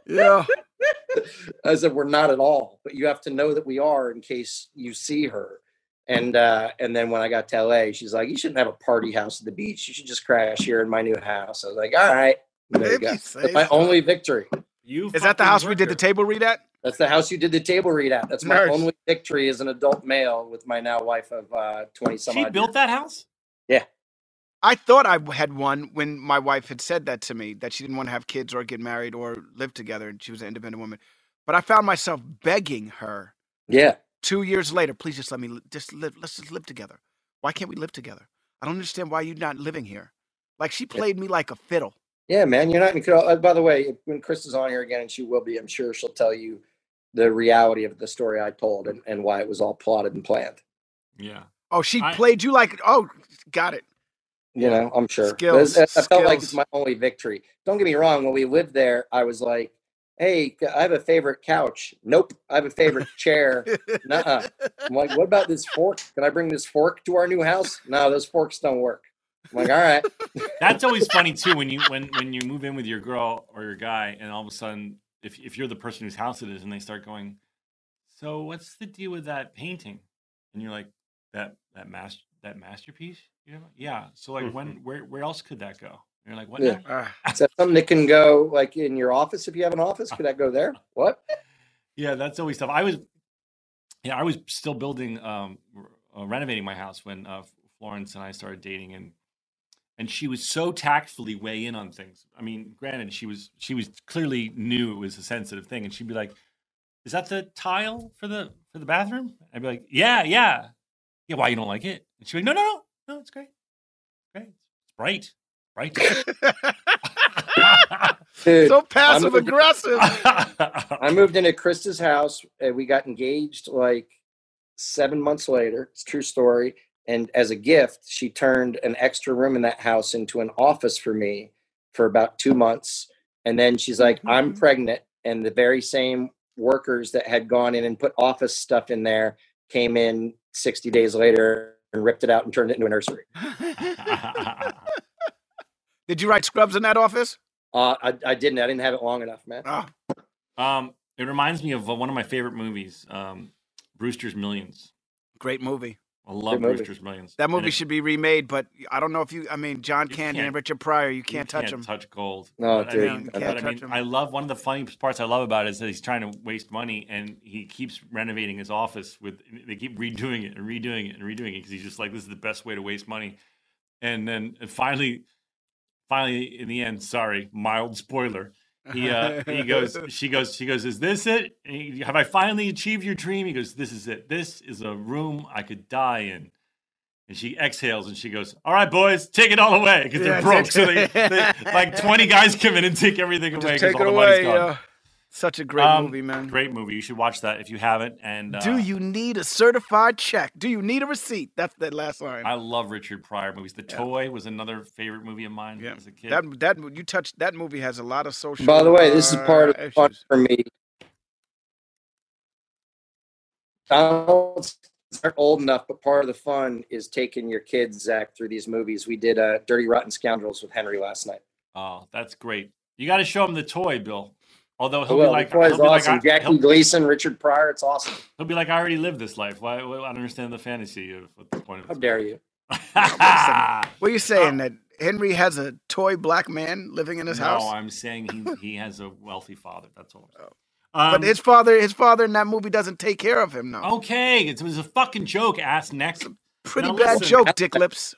Yeah. I said, we're not at all, but you have to know that we are in case you see her. And uh, and then when I got to LA, she's like, you shouldn't have a party house at the beach. You should just crash here in my new house. I was like, all right. There you go. My only victory. You Is that the fucking house we did the table read at? That's the house you did the table read at. That's my Nurse. only victory as an adult male with my now wife of uh, 20 some She odd built years. that house? Yeah. I thought I had one when my wife had said that to me that she didn't want to have kids or get married or live together, and she was an independent woman. But I found myself begging her Yeah. two years later, please just let me li- just live. Let's just live together. Why can't we live together? I don't understand why you're not living here. Like she played me like a fiddle. Yeah, man. You're not in control. Uh, by the way, when Chris is on here again, and she will be, I'm sure she'll tell you the reality of the story I told and, and why it was all plotted and planned. Yeah. Oh, she I- played you like oh, got it. You know, I'm sure. Skills, I, I felt like it's my only victory. Don't get me wrong. When we lived there, I was like, "Hey, I have a favorite couch." Nope, I have a favorite [laughs] chair. Nuh-uh. I'm like, "What about this fork? Can I bring this fork to our new house?" No, those forks don't work. I'm like, "All right." [laughs] That's always funny too when you when when you move in with your girl or your guy, and all of a sudden, if if you're the person whose house it is, and they start going, "So what's the deal with that painting?" And you're like, "That that mas- that masterpiece." You know? Yeah. So like, when where where else could that go? And you're like, "What?" Yeah. now?" Ah, Is that something that can go like in your office if you have an office? Could that go there? What? [laughs] Yeah, that's always tough. I was, yeah, I was still building, um, uh, renovating my house when uh, Florence and I started dating, and and she was so tactfully weigh in on things. I mean, granted, she was she was clearly knew it was a sensitive thing, and she'd be like, "Is that the tile for the for the bathroom?" I'd be like, "Yeah, yeah, yeah." Why you don't like it? And she'd be like, "No, no, no, no, it's great, great, it's bright, bright." Dude, so I'm passive a- aggressive. [laughs] I moved into Christa's house. And we got engaged like seven months later. It's a true story. And as a gift, she turned an extra room in that house into an office for me for about two months. And then she's like, I'm pregnant. And the very same workers that had gone in and put office stuff in there came in 60 days later and ripped it out and turned it into a nursery. [laughs] Did you write Scrubs in that office? Uh, I, I didn't. I didn't have it long enough, man. Oh, um, it reminds me of uh, one of my favorite movies, um, Brewster's Millions. great movie. I love movie. Brewster's Millions. That movie it- should be remade, but I don't know if you. I mean, John You Candy and Richard Pryor, you you can't touch them. Touch gold. No, But dude, I mean, you can't I, touch mean 'em. I love one of the funny parts I love about it is that he's trying to waste money and he keeps renovating his office with. They keep redoing it and redoing it and redoing it because he's just like, this is the best way to waste money. And then and finally, finally, in the end, sorry, mild spoiler. He uh, he goes, [laughs] she goes, she goes, is this it? He- Have I finally achieved your dream? He goes, this is it. This is a room I could die in. And she exhales and she goes, "All right, boys, take it all away because Yeah, they're broke." So they, they [laughs] like twenty guys come in and take everything away because all the money's away. gone. Yeah. Such a great Um, movie, man. Great movie. You should watch that if you haven't. And uh, Do you need a certified check? Do you need a receipt? That's that last line. I love Richard Pryor movies. The Toy was another favorite movie of mine as a kid. That that you touched that movie has a lot of social. By the way, this is part of uh, the fun for me. Donald's not old enough, but part of the fun is taking your kids, Zach, through these movies. We did uh, Dirty Rotten Scoundrels with Henry last night. Oh, that's great. You got to show him the toy, Bill. Although Oh, he'll well, be like, the toy is he'll be like, awesome. I, Jackie Gleason, Richard Pryor, it's awesome. he'll be like, I already lived this life. Why? why I don't understand the fantasy of what the point of How it. dare you? [laughs] What are you saying that Henry has a toy black man living in his no, house? No, I'm saying he [laughs] he has a wealthy father. That's all. I'm saying. but Um, his father, his father in that movie doesn't take care of him. No, okay, it was a fucking joke. Ass next. pretty Now bad listen. joke, Dick Lips.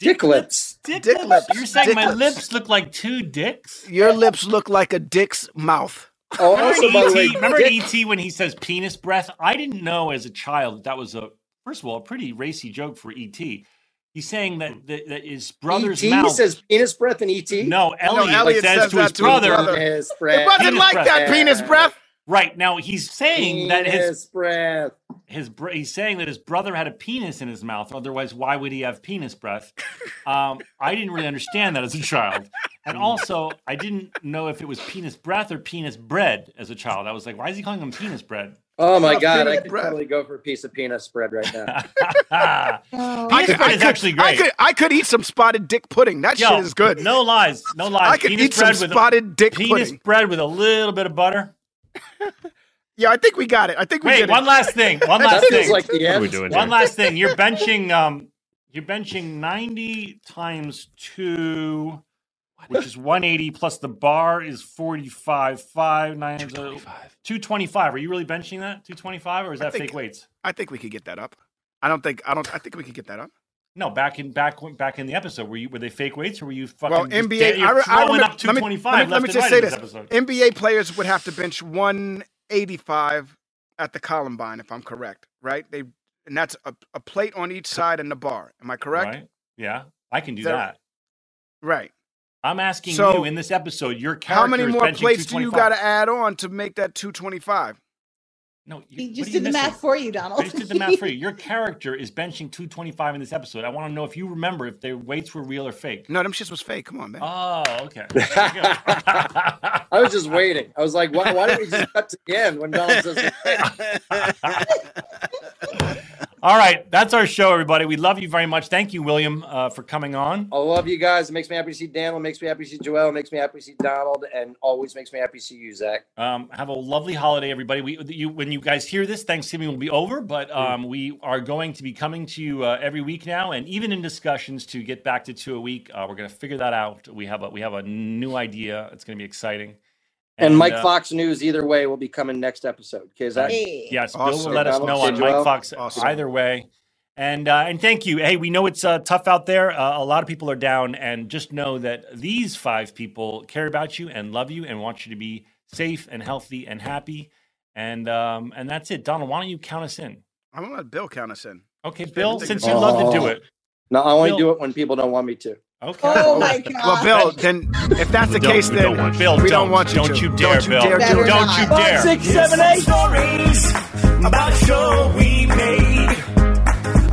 Dick lips. Dick, Dick lips. lips. You're saying Dick my lips. lips look like two dicks? Your lips look like a dick's mouth. Oh, Remember, also, in by the way, ET, remember Dick- ET when he says penis breath? I didn't know as a child that, that was a first of all a pretty racy joke for ET. He's saying that hmm. that, that his brother's E.T. mouth. E says penis breath in ET. no, Elliot, Elliot says, says to his that to his brother. brother. Penis It breath. wasn't Penis like breath. that, penis breath. Right now, he's saying that his breath. his he's saying that his brother had a penis in his mouth. Otherwise, why would he have penis breath? Um, I didn't really understand that as a child, and also I didn't know if it was penis breath or penis bread as a child. I was like, why is he calling him penis bread? Oh my Oh, god, I could breath. totally go for a piece of penis bread right now. [laughs] I Penis could, bread I is could- actually I great. could, I could eat some spotted dick pudding. That Yo, shit is good. No lies, no lies. I could penis eat some bread with a- spotted dick penis pudding. bread with a little bit of butter. [laughs] Yeah, I think we got it. I think we Wait, did one it. last thing. One last thing. like the What are we doing One here? last thing. You're benching um you're benching 90 times 2 which is 180 plus the bar is 45 5 9 225. 225. Are you really benching that? 225 or is that think- fake weights? I think we could get that up. I don't think. I don't. I think we could get that up. No, back in back back in the episode, were you were they fake weights or were you fucking Well, NBA. you're I, I remember, up let me, 225 let me, let me just and say this: episode. NBA players would have to bench 185 at the Columbine, if I'm correct. Right? They and that's a, a plate on each side and the bar. Am I correct? Right? Yeah, I can do that. Right. I'm asking So, you in this episode, your character How many more plates do you got to add on to make that 225? No, you, He just are you did the missing? math for you, Donald. I just did the math for you. Your [laughs] character is benching 225 in this episode. I want to know if you remember if their weights were real or fake. No, them shits was fake. Come on, man. Oh, okay. [laughs] There you go. I was just waiting. I was like, why, why didn't we just cut to the end when Donald says [laughs] All right, that's our show, everybody. We love you very much. Thank you, William, uh, for coming on. I love you guys. It makes me happy to see Daniel. It makes me happy to see Joel. It makes me happy to see Donald, and always makes me happy to see you, Zach. Um, have a lovely holiday, everybody. We, you, when you guys hear this, Thanksgiving will be over, but um, we are going to be coming to you uh, every week now, and even in discussions to get back to two a week. Uh, we're going to figure that out. We have a we have a new idea. It's going to be exciting. And, Mike uh, Fox News, either way, will be coming next episode. Okay, Zach? Hey. Yes, Bill will let us know on Sidwell. Mike Fox Awesome. either way. And uh, and thank you. Hey, we know it's uh, tough out there. Uh, a lot of people are down, and just know that these five people care about you and love you and want you to be safe and healthy and happy. And um, and that's it. Donald, why don't you count us in? I'm gonna let Bill count us in. Okay, Bill, since you love to do it. No, I only Bill- do it when people don't want me to. Okay. Oh my god. Well, Bill, then if that's the We don't- case, we then don't want you. Bill, we don't, don't want you don't to. you dare, Don't you Bill. dare do it. Don't you dare. Six, seven, eight stories about a show we made.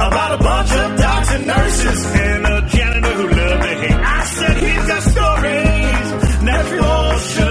About a bunch of doctors and nurses and a janitor who loved to hate. I said he's got stories that you all should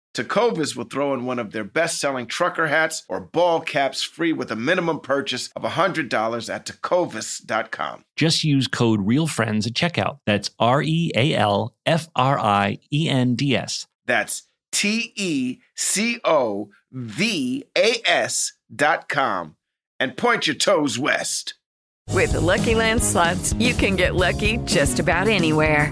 Tecovas will throw in one of their best selling trucker hats or ball caps free with a minimum purchase of $100 at tecovas.com. Just use code REALFRIENDS at checkout. That's R E A L F R I E N D S. That's T E C O V A S dot com. And point your toes west. With the Lucky Land slots, you can get lucky just about anywhere.